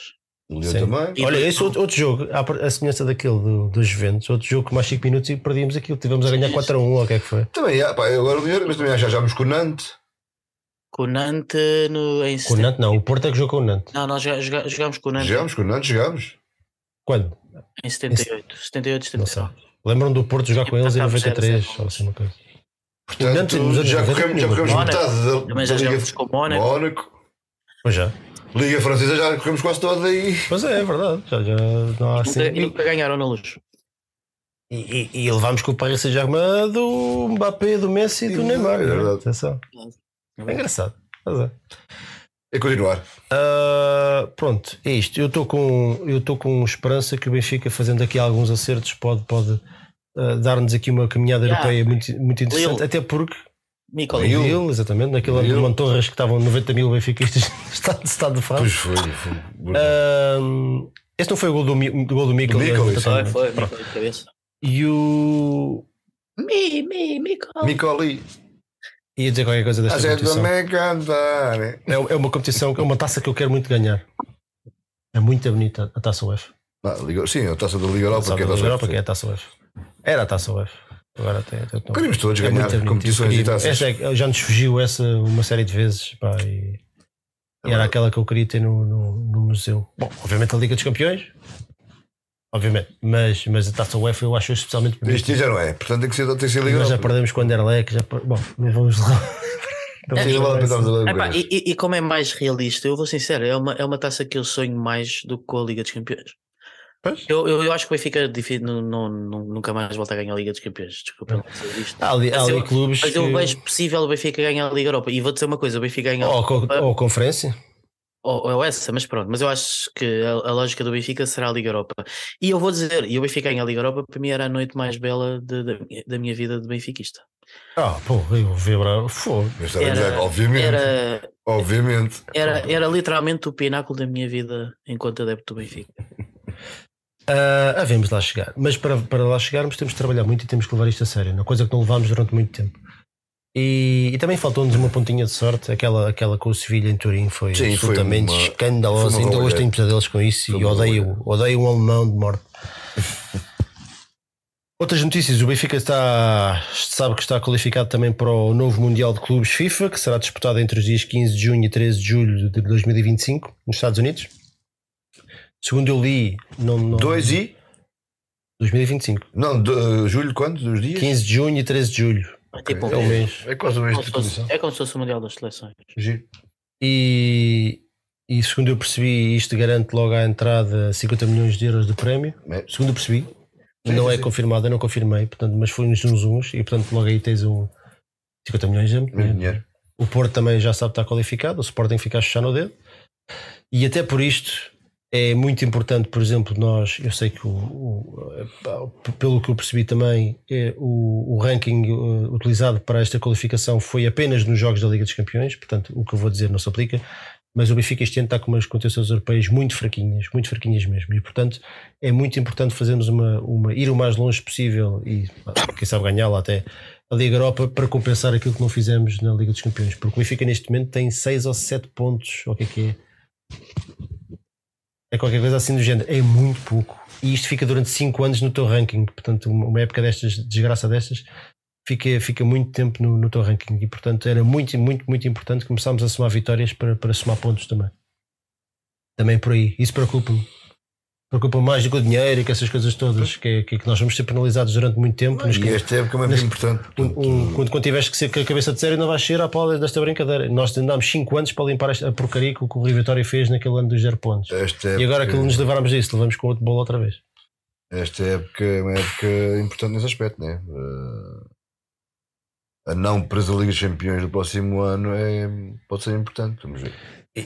O Lyon Sim. também. Olha, esse outro, outro jogo, a semelhança daquele do, dos Juventus, outro jogo com mais 5 minutos e perdíamos aquilo. Tivemos a ganhar 4 a 1 ou o que é que foi? Também, ah, pá, agora o dinheiro, mas também já jámos com o Nantes. Com o Nantes no, em Com o Nantes não, o Porto é que jogou com o Nantes. Não, nós joga- joga- jogámos com o Nantes Jogámos com o Nantes, jogámos. Quando? em 78. 78, Não sei. 79. Lembram do Porto jogar com eles em Empatamos 93 0-0. ou assim uma coisa. Portanto, Nantes já 90 corremos, já metade da, Também da já jogámos com o Mónaco. Mónaco. Pois já. Liga Francesa já corremos quase toda aí. Pois é, é verdade. Já, já não há assim. E E, nunca ganharam na luz. e, e levámos com o Paris Saint-Germain do Mbappé, do Messi e do Neymar. é é? verdade. Atenção. É engraçado. Pois é. É continuar. Ah, pronto, é isto. Eu estou com, eu estou com esperança que o Benfica, fazendo aqui alguns acertos, pode, pode ah, dar-nos aqui uma caminhada Yeah. europeia muito, muito interessante. Lille. Até porque Nicolai. Lille. Lille, exatamente, naquele ano de. Montorras que estavam 90 mil benfiquistas estado, estado de Pois fase. foi. foi. Ah, esse não foi o gol do, do gol do Mikkel. Do Mikkel, né? isso. Foi, foi, de cabeça. E o. Mi, mi. Micoli. Ia dizer qualquer coisa A desta gente competição. também cantar. É, é uma competição, é uma taça que eu quero muito ganhar. É muito bonita a taça. Ah, Liga- Sim, a taça da Liga Europa. Que é a taça que é a taça UF. Era a taça UF. Agora tem, tem Queremos todos é ganhar competições e taças. essa é- já nos fugiu essa uma série de vezes. Pá, e, e era aquela que eu queria ter no, no, no museu. Bom, obviamente a Liga dos Campeões. Obviamente. Mas, mas a taça UF eu acho especialmente bonita. Este já não é. Portanto tem que ser, tem que ser Liga Nós já perdemos com o Anderlecht. Já, per- bom, não vamos lá. E como é mais realista, eu vou sincero, é uma, é uma taça que eu sonho mais do que com a Liga dos Campeões. Eu, eu, eu acho que o Benfica não, não, nunca mais volta a ganhar a Liga dos Campeões. Desculpa não dizer isto. Há ali, há Mas ali eu- clubes. Mas eu vejo possível o Benfica ganhar a Liga Europa. E vou dizer uma coisa: o Benfica ganha Ou, co- ou conferência. ou, ou essa, mas pronto. Mas eu acho que a, a lógica do Benfica será a Liga Europa. E eu vou dizer: e o Benfica ganha a Liga Europa, para mim era a noite mais bela de- da minha- da minha vida de benfiquista. Ah, pô, eu vibrar. Fogo. A Era- obviamente. Era, Obviamente. era, era literalmente o pináculo da minha vida enquanto adepto do Benfica. Ah, havemos de lá chegar. Mas para, para lá chegarmos temos de trabalhar muito e temos que levar isto a sério. Uma coisa que não levámos durante muito tempo. E, e também faltou-nos uma pontinha de sorte. Aquela, aquela com o Sevilha em Turim foi Sim, foi absolutamente uma- escandalosa. foi Ainda hoje tenho pesadelos com isso Foi e odeio, odeio um alemão de morte. Outras notícias, o Benfica está, sabe que está qualificado também para o novo Mundial de Clubes FIFA, que será disputado entre os dias 15 de junho e 13 de julho de 2025, nos Estados Unidos. Segundo eu li, não, não, 2 e. 2025. Não, de, uh, julho, quanto? Dos dias? 15 de junho e 13 de julho. É tipo um É um mês. É quase o mês como de competição. é como se fosse o Mundial das Seleções. Giro. E, e segundo eu percebi, isto garante logo à entrada 50 milhões de euros de prémio. É. Segundo eu percebi. Sim, não sim, é sim. confirmado, eu não confirmei, portanto, mas foi uns uns uns e portanto logo aí tens um 50 milhões de dinheiro. O Porto também já sabe estar qualificado, o Sporting fica a chuchar no dedo. E até por isto é muito importante, por exemplo, nós, eu sei que o, o- pelo que eu percebi também, é, o, o ranking eh, utilizado para esta qualificação foi apenas nos jogos da Liga dos Campeões, portanto o que eu vou dizer não se aplica. Mas o Benfica este ano está com umas contenções europeias muito fraquinhas, muito fraquinhas mesmo. E portanto é muito importante fazermos uma, uma ir o mais longe possível e quem sabe ganhá lá até a Liga Europa para compensar aquilo que não fizemos na Liga dos Campeões. Porque o Benfica neste momento tem 6 ou 7 pontos, ou o que é que é? É qualquer coisa assim do género. É muito pouco. E isto fica durante 5 anos no teu ranking. Portanto, uma época destas, desgraça destas, fica, fica muito tempo no, no teu ranking e, portanto, era muito, muito, muito importante começarmos a somar vitórias para, para somar pontos também. Também por aí. Isso preocupa-me. Preocupa mais do que o dinheiro e que essas coisas todas, que, é, que, que nós vamos ser penalizados durante muito tempo. nos E que- esta época é muito importante. um- um- quando, quando tiveres que ser com a cabeça de sério, não vais ser à pala desta brincadeira. Nós andámos 5 anos para limpar esta, a porcaria que o que o Rio Vitória fez naquele ano dos 0 pontos. Esta E agora que nos levarmos a isso, levamos com outro bolo outra vez. esta época é uma época importante nesse aspecto, né? Eh, a não presa Liga dos Campeões do próximo ano é, pode ser importante. Vamos ver.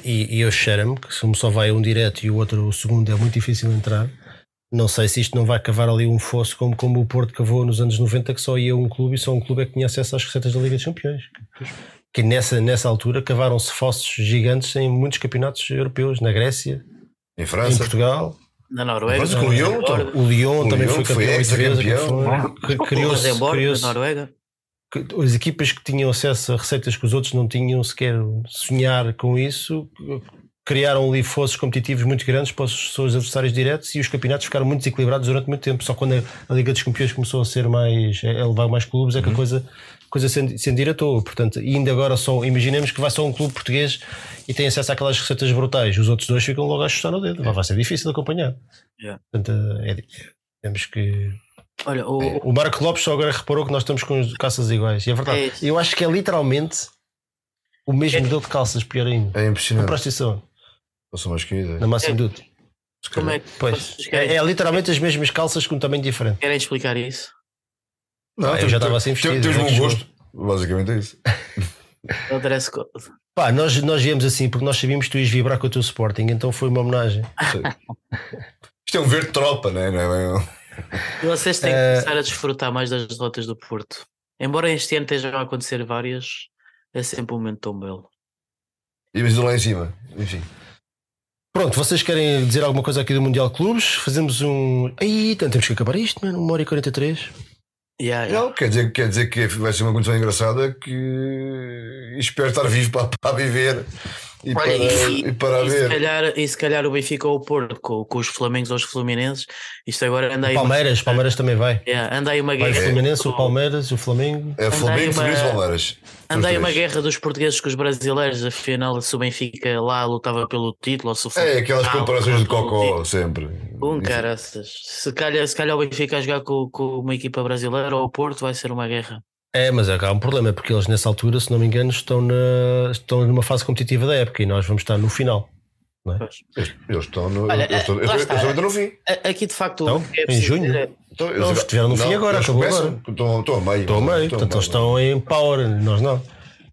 E, e eu cheiro-me que se um só vai um direto e o outro, o segundo, é muito difícil entrar. Não sei se isto não vai cavar ali um fosso como, como o Porto cavou nos anos 90, que só ia um clube e só um clube é que tinha acesso às receitas da Liga dos Campeões. Que nessa, nessa altura cavaram-se fossos gigantes em muitos campeonatos europeus, na Grécia, Em em França, Portugal. Na Noruega. Mas com o Lyon, então. O Lyon O também Lyon foi foi campeão vezes. foi- Criou-se Rosenborg, criou-se- na Noruega. As equipas que tinham acesso a receitas que os outros não tinham sequer sonhar com isso criaram ali fossos competitivos muito grandes para os seus adversários diretos e os campeonatos ficaram muito desequilibrados durante muito tempo. Só quando a, Liga dos Campeões começou a ser mais a levar mais clubes é que a coisa coisa se se endireitou. Portanto, ainda agora só imaginemos que vai só um clube português e tem acesso àquelas receitas brutais. Os outros dois ficam logo a chutar no dedo. Vai ser difícil de acompanhar. Yeah. Portanto, é, temos que Olha, o, o Marco Lopes só agora reparou que nós estamos com os calças iguais. E é verdade. É eu acho que é literalmente o mesmo modelo de calças, pior ainda. é Na impressionante. prostituição, Passou mais que na Máximo É. Duty. Se como é que Pois. É, é literalmente as mesmas calças com um tamanho diferente. querem explicar isso? Não, eu já estava assim vestido, Tens já bom gosto. Basicamente é isso. O dress code. Pá, nós, nós viemos assim porque nós sabíamos que tu ias vibrar com o teu Sporting, então foi uma homenagem. Isto é um verde tropa, né? não é? E vocês têm que Eh, começar a desfrutar mais das derrotas do Porto. Embora este ano estejam a acontecer várias, é sempre um momento tão belo. E mas lá em cima, enfim. Pronto, vocês querem dizer alguma coisa aqui do Mundial de Clubes? Fazemos um. Aí, então temos que acabar isto, mano. 1 hora e 43. Yeah, yeah. Não, quer dizer, quer dizer que vai ser uma condição engraçada que espero estar vivo para, para viver e para, Olha, e, para e se ver. calhar, e se calhar o Benfica ou o Porto, com, com os Flamengos ou os Fluminenses, isto agora anda aí, uma, Palmeiras, Palmeiras também vai. yeah, anda aí uma Vai o guerra. Fluminense, o Palmeiras, o Flamengo. É Flamengo, Andei Fluminense e uma- Palmeiras. Anda aí Os uma guerra dos portugueses com os brasileiros, afinal, se o Benfica lá lutava pelo título ou se o É aquelas lá comparações de cocó, sempre. Um caraças. Se calhar, se calhar o Benfica a jogar com, com uma equipa brasileira ou o Porto vai ser uma guerra. É, mas é que há um problema, porque eles nessa altura, se não me engano, estão, na, estão numa fase competitiva da época e nós vamos estar no final. Pois. Eles, eles estão no. Olha, eles estão, lá eles, está. eles ainda no fim. A- Aqui de facto Então, é em junho? dizer é- Então, Eles estiveram no fim agora, acabou começam, Estão, estão a meio. Estão a meio, portanto eles estão em power, nós não.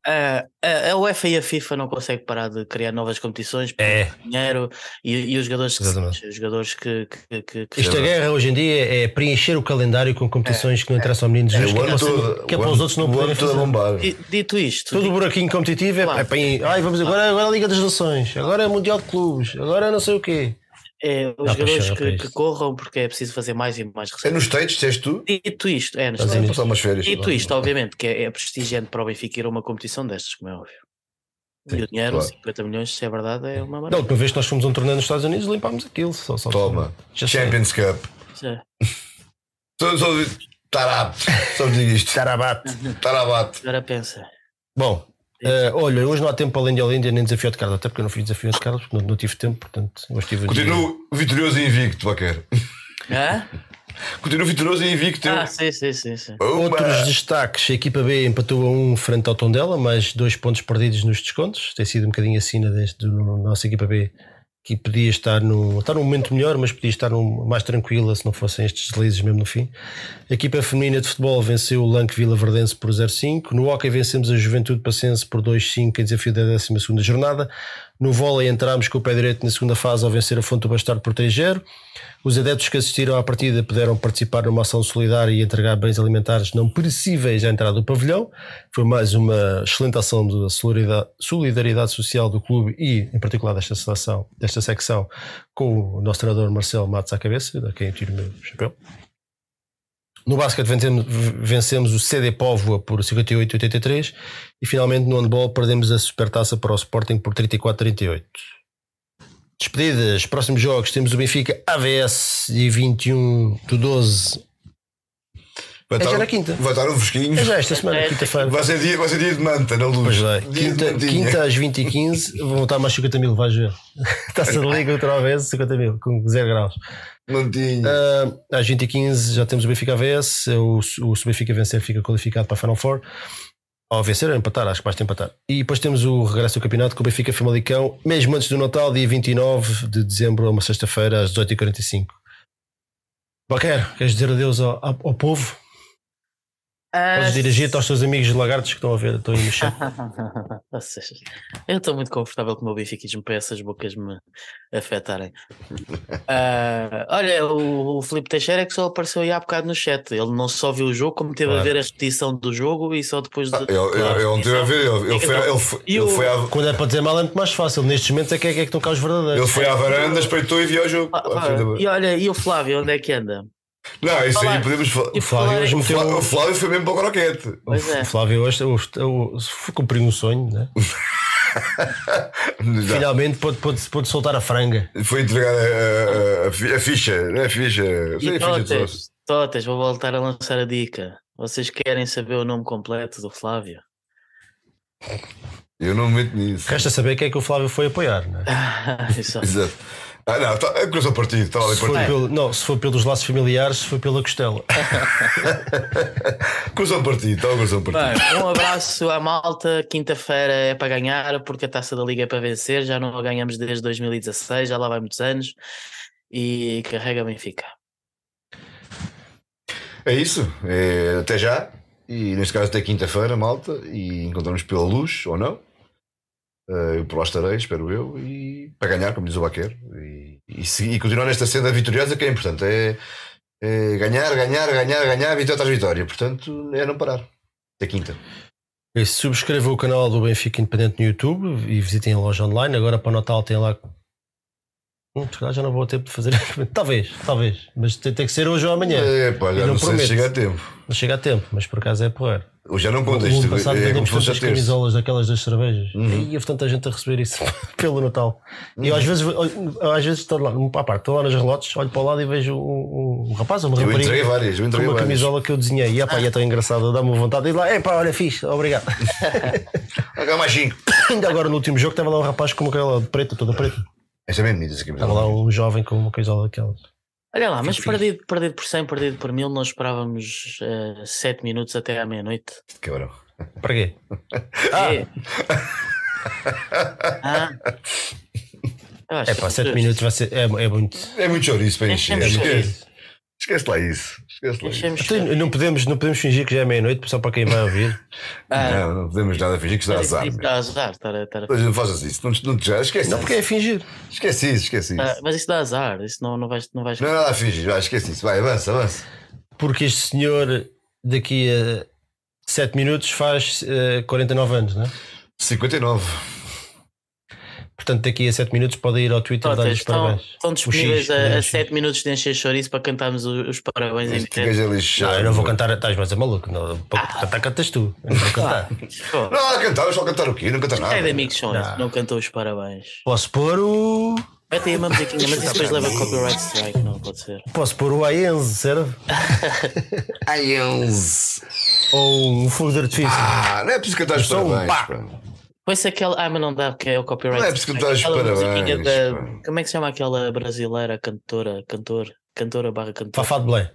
A, a, a UEFA e a FIFA não conseguem parar de criar novas competições por É. dinheiro e, e os jogadores que, Exatamente. os jogadores que, que, que, que- Isto a guerra hoje em dia é preencher o calendário com competições que não interessam ao menino É, Jesus, o que é ano para, todo. que é o para ano- os outros não poderem a fazer. bombar. Dito isto, Todo o buraquinho competitivo é, Claro. é para ir, ai, vamos agora, agora a Liga das Nações, agora é Mundial de Clubes, agora não sei o quê. É, os jogadores que, isso. que corram porque é preciso fazer mais e mais É receitas. nos States, disseste tu? Dito isto, é, nos Estados Vamos Unidos. passar umas férias. Dito isto, obviamente, que é, é prestigiante para o Benfica ir a uma competição destas, como é óbvio. Sim, e o dinheiro, claro. 50 milhões, se é verdade, é uma Da maravilha. última vez que nós fomos a um torneio nos Estados Unidos, limpámos aquilo. Só, só Toma. Já sei. Champions Cup. É. Só, só, tarap. Só digo isto. Tarabate. Tarabate. Agora pensa. Bom, eh, olha, hoje não há tempo para além de Olíndia nem desafio de Carlos, até porque eu não fiz desafio de Carlos, porque não, não tive tempo, portanto, hoje tive o dia- Continuo vitorioso e invicto, Baquer. Hã? Continuo vitorioso e invicto. Ah, sim, sim, sim. sim. Outros destaques, a equipa B empatou a um frente ao Tondela, mais dois pontos perdidos nos descontos. Tem sido um bocadinho assim na deste, do, nossa equipa B, que podia estar num, estar num momento melhor, mas podia estar num, mais tranquila se não fossem estes deslizes mesmo no fim. A equipa feminina de futebol venceu o Lanque Vila Verdense por 0-5. No hockey vencemos a Juventude Pacense por 2-5 em desafio da 12 jornada. No vôlei entramos com o pé direito na segunda fase ao vencer a Fonte do Bastardo por 3-0. Os adeptos que assistiram à partida puderam participar numa ação solidária e entregar bens alimentares não perecíveis à entrada do pavilhão. Foi mais uma excelente ação de solidariedade, social do clube e, em particular, desta seleção, desta secção, com o nosso treinador Marcelo Matos à cabeça, a quem eu tiro o meu chapéu. No basquete vencemos o CD Póvoa por 58-83 e finalmente no handball perdemos a supertaça para o Sporting por 34-38. Despedidas, próximos jogos temos o Benfica AVS dia 21 do 12 Vai É já estar- na quinta. Vai estar um fresquinho. É já esta semana, É, quinta-feira. Vai ser, dia, vai ser dia de manta na luz. Pois é. De Quinta, quinta às 20 e 15 vão estar mais 50 mil, vais ver. Está-se de liga outra vez, 50 mil, com 0 graus. Mantinha. Ah, às 20 e 15 já temos o Benfica AVS. O, o, se o Benfica vencer, fica qualificado para a Final Four. Ao vencer, ou empatar, acho que basta empatar. E depois temos o regresso do campeonato com o Benfica Famalicão, mesmo antes do Natal, dia 29 de dezembro, uma sexta-feira, às 18h45. Baquer, queres dizer adeus ao, ao povo? Ah, Podes dirigir-te aos teus amigos lagartos que estão a ver, estão aí no chat. Eu estou muito confortável com o meu bifiquismo para essas bocas me afetarem. Ah, olha, o, o Filipe Teixeira é que só apareceu aí há bocado no chat. Ele não só viu o jogo, como teve Claro. a ver a repetição do jogo e só depois de. Eu, eu, eu não tive a ver, ele, ele, foi, ele, foi, ele, o- foi à, Quando é para dizer mal é muito mais fácil. Nestes momentos é que é que, é que estão cá os verdadeiros. ele foi à varanda, espreitou e viu o jogo. Ah, pá, e olha, e o Flávio, onde é que anda? Não, isso aí podemos falar. O Flávio. Flávio, o Flávio foi mesmo para o croquete. É. O Flávio hoje o, o, foi cumprir um sonho, né? Finalmente pôde, pôde, pôde soltar a franga. Foi entregar a, a- a fi- a ficha, não é a ficha. Sei E a ficha de sócio. Totes, Totes, vou voltar a lançar a dica. Vocês querem saber o nome completo do Flávio? Eu não me meto nisso. Resta saber quem é que o Flávio foi apoiar, né? Isso. Exato. Ah, não, tá, é coração partido, estava ali Se for, partido. pelo, não, se for pelos laços familiares, se foi pela costela. Coração partido, estava coração partido. Bem, um abraço à malta. Quinta-feira é para ganhar, porque a taça da Liga é para vencer. Já não a ganhamos desde 2016, já lá vai muitos anos. E carrega Benfica. É isso, é, até já. E neste caso até quinta-feira, malta. E encontramos pela luz, ou não. Eh, Eu por lá estarei, espero eu. E para ganhar, como diz o Baquer. E, e, e continuar nesta cena vitoriosa, que é importante. É, é ganhar, ganhar, ganhar, ganhar, vitória vitória. Portanto, é não parar. Até quinta. E subscrevam o canal do Benfica Independente no YouTube e visitem a loja online. Agora para o Natal tem lá. Já não vou ter de fazer. talvez, talvez. Mas tem, tem que ser hoje ou amanhã. É, pá, já Eu não, não sei se chega a tempo. Não chega a tempo, mas por acaso é porra. Hoje já não No conta isto. ano passado É, vendemos tantas camisolas daquelas das cervejas. Uhum. E houve tanta gente a receber isso pelo Natal. E eu às vezes, eu, às vezes estou lá, à parte, estou lá nos relotes, olho para o lado e vejo um, um rapaz ou uma Eu rapariga entreguei várias, eu com entreguei uma várias. camisola que eu desenhei. E, epá, e é tão engraçado, dá-me vontade de ir lá. Epá, olha, fixe, obrigado. Agora mais 5. Ainda agora no último jogo estava lá um rapaz com uma aquela preta, toda preta. Esta é bonita essa Estava lá um jovem com uma camisola daquelas. Olha lá, mas perdido, perdido por 100, perdido por 1000, nós esperávamos 7 minutos até à meia-noite. Cabrão. Para quê? Ah, É. Ah. É pá, que 7 tu- minutos vai ser. É, é muito. É muito chouriço para encher. Enchemos Esquece. Esquece lá isso. Então, não, podemos, não podemos fingir que já é meia-noite só para quem vai ouvir. Ah, Não, não podemos nada fingir que mas isso- azar. dá azar. estar a- estar a- Pois não faças isso. Não, não, já, esquece. Não, porque é fingir. Esquece isso, esquece isso. Ah, mas isso dá azar. Isso não, não vais. Não vais... Não é nada a fingir. Vai, esquece isso. Vai, avança, avança. Porque este senhor daqui a 7 minutos faz eh, 49 anos, não é? 59. Portanto, daqui a 7 minutos pode ir ao Twitter dar-lhe os estão, parabéns. estão disponíveis X, a, a o X. 7 minutos de encher chouriço para cantarmos os, os parabéns em direto. Não, eu não vou cantar, estás mas é maluco. Não, para Ah. cantar, cantas tu. Eu não vou cantar. Pô, Não, a cantar, só cantar o quê? Não cantar nada. É de amigos são Não. não cantou os parabéns. Posso pôr o. Mete aí uma musiquinha, mas isso depois leva copyright strike, não pode ser. Posso pôr o Aenze, serve? Uns. Ou um fogo de artifício. Ah, não é preciso cantar os Só um parabéns. pá. Pá. Pois aquela. Ah, mas não dá, porque é o copyright. Não é Aquela musiquinha parabéns, da-. Como é que se chama aquela brasileira cantora? Cantor? Cantora barra cantora? Fafá de Belém.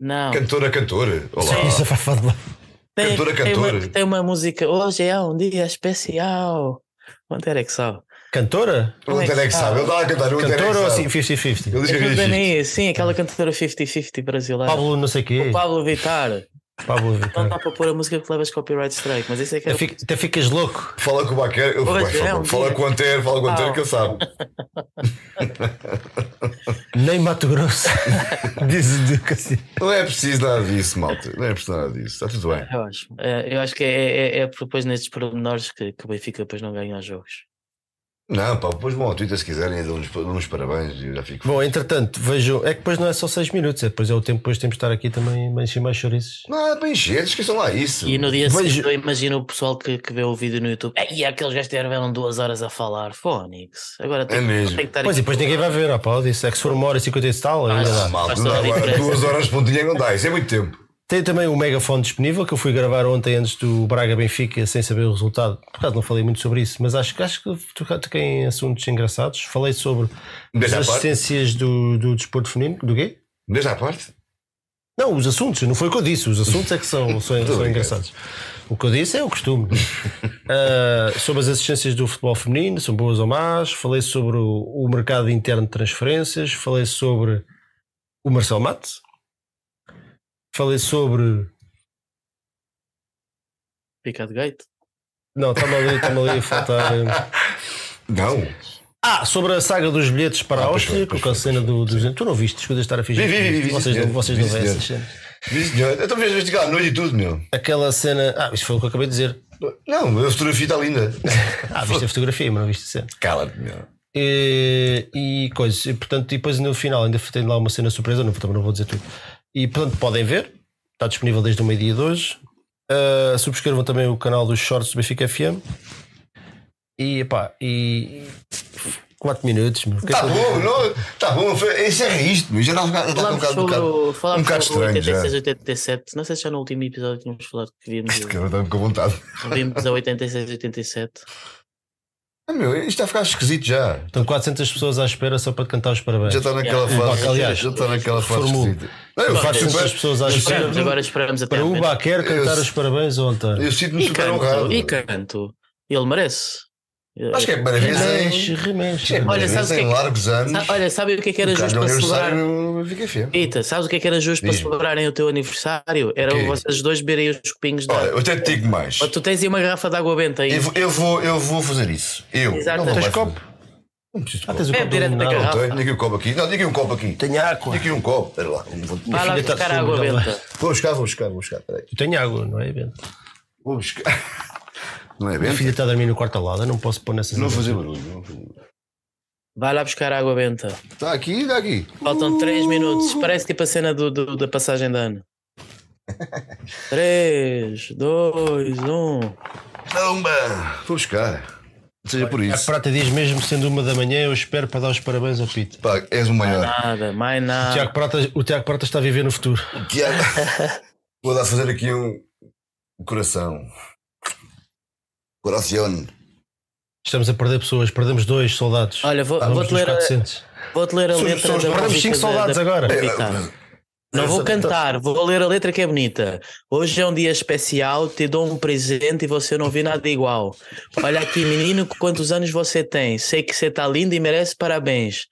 Não. Cantora, cantora. Olá. Isso é Fafá de Belém. Tem, Cantora, tem uma, cantora. tem uma música. Hoje é um dia especial. Quanto era que sabe? Cantora? O Antero é que sabe. Ele está a cantar. Cantora ou assim 50-50? Ele diz que É sim, aquela cantora 50-50 brasileira. Pablo não sei o quê. O Pablo Vittar. Pablo Não Vittar. dá para pôr a música que levas copyright strike, mas isso é que é. Até fica- Até ficas louco. Fala com o Baquer. ele- Hoje vai, é fala- um Fala dia. com o Antero, fala com o Antero Ah. que ele sabe. Nem Mato Grosso. Diz o Cassino. Não é preciso nada disso, malta. Não é preciso nada disso. Está tudo bem. Eu acho. É, eu acho que é, é, é depois nestes pormenores que, que o Benfica depois não ganha os jogos. Não, pá, depois vão ao Twitter se quiserem e dão-nos dão-nos parabéns e já fico. Bom, entretanto, vejam. É que depois não é só 6 minutos, é depois é o tempo, depois temos de estar aqui também a encher mais chouriços. Não, é para encher, esqueçam lá isso. E no dia Vejo- seguinte eu imagino o pessoal que, que vê o vídeo no YouTube. E aqueles gajos tiveram duas horas a falar. Fónix. Agora tem, É mesmo. tem que estar Pois e depois ninguém vai ver, ó, pá, disse. É que se for uma hora e 50 e tal, ainda Ah, dá. Não duas horas de pontinha não dá, isso é muito tempo. Tem também o megafone disponível que eu fui gravar ontem antes do Braga Benfica sem saber o resultado. Por acaso não falei muito sobre isso, mas acho, que- acho que toquei em assuntos engraçados. Falei sobre Desde as assistências do, do desporto feminino. Do quê? Desde à parte? Não, os assuntos, não foi o que eu disse. Os assuntos é que são, são, são engraçados. O que eu disse é o costume. Ah, sobre as assistências do futebol feminino, são boas ou más. Falei sobre o, o mercado interno de transferências. Falei sobre o Marcel Matos. Falei sobre. Picado Gate. Não, está-me ali, está-me ali a faltar. Não. Ah, sobre a saga dos bilhetes para a Ah, pois Áustria, com aquela foi, cena do, do. Tu não viste as coisas estar a fingir? Vi, vi, vi, vi, vocês, senhor. não, vocês não Vi, veem essas cenas. Senhor. Então vês investigar à noite e tudo, meu. Aquela cena. Ah, isto foi o que eu acabei de dizer. Não, a fotografia está linda. Ah, viste a fotografia, mas não viste a cena. Cala-te, meu. E, e coisas. E, portanto, e depois no final ainda tem lá uma cena surpresa, não, também não vou dizer tudo. E portanto, podem ver, está disponível desde o meio-dia de hoje. Uh, subscrevam também o canal dos Shorts do Benfica FM. E pá, e. 4 minutos, meu. É Tá bom, não, tá bom, foi- encerra isto, meu. Já está um bocado, já está um bocado, um sobre, bocado. um bocado sobre o estranho já. 86, 87. Não sei se já no último episódio tínhamos falado que víamos, Este cara está com vontade. vimos a 86, 87. Ah, meu, isto está a ficar esquisito já. Estão 400 pessoas à espera só para te cantar os parabéns. Já está naquela Yeah. fase. Aliás, já está naquela fase esquisita. Não, eu faço 400 super. pessoas à espera. Esperamos, agora esperamos até Para o. Baquer cantar Eu- os parabéns António. Eu sinto-me E super canto, honrado. e canto. Ele merece. Acho que é a primeira vez Remexe, em. remexe. Olha, Olha, sabes o que é em que- largos anos. Sa- Olha, sabe o que é que era justo para celebrar? aniversário fica feio. Ita, sabes o que é que era justo para celebrarem o teu aniversário? Era O quê? vocês dois beberem os copinhos de Olha, água. eu até te digo mais. Ou tu tens aí uma garrafa de água benta aí. Eu, vou- eu, vou, eu vou fazer isso. Eu. Exato. Não, não Tens copo? Não preciso de Ah, copo. tens o É, copo direto da garrafa. Tenho aqui um copo aqui. Não, diga aqui um copo aqui. Tenho água. Aqui um copo. Espera lá. Vou, Vai lá buscar a água benta. vou buscar, vou buscar, vou buscar. Peraí. Eu tenho água, não é, Bento? Vou buscar. Não é A filha bem? está a dormir no quarto ao lado, eu não posso pôr nessas Não fazer barulho. não fazer barulho. Vai lá buscar a água benta. Está aqui, está aqui. Faltam 3 minutos. Parece tipo a cena do, do- da passagem de ano. 3, 2, 1. Toma! Vou buscar. Seja por A isso. prata diz mesmo sendo uma da manhã, eu espero para dar os parabéns ao Pito. Pá, és o maior. Nada, mais O nada. Tiago, Prata, o Tiago Prata está a viver no futuro. Tiago. Vou dar a fazer aqui um coração. Coração. Estamos a perder pessoas, perdemos dois soldados. Olha, vou- vou-te ler a- 400. Vou-te ler a letra somos- da Perdemos música 5 da- soldados da- agora. da Vitar. Não vou cantar, vou ler a letra que é bonita. Hoje é um dia especial, te dou um presente e você não vê nada igual. Olha aqui, menino, quantos anos você tem? Sei que você tá lindo e merece parabéns.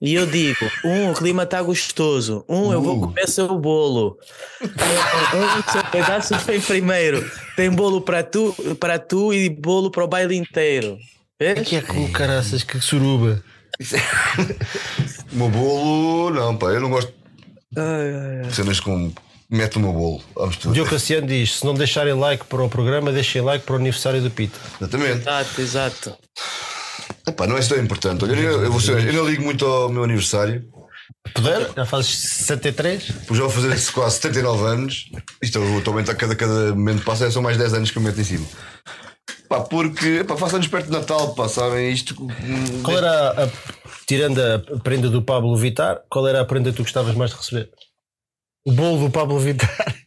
E eu digo, um, o clima tá gostoso. Um, eu vou Uh. comer seu bolo. Um, seu pedaço vem primeiro. Tem bolo para tu, para tu e bolo para o baile inteiro. Vês? Que é com caraças, que suruba. O meu bolo. Não, pá, eu não gosto Ai, ai, cenas com. Mete o meu bolo. Vamos O tudo. Diogo Cassiano diz: se não deixarem like para o programa, deixem like para o aniversário do Pito. Exatamente. Exato, exato. Epá, não é tão importante. Olha, eu, eu, ser, eu não ligo muito ao meu aniversário. Já fazes 63? Porque já vou fazer quase 79 anos. Isto eu estou a cada, cada momento que passa, são mais 10 anos que eu meto em cima. Pá, porque pá, faço anos perto de Natal, pá, sabem? Isto. Qual era a, a- tirando a prenda do Pablo Vittar, qual era a prenda que tu gostavas mais de receber? O bolo do Pablo Vittar.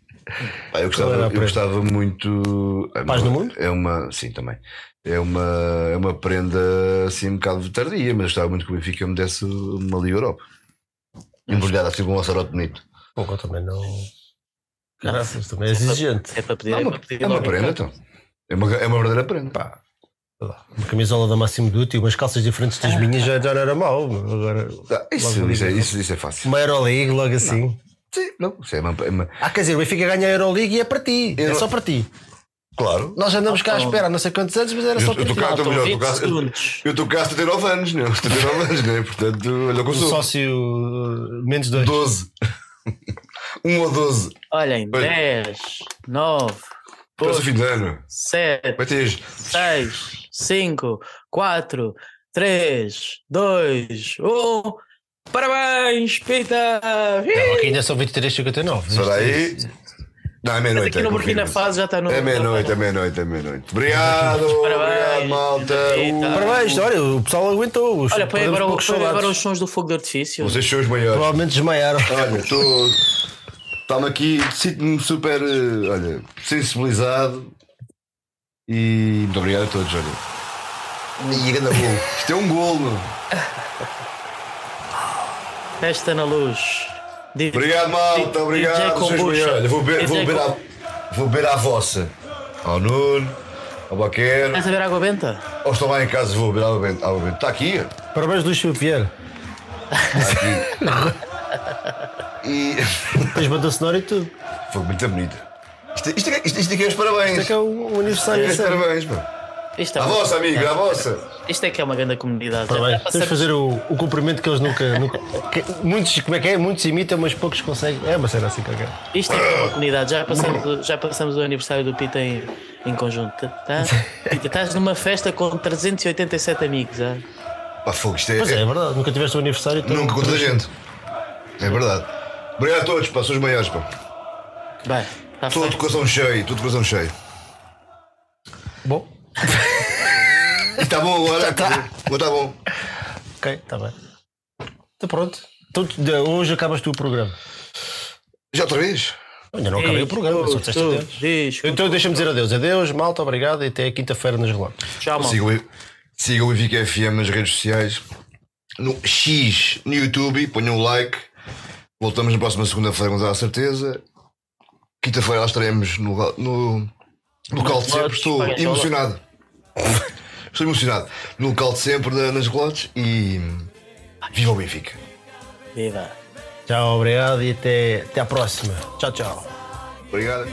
Pá, eu, gostava, eu gostava muito. é Paz uma- no mundo? É uma. Sim, também. É uma, é uma prenda assim um bocado tardia, mas eu gostava muito que o Benfica me desse uma Liga Europa. Embrulhada assim com um laçarote bonito. Eu também não. Caraças, também é exigente. É para pedir, Não, é é para pedir é uma prenda, então. É uma, é uma verdadeira prenda. Pá, uma camisola da Máximo Duty, umas calças diferentes das minhas já, já não era mau. Agora, Tá, isso, isso, é, isso, isso é fácil. uma Euroleague logo assim. Sim, não, isso é uma, é uma- Ah, quer dizer, o Benfica ganha a Euroleague e é para ti. Eu É não- só para ti. Claro. Nós andamos cá à Oh. espera há não sei quantos anos, mas era Eu- só para ti. cá, Faltam melhor, 20 por causa- segundos. Eu estou cá há 79 anos, não? 79 anos, né? Portanto, olha o sócio uh, menos dois. 12. um ou 12. Olhem, Olha. 10, 9, Parece o 8, fim de ano. 7, Vai ter. 6, 5, 4, 3, 2, 1. Parabéns, Pita! Não, aqui ainda são 23,59. Espera aí. Não, é meia-noite. Aqui no é, Burkina. Faso já está no. É meia-noite, é meia-noite, é meia-noite. Obrigado, obrigado, malta. Eita. Uh, Parabéns, olha, o pessoal aguentou. Os, Olha, põe agora, agora os sons do fogo de artifício. Vocês são os maiores. Provavelmente desmaiaram. Olha, estou. Está-me aqui, sinto-me super, eh, olha, sensibilizado. E muito obrigado a todos, olha. E grande gol. Isto é um gol, meu. Festa na luz. Obrigado, malta. Obrigado. Bem, olha, vou beber, vou beber, a, vou beber à vossa. Ao Nuno, ao Baquero. Estás a ver água benta? Ou estou lá em casa, vou beber água benta. Água benta. Está aqui. Parabéns, Luís Vieira. Está aqui. E. Tens banda sonora e tudo. Foi muito bonita. Isto, isto, isto, isto aqui é os parabéns. Isto é que é o, o aniversário. É os sério. parabéns, pô. Isto é À uma- vossa, amigo, à vossa. Isto é que é uma grande comunidade. Parabéns. Já Temos de fazer o, o cumprimento que eles nunca. nunca que- muitos, como é que é? Muitos imitam, mas poucos conseguem. É uma cena assim qualquer. Isto é que é uma comunidade. Já passamos, já passamos o aniversário do Pita em, em conjunto. Tá? Pita, estás numa festa com 387 amigos. ah? Pá, fogo, isto é. Pois é, é verdade. Nunca tiveste um aniversário. então- Nunca com toda a gente. É verdade. Obrigado a todos, pá, são os maiores, pá. Bem, está Todo feito. de coração cheio, todo de coração cheio. Bom, E está bom agora? Está tá bom. ok, está bem. Está pronto. Então, de- hoje acabas tu o programa. Já outra vez? Ainda não acabei o programa, só disseste Tu, adeus. diz, Então deixa-me dizer adeus. Adeus, malta, obrigado e até quinta-feira nos relógios. Tchau, mal. Sigam, o- sigam o Benfica FM nas redes sociais. No X no YouTube, ponham o like. Voltamos na próxima segunda-feira, com toda a certeza. Quinta-feira lá estaremos no, no local de sempre. Estou emocionado. Estou emocionado. No local de sempre, nas relotes. E. Viva o Benfica! Viva. Tchau, obrigado e até, até à próxima. Tchau, tchau. Obrigado.